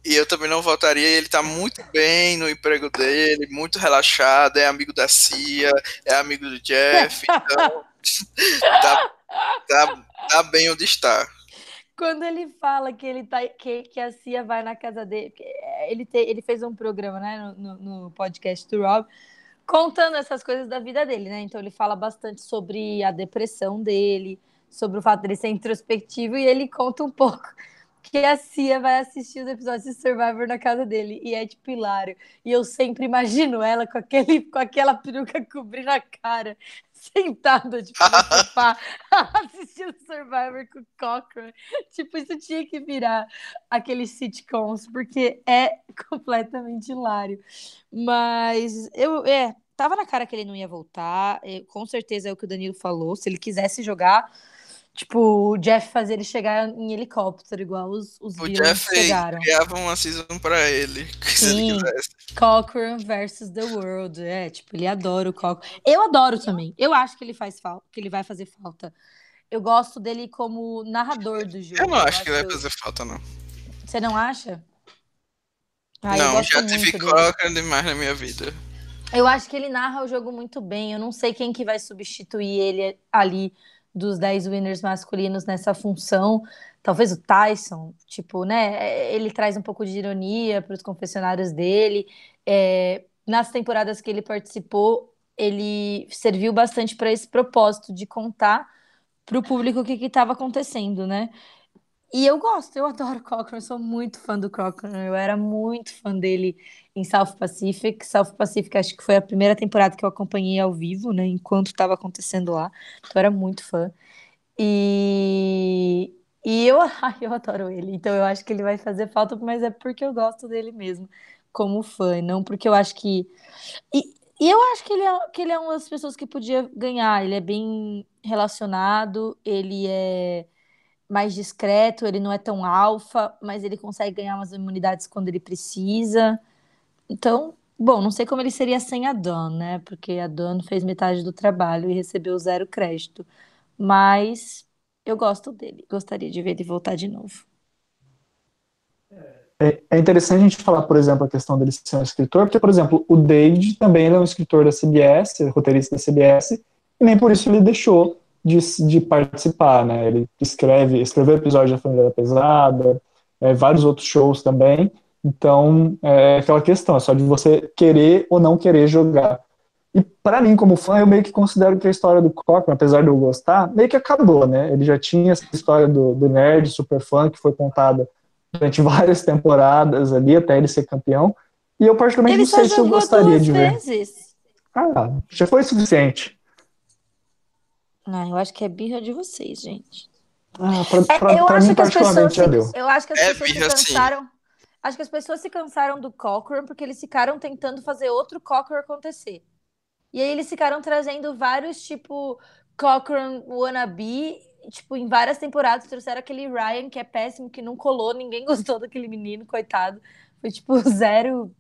E eu também não votaria. Ele tá muito bem no emprego dele, muito relaxado, é amigo da Cia, é amigo do Jeff, então tá, tá, tá bem onde está. Quando ele fala que ele tá que, que a Cia vai na casa dele, é, ele, te, ele fez um programa, né, no, no, podcast do Rob, contando essas coisas da vida dele, né? Então ele fala bastante sobre a depressão dele, sobre o fato dele ser introspectivo e ele conta um pouco que a Cia vai assistir os episódios de Survivor na casa dele e é tipo hilário. E eu sempre imagino ela com aquele com aquela peruca cobrindo a cara, sentada tipo no sofá, assistindo Survivor com o Cochran. Tipo, isso tinha que virar aqueles sitcoms, porque é completamente hilário. Mas eu, é, tava na cara que ele não ia voltar. com certeza é o que o Danilo falou. Se ele quisesse jogar, tipo, o Jeff fazer ele chegar em helicóptero, igual os, os O Jeff chegaram. criava uma season pra ele, se ele Sim. quisesse. Cochran versus The World. É, tipo, ele adora o Cochran. Eu adoro também. Eu acho que ele faz falta, que ele vai fazer falta. Eu gosto dele como narrador do jogo. Eu não acho que vai fazer falta, não. Você não acha? Ah, não, já tive. Cochran demais na minha vida. Eu acho que ele narra o jogo muito bem. Eu não sei quem que vai substituir ele ali dos 10 winners masculinos nessa função. Talvez o Tyson, tipo, né? Ele traz um pouco de ironia para os confessionários dele. É, nas temporadas que ele participou, ele serviu bastante para esse propósito de contar para o público o que estava acontecendo, né? E eu gosto, eu adoro o Cochran, sou muito fã do Cochran. Eu era muito fã dele em South Pacific. South Pacific acho que foi a primeira temporada que eu acompanhei ao vivo, né? Enquanto estava acontecendo lá. Então eu era muito fã. E, e eu, ai, eu adoro ele. Então eu acho que ele vai fazer falta, mas é porque eu gosto dele mesmo, como fã, não porque eu acho que. E, e eu acho que ele, é, que ele é uma das pessoas que podia ganhar. Ele é bem relacionado, ele é mais discreto, ele não é tão alfa, mas ele consegue ganhar umas imunidades quando ele precisa. Então, bom, não sei como ele seria sem a Dawn, né? Porque a Dawn fez metade do trabalho e recebeu zero crédito. Mas eu gosto dele, gostaria de ver ele voltar de novo. É, é interessante a gente falar, por exemplo, a questão dele ser um escritor, porque, por exemplo, o David também é um escritor da CBS, roteirista da CBS, e nem por isso ele deixou de, de participar, né? Ele escreve, escreveu episódios da Família da Pesada, é, vários outros shows também. Então, é aquela questão, é só de você querer ou não querer jogar. E para mim, como fã, eu meio que considero que a história do Cochran, apesar de eu gostar, meio que acabou, né? Ele já tinha essa história do, do nerd super fã que foi contada durante várias temporadas ali, até ele ser campeão. E eu particularmente Ele não sei se eu gostaria de ver. vezes. Ah, já foi suficiente. Ah, eu acho que é birra de vocês, gente. Ah, pra, É, pra- eu pra acho mim, que as pessoas já deu. se, eu acho que as É pessoas se birra, sim. cansaram. acho que as pessoas se cansaram do Cochrane porque eles ficaram tentando fazer outro Cochrane acontecer. E aí eles ficaram trazendo vários, tipo, Cochrane wannabe, tipo, em várias temporadas trouxeram aquele Ryan, que é péssimo, que não colou, ninguém gostou daquele menino, coitado. Foi, tipo, zero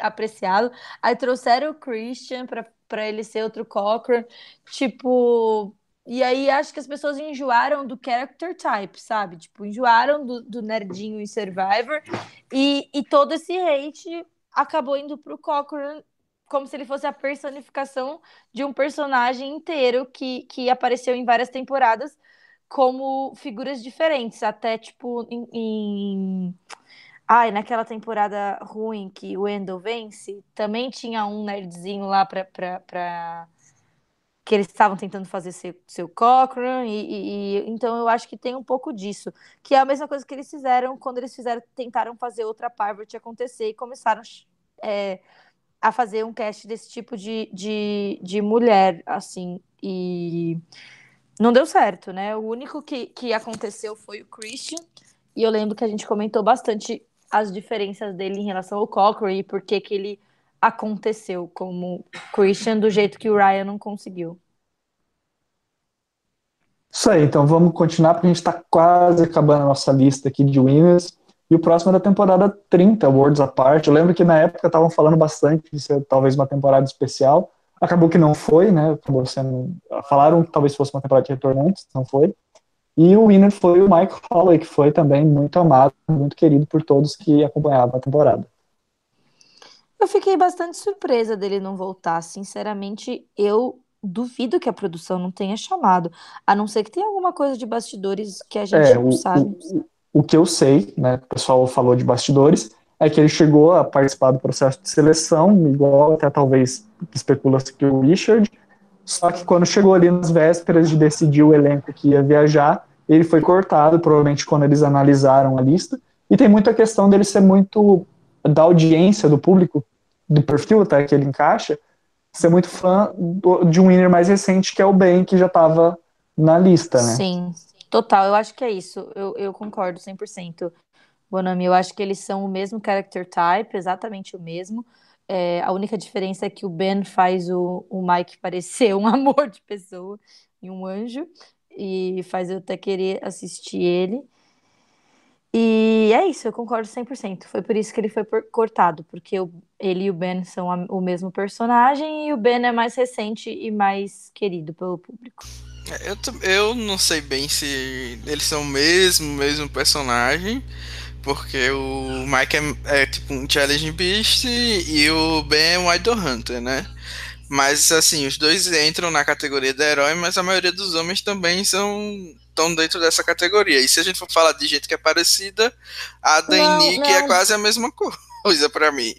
apreciado. Aí trouxeram o Christian para ele ser outro Cochrane. Tipo, e aí acho que as pessoas enjoaram do character type, sabe? Tipo, enjoaram do, do nerdinho em Survivor. E, e todo esse hate acabou indo pro Cochrane como se ele fosse a personificação de um personagem inteiro que, que apareceu em várias temporadas como figuras diferentes, até tipo em, em... Ai, naquela temporada ruim que o Wendell vence, também tinha um nerdzinho lá pra, pra, pra que eles estavam tentando fazer seu, seu Cochrane, e, e, então eu acho que tem um pouco disso, que é a mesma coisa que eles fizeram quando eles fizeram, tentaram fazer outra Parvati acontecer e começaram é, a fazer um cast desse tipo de, de, de mulher, assim, e não deu certo, né? O único que, que aconteceu foi o Christian, e eu lembro que a gente comentou bastante as diferenças dele em relação ao Cochrane e por que que ele aconteceu como Christian do jeito que o Ryan não conseguiu. Isso aí, então vamos continuar porque a gente está quase acabando a nossa lista aqui de winners. E o próximo é da temporada 30, Worlds Apart. Eu lembro que na época estavam falando bastante de ser talvez uma temporada especial. Acabou que não foi, né? Acabou sendo. Falaram que talvez fosse uma temporada de retornantes, não foi. E o winner foi o Mike Holloway, que foi também muito amado, muito querido por todos que acompanhavam a temporada. Eu fiquei bastante surpresa dele não voltar. Sinceramente, eu duvido que a produção não tenha chamado. A não ser que tenha alguma coisa de bastidores que a gente é, não o, sabe. O, o que eu sei, né, o pessoal falou de bastidores, é que ele chegou a participar do processo de seleção, igual até talvez especula-se que o Richard, só que quando chegou ali nas vésperas de decidir o elenco que ia viajar, ele foi cortado, provavelmente quando eles analisaram a lista, e tem muita questão dele ser muito da audiência do público, do perfil até que ele encaixa, ser muito fã do, de um winner mais recente, que é o Ben, que já estava na lista, né? Sim, total, eu acho que é isso, eu, eu concordo 100%. Bonami, eu acho que eles são o mesmo character type, exatamente o mesmo. É, a única diferença é que o Ben faz o, o Mike parecer um amor de pessoa e um anjo, e faz eu até querer assistir ele. E é isso, eu concordo 100%. Foi por isso que ele foi cortado, porque o, ele e o Ben são a, o mesmo personagem e o Ben é mais recente e mais querido pelo público. É, eu, eu não sei bem se eles são o mesmo, mesmo personagem, porque o Mike é, é tipo um Challenge Beast e o Ben é um Idol Hunter, né? Mas assim, os dois entram na categoria de herói, mas a maioria dos homens também são estão dentro dessa categoria. E se a gente for falar de gente que é parecida, a Dan Nick é quase a mesma coisa para mim.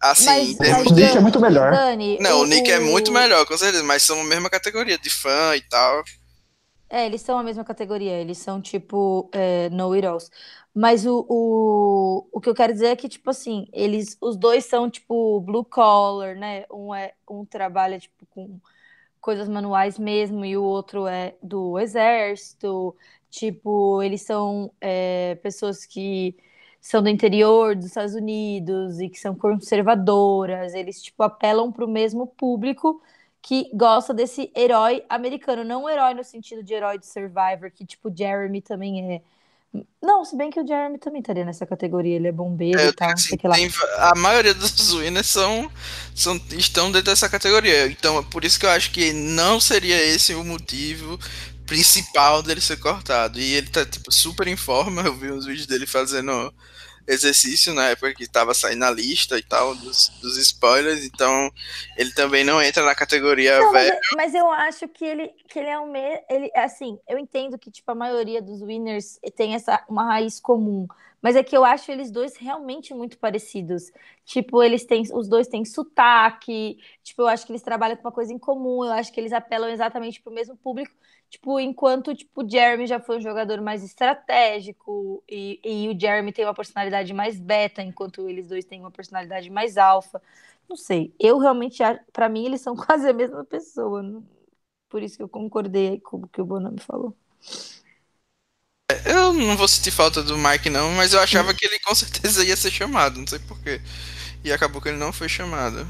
Assim, mas, o Nick é muito melhor. Dani, não, o, o Nick é muito melhor, com certeza, mas são a mesma categoria de fã e tal. É, eles são a mesma categoria, eles são tipo é, No It Alls. Mas o, o, o que eu quero dizer é que, tipo assim, eles, os dois são, tipo, blue collar, né? Um, é, um trabalha, tipo, com coisas manuais mesmo, e o outro é do exército. Tipo, eles são é, pessoas que são do interior dos Estados Unidos e que são conservadoras. Eles, tipo, apelam para o mesmo público que gosta desse herói americano. Não um herói no sentido de herói de Survivor, que, tipo, Jeremy também é não, se bem que o Jeremy também estaria nessa categoria, ele é bombeiro é, e tal, assim, tem, a maioria dos winners são, são, estão dentro dessa categoria. Então, é por isso que eu acho que não seria esse o motivo principal dele ser cortado. E ele tá, tipo, super em forma. Eu vi uns vídeos dele fazendo exercício na época que estava saindo a lista e tal, dos, dos, spoilers, então ele também não entra na categoria não, velho. Mas, mas, eu acho que ele, que ele é um ele assim, eu entendo que tipo a maioria dos winners tem essa uma raiz comum, mas é que eu acho eles dois realmente muito parecidos. Tipo, eles têm, os dois têm sotaque, tipo, eu acho que eles trabalham com uma coisa em comum, eu acho que eles apelam exatamente para o mesmo público. Tipo, enquanto tipo, o Jeremy já foi um jogador mais estratégico e, e o Jeremy tem uma personalidade mais beta, enquanto eles dois têm uma personalidade mais alfa. Não sei. Eu realmente, para mim, eles são quase a mesma pessoa. Por isso que eu concordei com o que o Bonami falou. É, eu não vou sentir falta do Mike, não, mas eu achava que ele com certeza ia ser chamado, não sei porquê. E acabou que ele não foi chamado.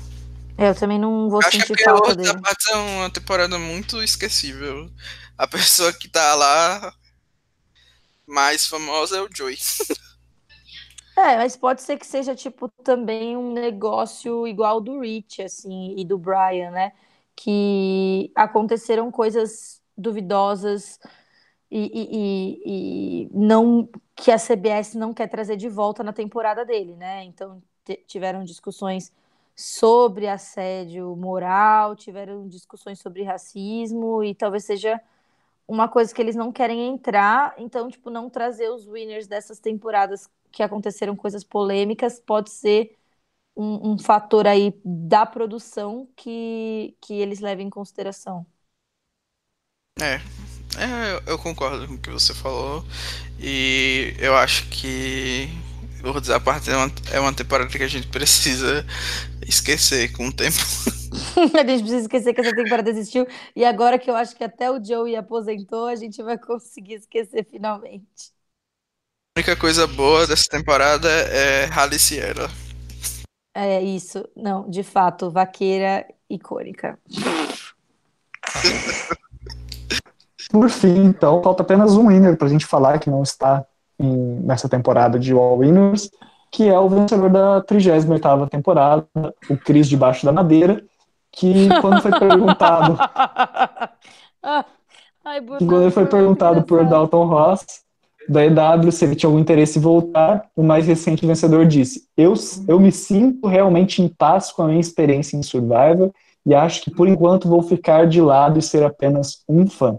É, eu também não vou Acho sentir que falta dele. é uma temporada muito esquecível. A pessoa que tá lá mais famosa é o Joey. É, mas pode ser que seja, tipo, também um negócio igual do Rich, assim, e do Brian, né? Que aconteceram coisas duvidosas e, e, e, não que a CBS não quer trazer de volta na temporada dele, né? Então tiveram discussões sobre assédio moral, tiveram discussões sobre racismo e talvez seja uma coisa que eles não querem entrar, então tipo não trazer os winners dessas temporadas que aconteceram coisas polêmicas pode ser um, um fator aí da produção que, que eles levem em consideração. É, é, eu concordo com o que você falou. E eu acho que o Desaparte é uma, é uma temporada que a gente precisa esquecer com o tempo. a gente precisa esquecer que essa temporada existiu. E agora que eu acho que até o Joey aposentou, a gente vai conseguir esquecer finalmente. A única coisa boa dessa temporada é Halle Sierra. É isso. Não, de fato, vaqueira icônica. Por fim, então, falta apenas um winner para a gente falar que não está em, nessa temporada de All Winners, que é o vencedor da 38ª temporada, o Cris debaixo da madeira, que quando foi perguntado Ai, quando ele foi perguntado por Dalton Ross da EW se ele tinha algum interesse em voltar, o mais recente vencedor disse: eu, eu me sinto realmente em paz com a minha experiência em Survivor e acho que por enquanto vou ficar de lado e ser apenas um fã.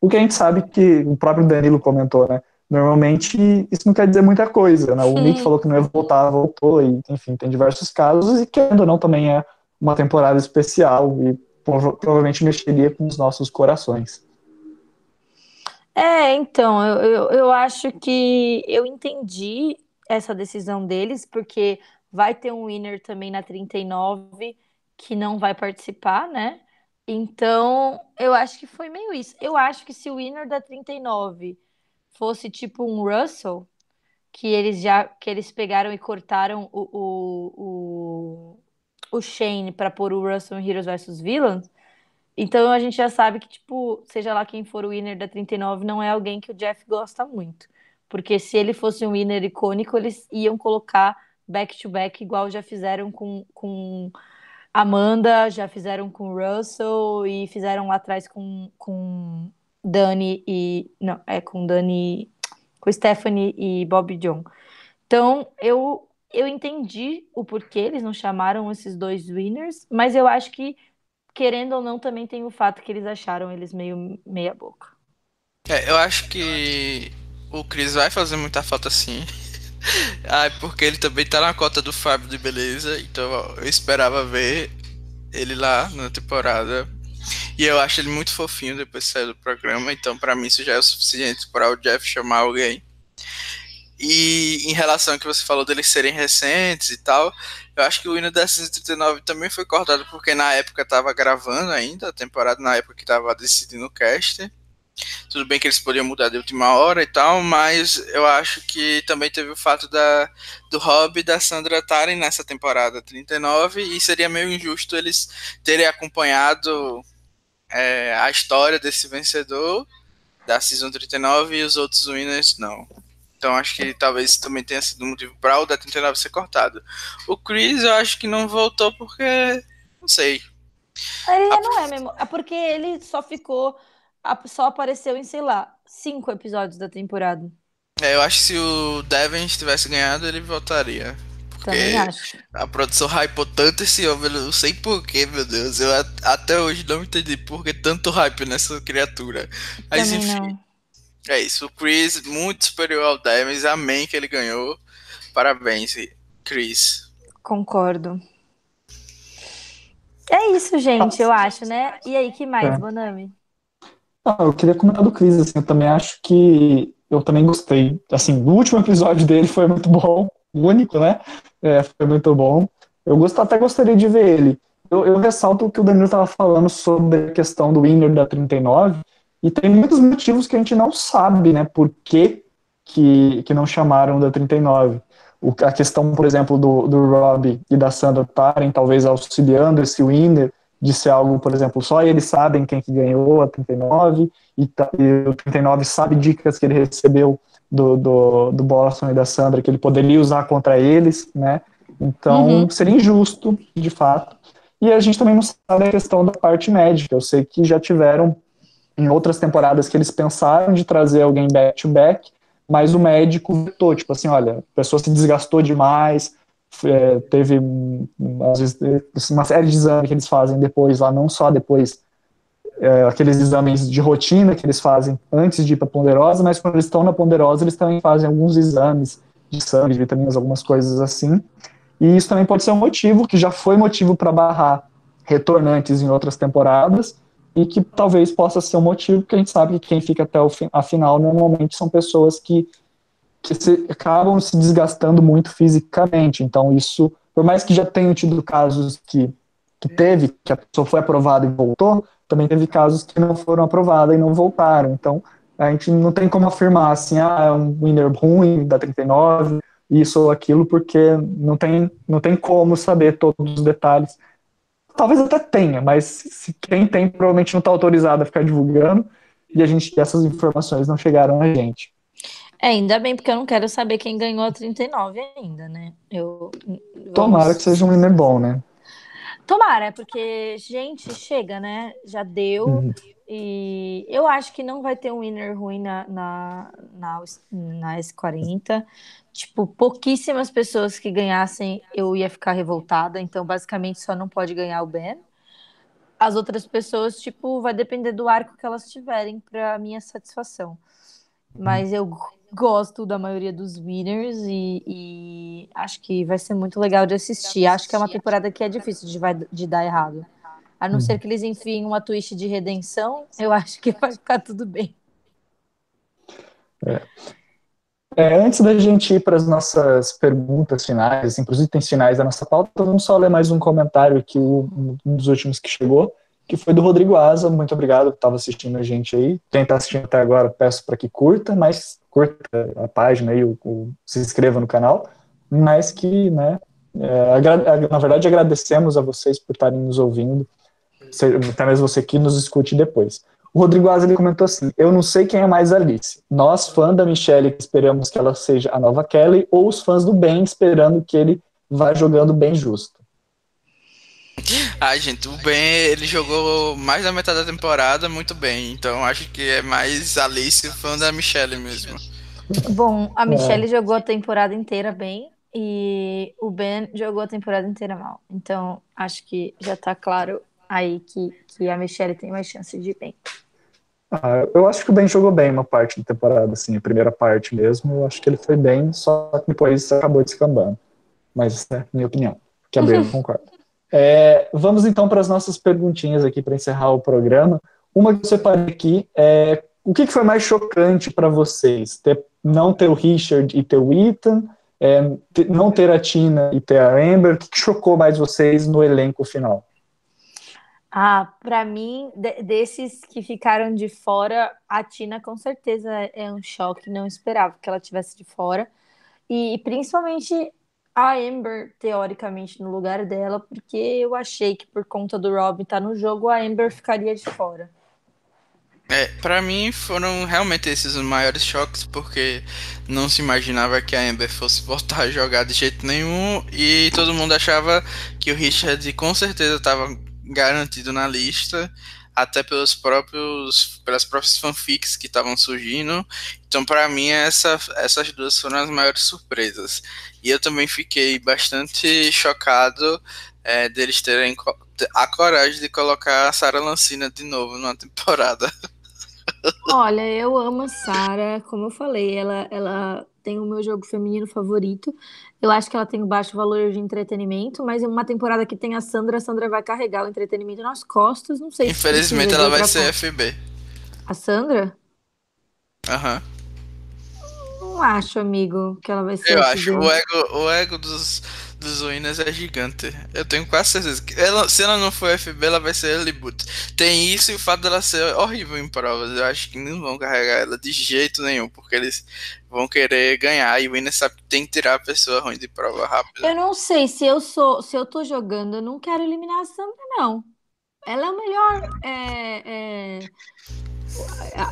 O que a gente sabe que o próprio Danilo comentou, né? Normalmente isso não quer dizer muita coisa, né? O Nick falou que não ia voltar, voltou, e enfim, tem diversos casos, e querendo ou não, também é uma temporada especial e provavelmente mexeria com os nossos corações. É, então, eu, eu, eu acho que eu entendi essa decisão deles, porque vai ter um winner também na 39 que não vai participar, né? Então, eu acho que foi meio isso. Eu acho que se o winner da 39 fosse tipo um Russell, que eles já que eles pegaram e cortaram o, o, o, o Shane para pôr o Russell em Heroes vs Villains, então a gente já sabe que, tipo, seja lá quem for o winner da 39, não é alguém que o Jeff gosta muito. Porque se ele fosse um winner icônico, eles iam colocar back-to-back, -back, igual já fizeram com, com Amanda, já fizeram com Russell e fizeram lá atrás com, com Dani e. Não, é com Dani. Com Stephanie e Bob John. Então, eu, eu entendi o porquê eles não chamaram esses dois winners, mas eu acho que, querendo ou não, também tem o fato que eles acharam eles meio meia boca. É, eu acho que o Chris vai fazer muita falta sim. ah, porque ele também tá na cota do Fábio de beleza, então eu esperava ver ele lá na temporada e eu acho ele muito fofinho depois de sair do programa, então para mim isso já é o suficiente para o Jeff chamar alguém. E em relação ao que você falou deles serem recentes e tal, eu acho que o hino da 139 também foi cortado porque na época estava gravando ainda, a temporada na época que estava decidindo o cast. Tudo bem que eles poderiam mudar de última hora e tal, mas eu acho que também teve o fato da, do Rob e da Sandra estarem nessa temporada 39 e seria meio injusto eles terem acompanhado é, a história desse vencedor da Season 39 e os outros winners não. Então acho que talvez também tenha sido um motivo para o da 39 ser cortado. O Chris eu acho que não voltou porque. Não sei. Ele a... não é mesmo. É porque ele só ficou. Só apareceu em, sei lá, cinco episódios da temporada. É, eu acho que se o Devin tivesse ganhado, ele voltaria. Também acho. A produção hypou tanto esse homem, eu não sei porquê, meu Deus. Eu até hoje não entendi por que tanto hype nessa criatura. Mas Também enfim. Não. É isso. O Chris, muito superior ao Devins. Amém que ele ganhou. Parabéns, Chris. Concordo. É isso, gente, eu acho, né? E aí, que mais, é. Bonami? Ah, eu queria comentar do Chris, assim, eu também acho que eu também gostei. Assim, o último episódio dele foi muito bom, único, né? É, foi muito bom. Eu gost, até gostaria de ver ele. Eu, eu ressalto o que o Danilo estava falando sobre a questão do winner da 39, e tem muitos motivos que a gente não sabe, né? Por que que, que não chamaram da 39. O, a questão, por exemplo, do, do Rob e da Sandra estarem talvez auxiliando esse winner de ser algo, por exemplo, só eles sabem quem que ganhou a 39 e, e o 39 sabe dicas que ele recebeu do, do, do Boston e da Sandra que ele poderia usar contra eles, né? Então uhum. seria injusto, de fato. E a gente também não sabe a questão da parte médica. Eu sei que já tiveram em outras temporadas que eles pensaram de trazer alguém back-to-back, mas o médico vetou, tipo assim, olha, a pessoa se desgastou demais, é, teve às vezes, uma série de exames que eles fazem depois lá, não só depois é, aqueles exames de rotina que eles fazem antes de ir para ponderosa, mas quando eles estão na ponderosa eles também fazem alguns exames de sangue, de vitaminas, algumas coisas assim. E isso também pode ser um motivo, que já foi motivo para barrar retornantes em outras temporadas, e que talvez possa ser um motivo, porque a gente sabe que quem fica até o fi a final normalmente são pessoas que, que se, acabam se desgastando muito fisicamente. Então, isso, por mais que já tenham tido casos que, que teve, que a pessoa foi aprovada e voltou, também teve casos que não foram aprovados e não voltaram. Então, a gente não tem como afirmar assim, ah, é um winner ruim da 39, isso ou aquilo, porque não tem, não tem como saber todos os detalhes Talvez até tenha, mas se quem tem provavelmente não está autorizado a ficar divulgando e a gente essas informações não chegaram a gente. É, ainda bem, porque eu não quero saber quem ganhou a 39 ainda, né? Eu, vamos... Tomara que seja um winner bom, né? Tomara, porque, gente, chega, né? Já deu. Uhum. E eu acho que não vai ter um winner ruim na, na, na, na S40 tipo, pouquíssimas pessoas que ganhassem, eu ia ficar revoltada. Então, basicamente, só não pode ganhar o Ben. As outras pessoas, tipo, vai depender do arco que elas tiverem para minha satisfação. Mas eu gosto da maioria dos winners e, e, acho que vai ser muito legal de assistir. Acho que é uma temporada que é difícil de, vai, de dar errado. A não ser que eles enfiem uma twist de redenção, eu acho que vai ficar tudo bem. É. É, antes da gente ir para as nossas perguntas finais, assim, para os itens finais da nossa pauta, vamos só ler mais um comentário aqui, um dos últimos que chegou, que foi do Rodrigo Asa. Muito obrigado por estar assistindo a gente aí. Quem está assistindo até agora, peço para que curta, mas curta a página aí, o, o, se inscreva no canal, mas que, né, é, na verdade, agradecemos a vocês por estarem nos ouvindo, até mesmo você que nos escute depois. O Rodrigo Asa comentou assim: Eu não sei quem é mais Alice. Nós, fãs da Michelle, esperamos que ela seja a nova Kelly, ou os fãs do Ben esperando que ele vá jogando bem justo. Ah, gente, o Ben, ele jogou mais da metade da temporada muito bem. Então acho que é mais Alice fã da Michelle mesmo. Bom, a Michelle é. jogou a temporada inteira bem e o Ben jogou a temporada inteira mal. Então acho que já tá claro aí que, que a Michelle tem mais chance de ir bem. Ah, eu acho que o Ben jogou bem uma parte da temporada, assim, a primeira parte mesmo. Eu acho que ele foi bem, só que depois acabou descambando. Mas essa é minha opinião, que a Breno concorda. É, vamos então para as nossas perguntinhas aqui para encerrar o programa. Uma que eu separei aqui é o que, que foi mais chocante para vocês? Ter, não ter o Richard e ter o Ethan, é, ter, não ter a Tina e ter a Amber, o que, que chocou mais vocês no elenco final? Ah, para mim, de, desses que ficaram de fora, a Tina com certeza é um choque, não esperava que ela tivesse de fora. E, principalmente a Amber, teoricamente, no lugar dela, porque eu achei que por conta do Robin estar tá no jogo, a Amber ficaria de fora. É, para mim foram realmente esses os maiores choques, porque não se imaginava que a Amber fosse voltar a jogar de jeito nenhum e todo mundo achava que o Richard com certeza estava garantido na lista, até pelos próprios pelas próprias fanfics que estavam surgindo. Então, para mim, essa, essas duas foram as maiores surpresas. E eu também fiquei bastante chocado é, deles terem a coragem de colocar a Sarah Lancina de novo numa temporada. Olha, eu amo a Sarah, como eu falei, ela, ela tem o meu jogo feminino favorito. Eu acho que ela tem um baixo valor de entretenimento, mas em uma temporada que tem a Sandra, a Sandra vai carregar o entretenimento nas costas. Não sei Infelizmente se ela vai ser FB. A Sandra? Aham. Uhum. Não acho, amigo, que ela vai ser. Eu FB. acho. O ego, o ego dos, dos Winners é gigante. Eu tenho quase certeza que ela, se ela não for FB, ela vai ser boot. Tem isso e o fato dela ser horrível em provas. Eu acho que não vão carregar ela de jeito nenhum, porque eles vão querer ganhar e o Winner sabe que tem que tirar a pessoa ruim de prova rápida. Eu não sei se eu sou, se eu tô jogando, eu não quero eliminar a Sandra, não. Ela é o melhor. É, é,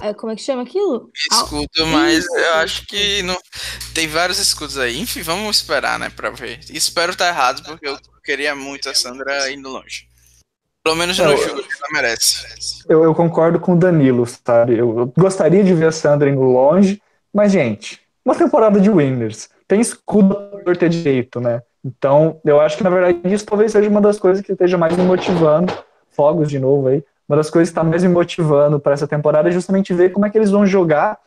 é, como é que chama aquilo? Escudo, mas eu acho que não. Tem vários escudos aí. Enfim, vamos esperar, né, pra ver. Espero estar tá errado, porque eu queria muito a Sandra indo longe. Pelo menos no jogo, ela merece. Eu, eu, concordo com o Danilo, sabe? Eu, eu, gostaria de ver a Sandra indo longe, mas, gente, uma temporada de Winners. Tem escudo por ter direito, né? Então, eu acho que, na verdade, isso talvez seja uma das coisas que esteja mais me motivando. Fogos de novo aí. Uma das coisas que está mais me motivando para essa temporada é justamente ver como é que eles vão jogar,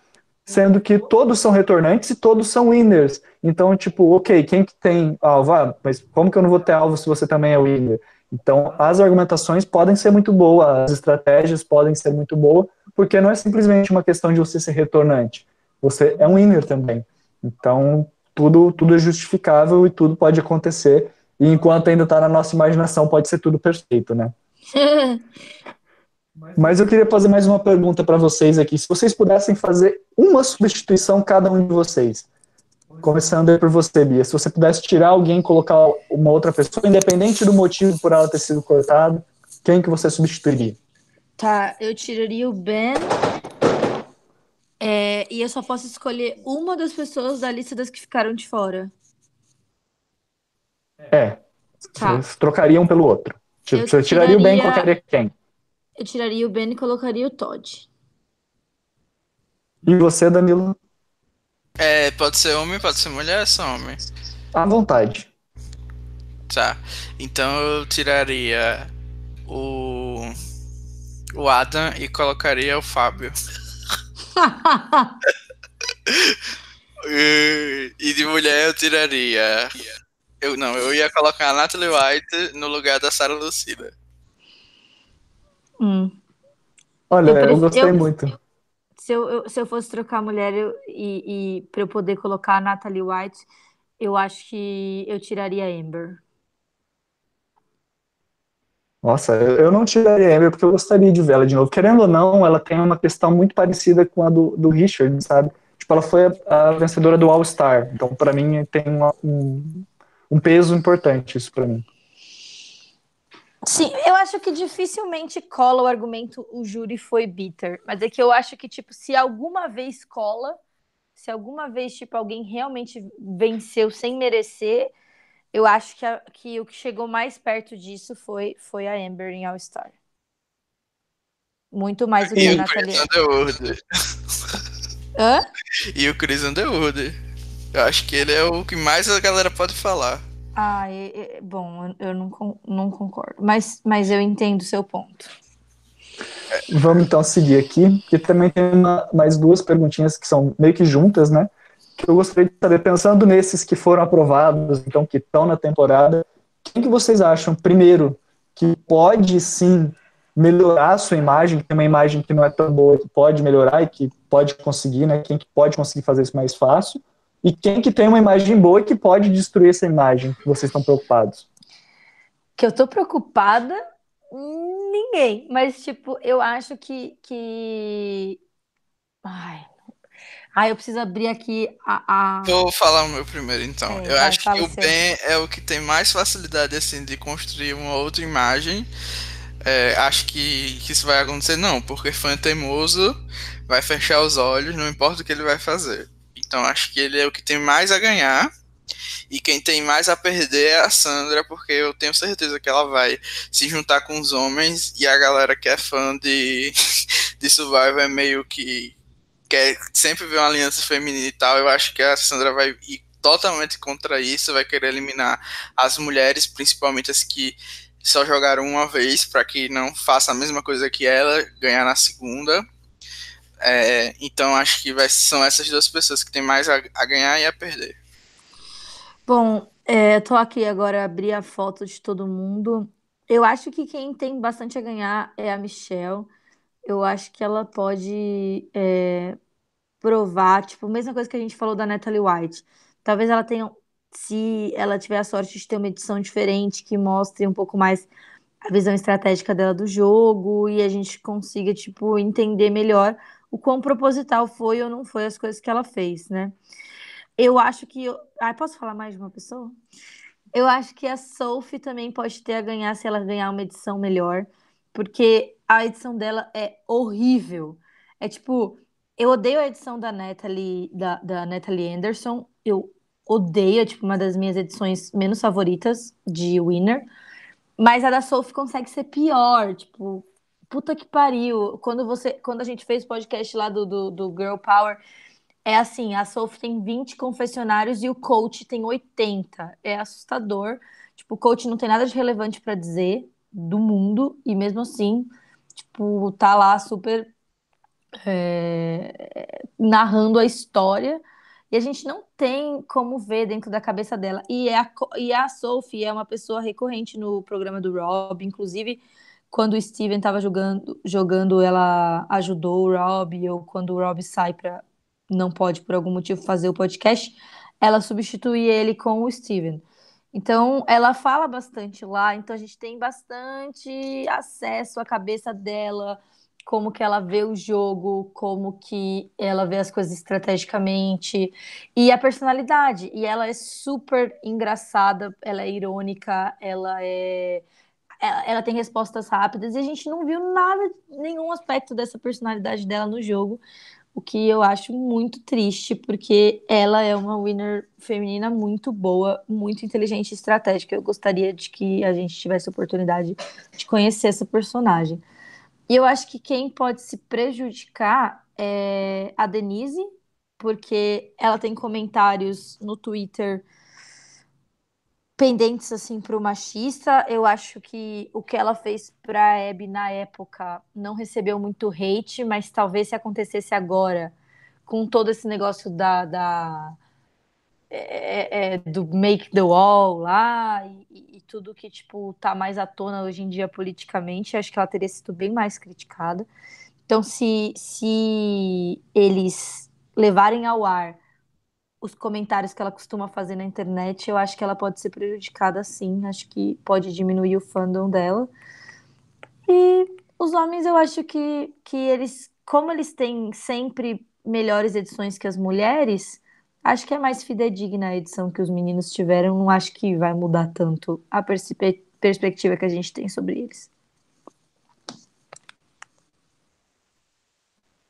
sendo que todos são retornantes e todos são winners. Então, tipo, ok, quem que tem alvo? Ah, mas como que eu não vou ter alvo se você também é winner? Então, as argumentações podem ser muito boas, as estratégias podem ser muito boas, porque não é simplesmente uma questão de você ser retornante. Você é um winner também. Então, tudo, tudo é justificável e tudo pode acontecer. E enquanto ainda está na nossa imaginação, pode ser tudo perfeito, né? Mas eu queria fazer mais uma pergunta para vocês aqui. Se vocês pudessem fazer uma substituição, cada um de vocês, Começando por você, Bia. Se você pudesse tirar alguém e colocar uma outra pessoa, independente do motivo por ela ter sido cortada, quem que você substituiria? Tá, eu tiraria o Ben. É, e eu só posso escolher uma das pessoas da lista das que ficaram de fora. É. Tá. Vocês trocariam pelo outro. Eu você tiraria, tiraria o Ben e colocaria quem? Eu tiraria o Ben e colocaria o Todd. E você, Danilo? É, pode ser homem, pode ser mulher, só homem. À vontade. Tá. Então eu tiraria o. O Adam e colocaria o Fábio. e de mulher eu tiraria. Eu não, eu ia colocar a Natalie White no lugar da Sarah Lucida. Hum. Olha, eu, eu gostei eu, muito se eu, eu, se eu fosse trocar mulher eu, e, e para eu poder colocar a Natalie White, eu acho que eu tiraria a Amber. Nossa, eu não tiraria a Amber porque eu gostaria de ver ela de novo. Querendo ou não, ela tem uma questão muito parecida com a do, do Richard, sabe? Tipo, ela foi a, a vencedora do All-Star. Então, para mim, tem uma, um, um peso importante isso para mim. Sim, eu acho que dificilmente cola o argumento o júri foi bitter, mas é que eu acho que tipo se alguma vez cola, se alguma vez tipo alguém realmente venceu sem merecer, eu acho que, a, que o que chegou mais perto disso foi foi a Amber em All Star. Muito mais do que e a Natalie. Underwood. Hã? E o Chris Underwood. Eu acho que ele é o que mais a galera pode falar. Ah, é, é, bom, eu não, não concordo, mas, mas eu entendo o seu ponto. Vamos então seguir aqui, porque também tem uma, mais duas perguntinhas que são meio que juntas, né? Que eu gostaria de saber, pensando nesses que foram aprovados, então que estão na temporada, quem que vocês acham, primeiro, que pode sim melhorar a sua imagem, que tem uma imagem que não é tão boa, que pode melhorar e que pode conseguir, né? Quem que pode conseguir fazer isso mais fácil? E quem que tem uma imagem boa e que pode destruir essa imagem que vocês estão preocupados? Que eu tô preocupada? Ninguém. Mas, tipo, eu acho que. que... Ai. Ai, eu preciso abrir aqui a. a... Vou falar o meu primeiro, então. É, eu acho que o Ben é o que tem mais facilidade, assim, de construir uma outra imagem. É, acho que, que isso vai acontecer, não, porque fã é teimoso, vai fechar os olhos, não importa o que ele vai fazer. Então acho que ele é o que tem mais a ganhar. E quem tem mais a perder é a Sandra, porque eu tenho certeza que ela vai se juntar com os homens e a galera que é fã de, de Survivor é meio que quer sempre ver uma aliança feminina e tal. Eu acho que a Sandra vai ir totalmente contra isso, vai querer eliminar as mulheres, principalmente as que só jogaram uma vez, para que não faça a mesma coisa que ela, ganhar na segunda. É, então acho que vai, são essas duas pessoas que tem mais a, a ganhar e a perder. Bom, é, tô aqui agora abri a foto de todo mundo. Eu acho que quem tem bastante a ganhar é a Michelle. Eu acho que ela pode é, provar, tipo, a mesma coisa que a gente falou da Natalie White. Talvez ela tenha, se ela tiver a sorte de ter uma edição diferente que mostre um pouco mais a visão estratégica dela do jogo e a gente consiga, tipo, entender melhor o quão proposital foi ou não foi as coisas que ela fez, né? Eu acho que. Eu... Ah, posso falar mais de uma pessoa? Eu acho que a Sophie também pode ter a ganhar se ela ganhar uma edição melhor, porque a edição dela é horrível. É tipo, eu odeio a edição da Natalie, da, da Natalie Anderson. Eu odeio, é tipo uma das minhas edições menos favoritas de Winner. Mas a da Sophie consegue ser pior, tipo, puta que pariu. Quando você, quando a gente fez o podcast lá do, do, do Girl Power, é assim, a Sophie tem 20 confessionários e o coach tem 80. É assustador. Tipo, o coach não tem nada de relevante para dizer do mundo e mesmo assim, tipo, tá lá super é, narrando a história e a gente não tem como ver dentro da cabeça dela. E, é a, e a Sophie é uma pessoa recorrente no programa do Rob, inclusive quando o Steven estava jogando, jogando, ela ajudou o Rob, ou quando o Rob sai para não pode por algum motivo fazer o podcast, ela substitui ele com o Steven. Então, ela fala bastante lá, então a gente tem bastante acesso à cabeça dela, como que ela vê o jogo, como que ela vê as coisas estrategicamente e a personalidade. E ela é super engraçada, ela é irônica, ela é ela, tem respostas rápidas e a gente não viu nada, nenhum aspecto dessa personalidade dela no jogo o que eu acho muito triste, porque ela é uma winner feminina muito boa, muito inteligente e estratégica. Eu gostaria de que a gente tivesse a oportunidade de conhecer essa personagem. E eu acho que quem pode se prejudicar é a Denise, porque ela tem comentários no Twitter pendentes assim para o machista. Eu acho que o que ela fez para Abby na época não recebeu muito hate, mas talvez se acontecesse agora, com todo esse negócio da, da é, é, é do make the wall lá e, tudo que tipo tá mais à tona hoje em dia politicamente, acho que ela teria sido bem mais criticada. Então, se, se eles levarem ao ar os comentários que ela costuma fazer na internet, eu acho que ela pode ser prejudicada sim. Acho que pode diminuir o fandom dela. E os homens, eu acho que, que eles, como eles têm sempre melhores edições que as mulheres, acho que é mais fidedigna a edição que os meninos tiveram. Não acho que vai mudar tanto a perspe perspectiva que a gente tem sobre eles.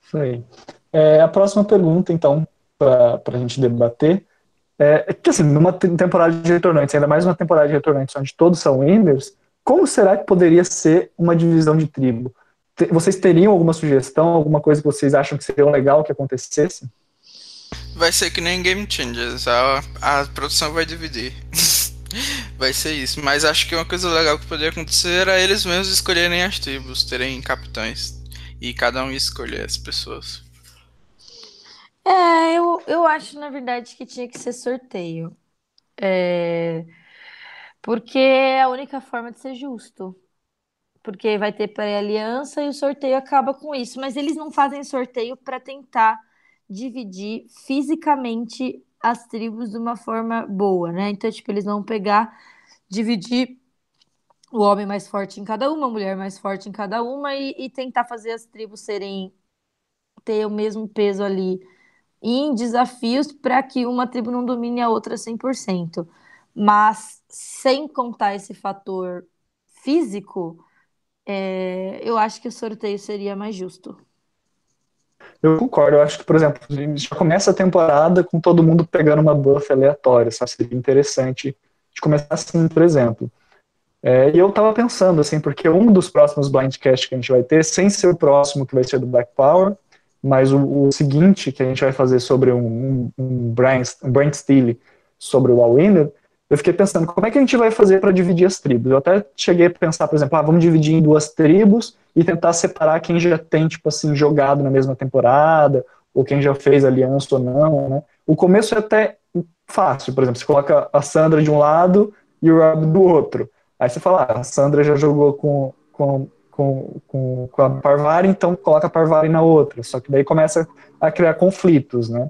Isso aí. É, a próxima pergunta, então, para a gente debater é, que, assim, numa temporada de retornantes, ainda mais uma temporada de retornantes onde todos são winners, como será que poderia ser uma divisão de tribo? Vocês teriam alguma sugestão, alguma coisa que vocês acham que seria legal que acontecesse? Vai ser que nem Game Changers, a, a produção vai dividir. vai ser isso. Mas acho que uma coisa legal que poderia acontecer era eles mesmos escolherem as tribos, terem capitães. E cada um escolher as pessoas. É, eu, eu acho, na verdade, que tinha que ser sorteio. É, porque é a única forma de ser justo. Porque vai ter pré-aliança e o sorteio acaba com isso. Mas eles não fazem sorteio para tentar dividir fisicamente as tribos de uma forma boa, né? Então, tipo, eles vão pegar, dividir o homem mais forte em cada uma, a mulher mais forte em cada uma e, e tentar fazer as tribos serem ter o mesmo peso ali em desafios para que uma tribo não domine a outra 100%. Mas sem contar esse fator físico, é, eu acho que o sorteio seria mais justo. Eu concordo, eu acho que, por exemplo, já começa a temporada com todo mundo pegando uma buff aleatória, só seria interessante de começar assim, por exemplo. É, e eu tava pensando, assim, porque um dos próximos blindcasts que a gente vai ter, sem ser o próximo que vai ser do Black Power, mas o, o, seguinte que a gente vai fazer sobre um, um, um, brand, um sobre o All-Winner, eu fiquei pensando, como é que a gente vai fazer para dividir as tribos? Eu até cheguei a pensar, por exemplo, ah, vamos dividir em duas tribos e tentar separar quem já tem, tipo assim, jogado na mesma temporada, ou quem já fez aliança ou não, né? O começo é até fácil, por exemplo, você coloca a Sandra de um lado e o Rob do outro. Aí você fala, ah, a Sandra já jogou com, com com, com, com a Parvari, então coloca a Parvari na outra. Só que daí começa a criar conflitos, né?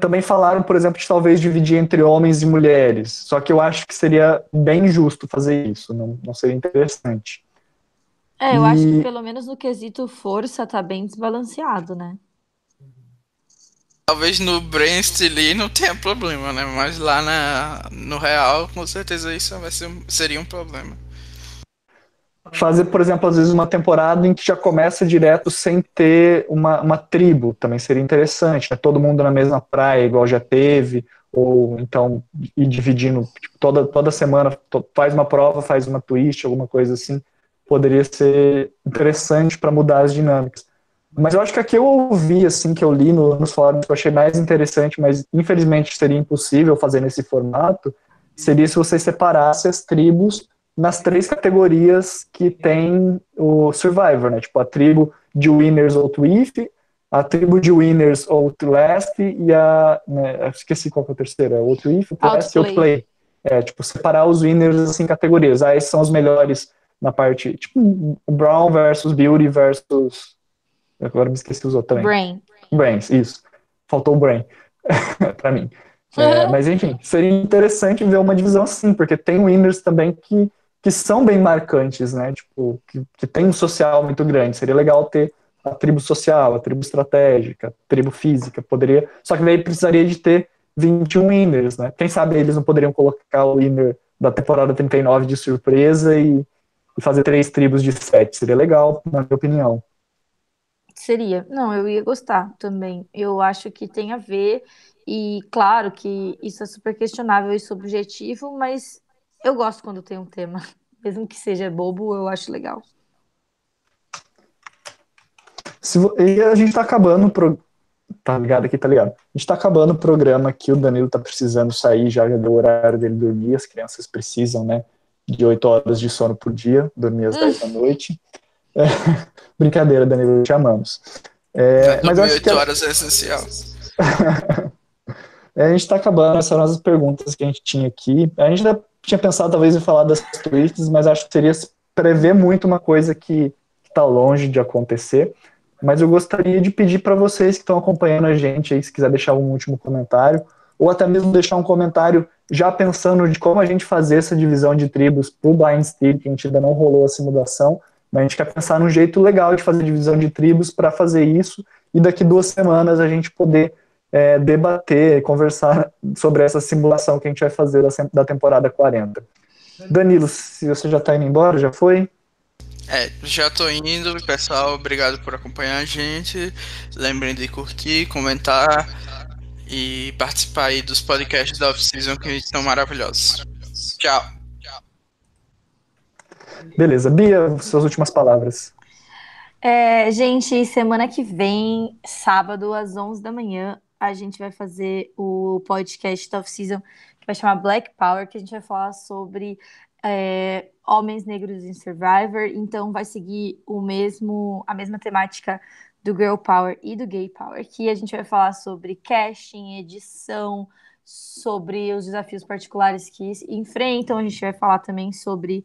Também falaram, por exemplo, de talvez dividir entre homens e mulheres. Só que eu acho que seria bem justo fazer isso, não, não seria interessante. É, eu e... acho que pelo menos no quesito força tá bem desbalanceado, né? Talvez no Brain Stealer não tenha problema, né? Mas lá na, no real, com certeza isso vai ser, seria um problema. Fazer, por exemplo, às vezes uma temporada em que já começa direto sem ter uma, uma tribo, também seria interessante, né? Todo mundo na mesma praia, igual já teve, ou então ir dividindo tipo, toda, toda semana, faz uma prova, faz uma twist, alguma coisa assim poderia ser interessante para mudar as dinâmicas. Mas eu acho que a que eu ouvi, assim, que eu li no, nos fóruns, que eu achei mais interessante, mas infelizmente seria impossível fazer nesse formato, seria se você separasse as tribos nas três categorias que tem o Survivor, né? Tipo, a tribo de Winners ou Twif, a tribo de Winners ou Last e a... Né, esqueci qual que é a terceira, o Twif, Last e Outplay. É, tipo, separar os Winners, assim, em categorias. Ah, esses são os melhores na parte, tipo, Brown versus Beauty versus. Agora me esqueci os outros também. Brain. Brains, isso. Faltou o Brain para mim. É, mas enfim, seria interessante ver uma divisão assim, porque tem winners também que, que são bem marcantes, né? Tipo, que, que tem um social muito grande. Seria legal ter a tribo social, a tribo estratégica, a tribo física, poderia. Só que daí precisaria de ter 21 winners, né? Quem sabe eles não poderiam colocar o winner da temporada 39 de surpresa e, e fazer três tribos de sete. Seria legal, na minha opinião. Seria. Não, eu ia gostar também. Eu acho que tem a ver, e claro que isso é super questionável e subjetivo, mas eu gosto quando tem um tema. Mesmo que seja bobo, eu acho legal. Se, e a gente tá acabando pro, tá ligado aqui, tá ligado? A gente tá acabando o programa aqui, o Danilo tá precisando sair, já, já deu o horário dele dormir, as crianças precisam, né? de 8 horas de sono por dia, dormir às 10 da noite. É, brincadeira, Danilo, te amamos. É, mas acho 8 que... horas é essencial. é, a gente está acabando, essas são as perguntas que a gente tinha aqui. A gente já tinha pensado talvez em falar das tweets, mas acho que seria prever muito uma coisa que está longe de acontecer. Mas eu gostaria de pedir para vocês que estão acompanhando a gente aí, se quiser deixar um último comentário, ou até mesmo deixar um comentário já pensando de como a gente fazer essa divisão de tribos para o Blind Steel, que a gente ainda não rolou a simulação, mas a gente quer pensar num jeito legal de fazer divisão de tribos para fazer isso, e daqui duas semanas a gente poder é, debater, conversar sobre essa simulação que a gente vai fazer da, da temporada 40. Danilo, se você já está indo embora, já foi? É, já tô indo, pessoal. Obrigado por acompanhar a gente. Lembrem de curtir, comentar e participar aí dos podcasts da off-season que estão maravilhosos. Tchau. Beleza. Bia, suas últimas palavras. É, gente, semana que vem, sábado, às 11 da manhã, a gente vai fazer o podcast da off-season que vai chamar Black Power, que a gente vai falar sobre é, homens negros em Survivor. Então, vai seguir o mesmo, a mesma temática do Girl Power e do Gay Power, que a gente vai falar sobre casting, edição, sobre os desafios particulares que enfrentam, a gente vai falar também sobre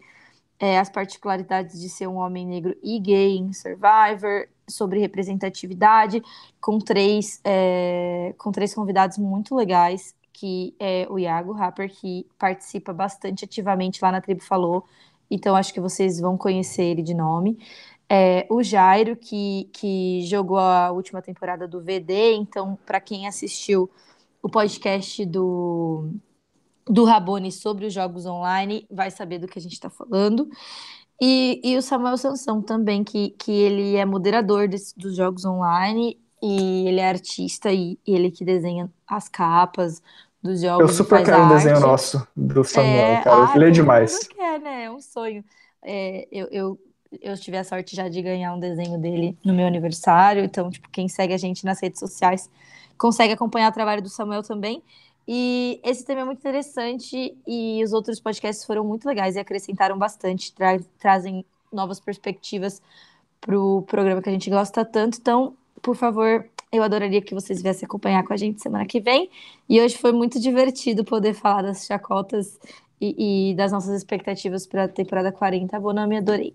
é, as particularidades de ser um homem negro e gay em Survivor, sobre representatividade, com três, é, com três convidados muito legais, que é o Iago Rapper, que participa bastante ativamente lá na Tribo Falou, então acho que vocês vão conhecer ele de nome. É, o Jairo, que, que jogou a última temporada do VD, então, para quem assistiu o podcast do, do Rabone sobre os jogos online, vai saber do que a gente está falando. E, e o Samuel Sansão também, que, que ele é moderador desse, dos jogos online e ele é artista e, e ele que desenha as capas dos jogos. Eu super quero um desenho nosso do Samuel, é, cara. Ah, ele é demais. Quer, né? É um sonho. É, eu, eu eu tive a sorte já de ganhar um desenho dele no meu aniversário. Então, tipo, quem segue a gente nas redes sociais consegue acompanhar o trabalho do Samuel também. E esse tema é muito interessante e os outros podcasts foram muito legais e acrescentaram bastante, tra trazem novas perspectivas para o programa que a gente gosta tanto. Então, por favor, eu adoraria que vocês viessem acompanhar com a gente semana que vem. E hoje foi muito divertido poder falar das chacotas e, e das nossas expectativas para a temporada 40. Bonami, adorei.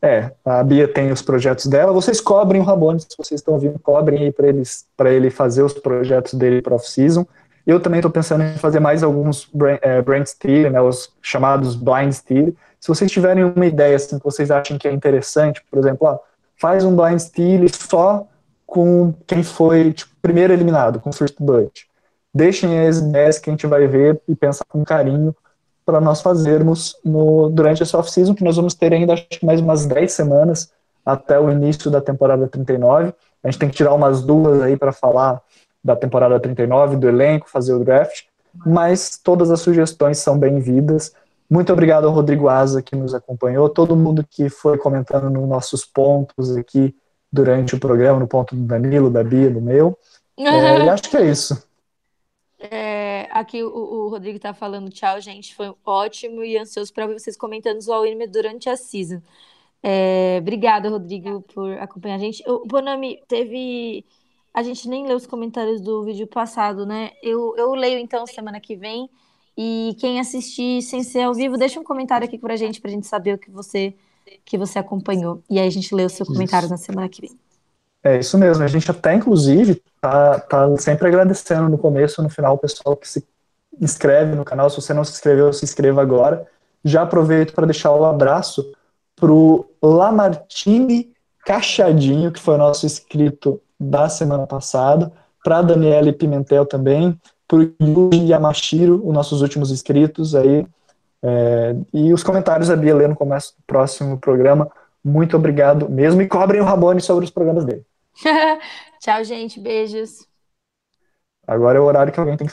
É, a Bia tem os projetos dela. Vocês cobrem o Rabone, se vocês estão ouvindo, cobrem aí para eles para ele fazer os projetos dele para off-season. Eu também estou pensando em fazer mais alguns brand, é, brand né, os chamados blind steer. Se vocês tiverem uma ideia assim, que vocês acham que é interessante, por exemplo, ó, faz um blind steer só com quem foi tipo, primeiro eliminado, com first blood. Deixem as ideias que a gente vai ver e pensar com carinho para nós fazermos no, durante esse off-season, que nós vamos ter ainda acho que mais umas 10 semanas até o início da temporada 39. A gente tem que tirar umas duas aí para falar da temporada 39, do elenco, fazer o draft, mas todas as sugestões são bem-vindas. Muito obrigado ao Rodrigo Asa que nos acompanhou, todo mundo que foi comentando nos nossos pontos aqui durante o programa, no ponto do Danilo, da Bia, do meu. É, e acho que é isso. É, aqui o, o Rodrigo está falando tchau, gente. Foi ótimo e ansioso para ver vocês comentando o All durante a season. É, obrigada, Rodrigo, por acompanhar a gente. O Bonami, teve. A gente nem leu os comentários do vídeo passado, né? Eu, eu leio então semana que vem. E quem assistir sem ser ao vivo, deixa um comentário aqui pra gente, pra gente saber o que você, que você acompanhou. E aí a gente lê o seu comentário isso. na semana que vem. É isso mesmo. A gente até, inclusive, tá, tá sempre agradecendo no começo no final o pessoal que se inscreve no canal. Se você não se inscreveu, se inscreva agora. Já aproveito para deixar o um abraço pro Lamartine Cachadinho, que foi nosso inscrito da semana passada, para Daniele Pimentel também, para Yuji Yamashiro, os nossos últimos inscritos aí, é, e os comentários a Bia lê no começo do próximo programa. Muito obrigado mesmo, e cobrem o Rabone sobre os programas dele. Tchau, gente, beijos. Agora é o horário que alguém tem que falar.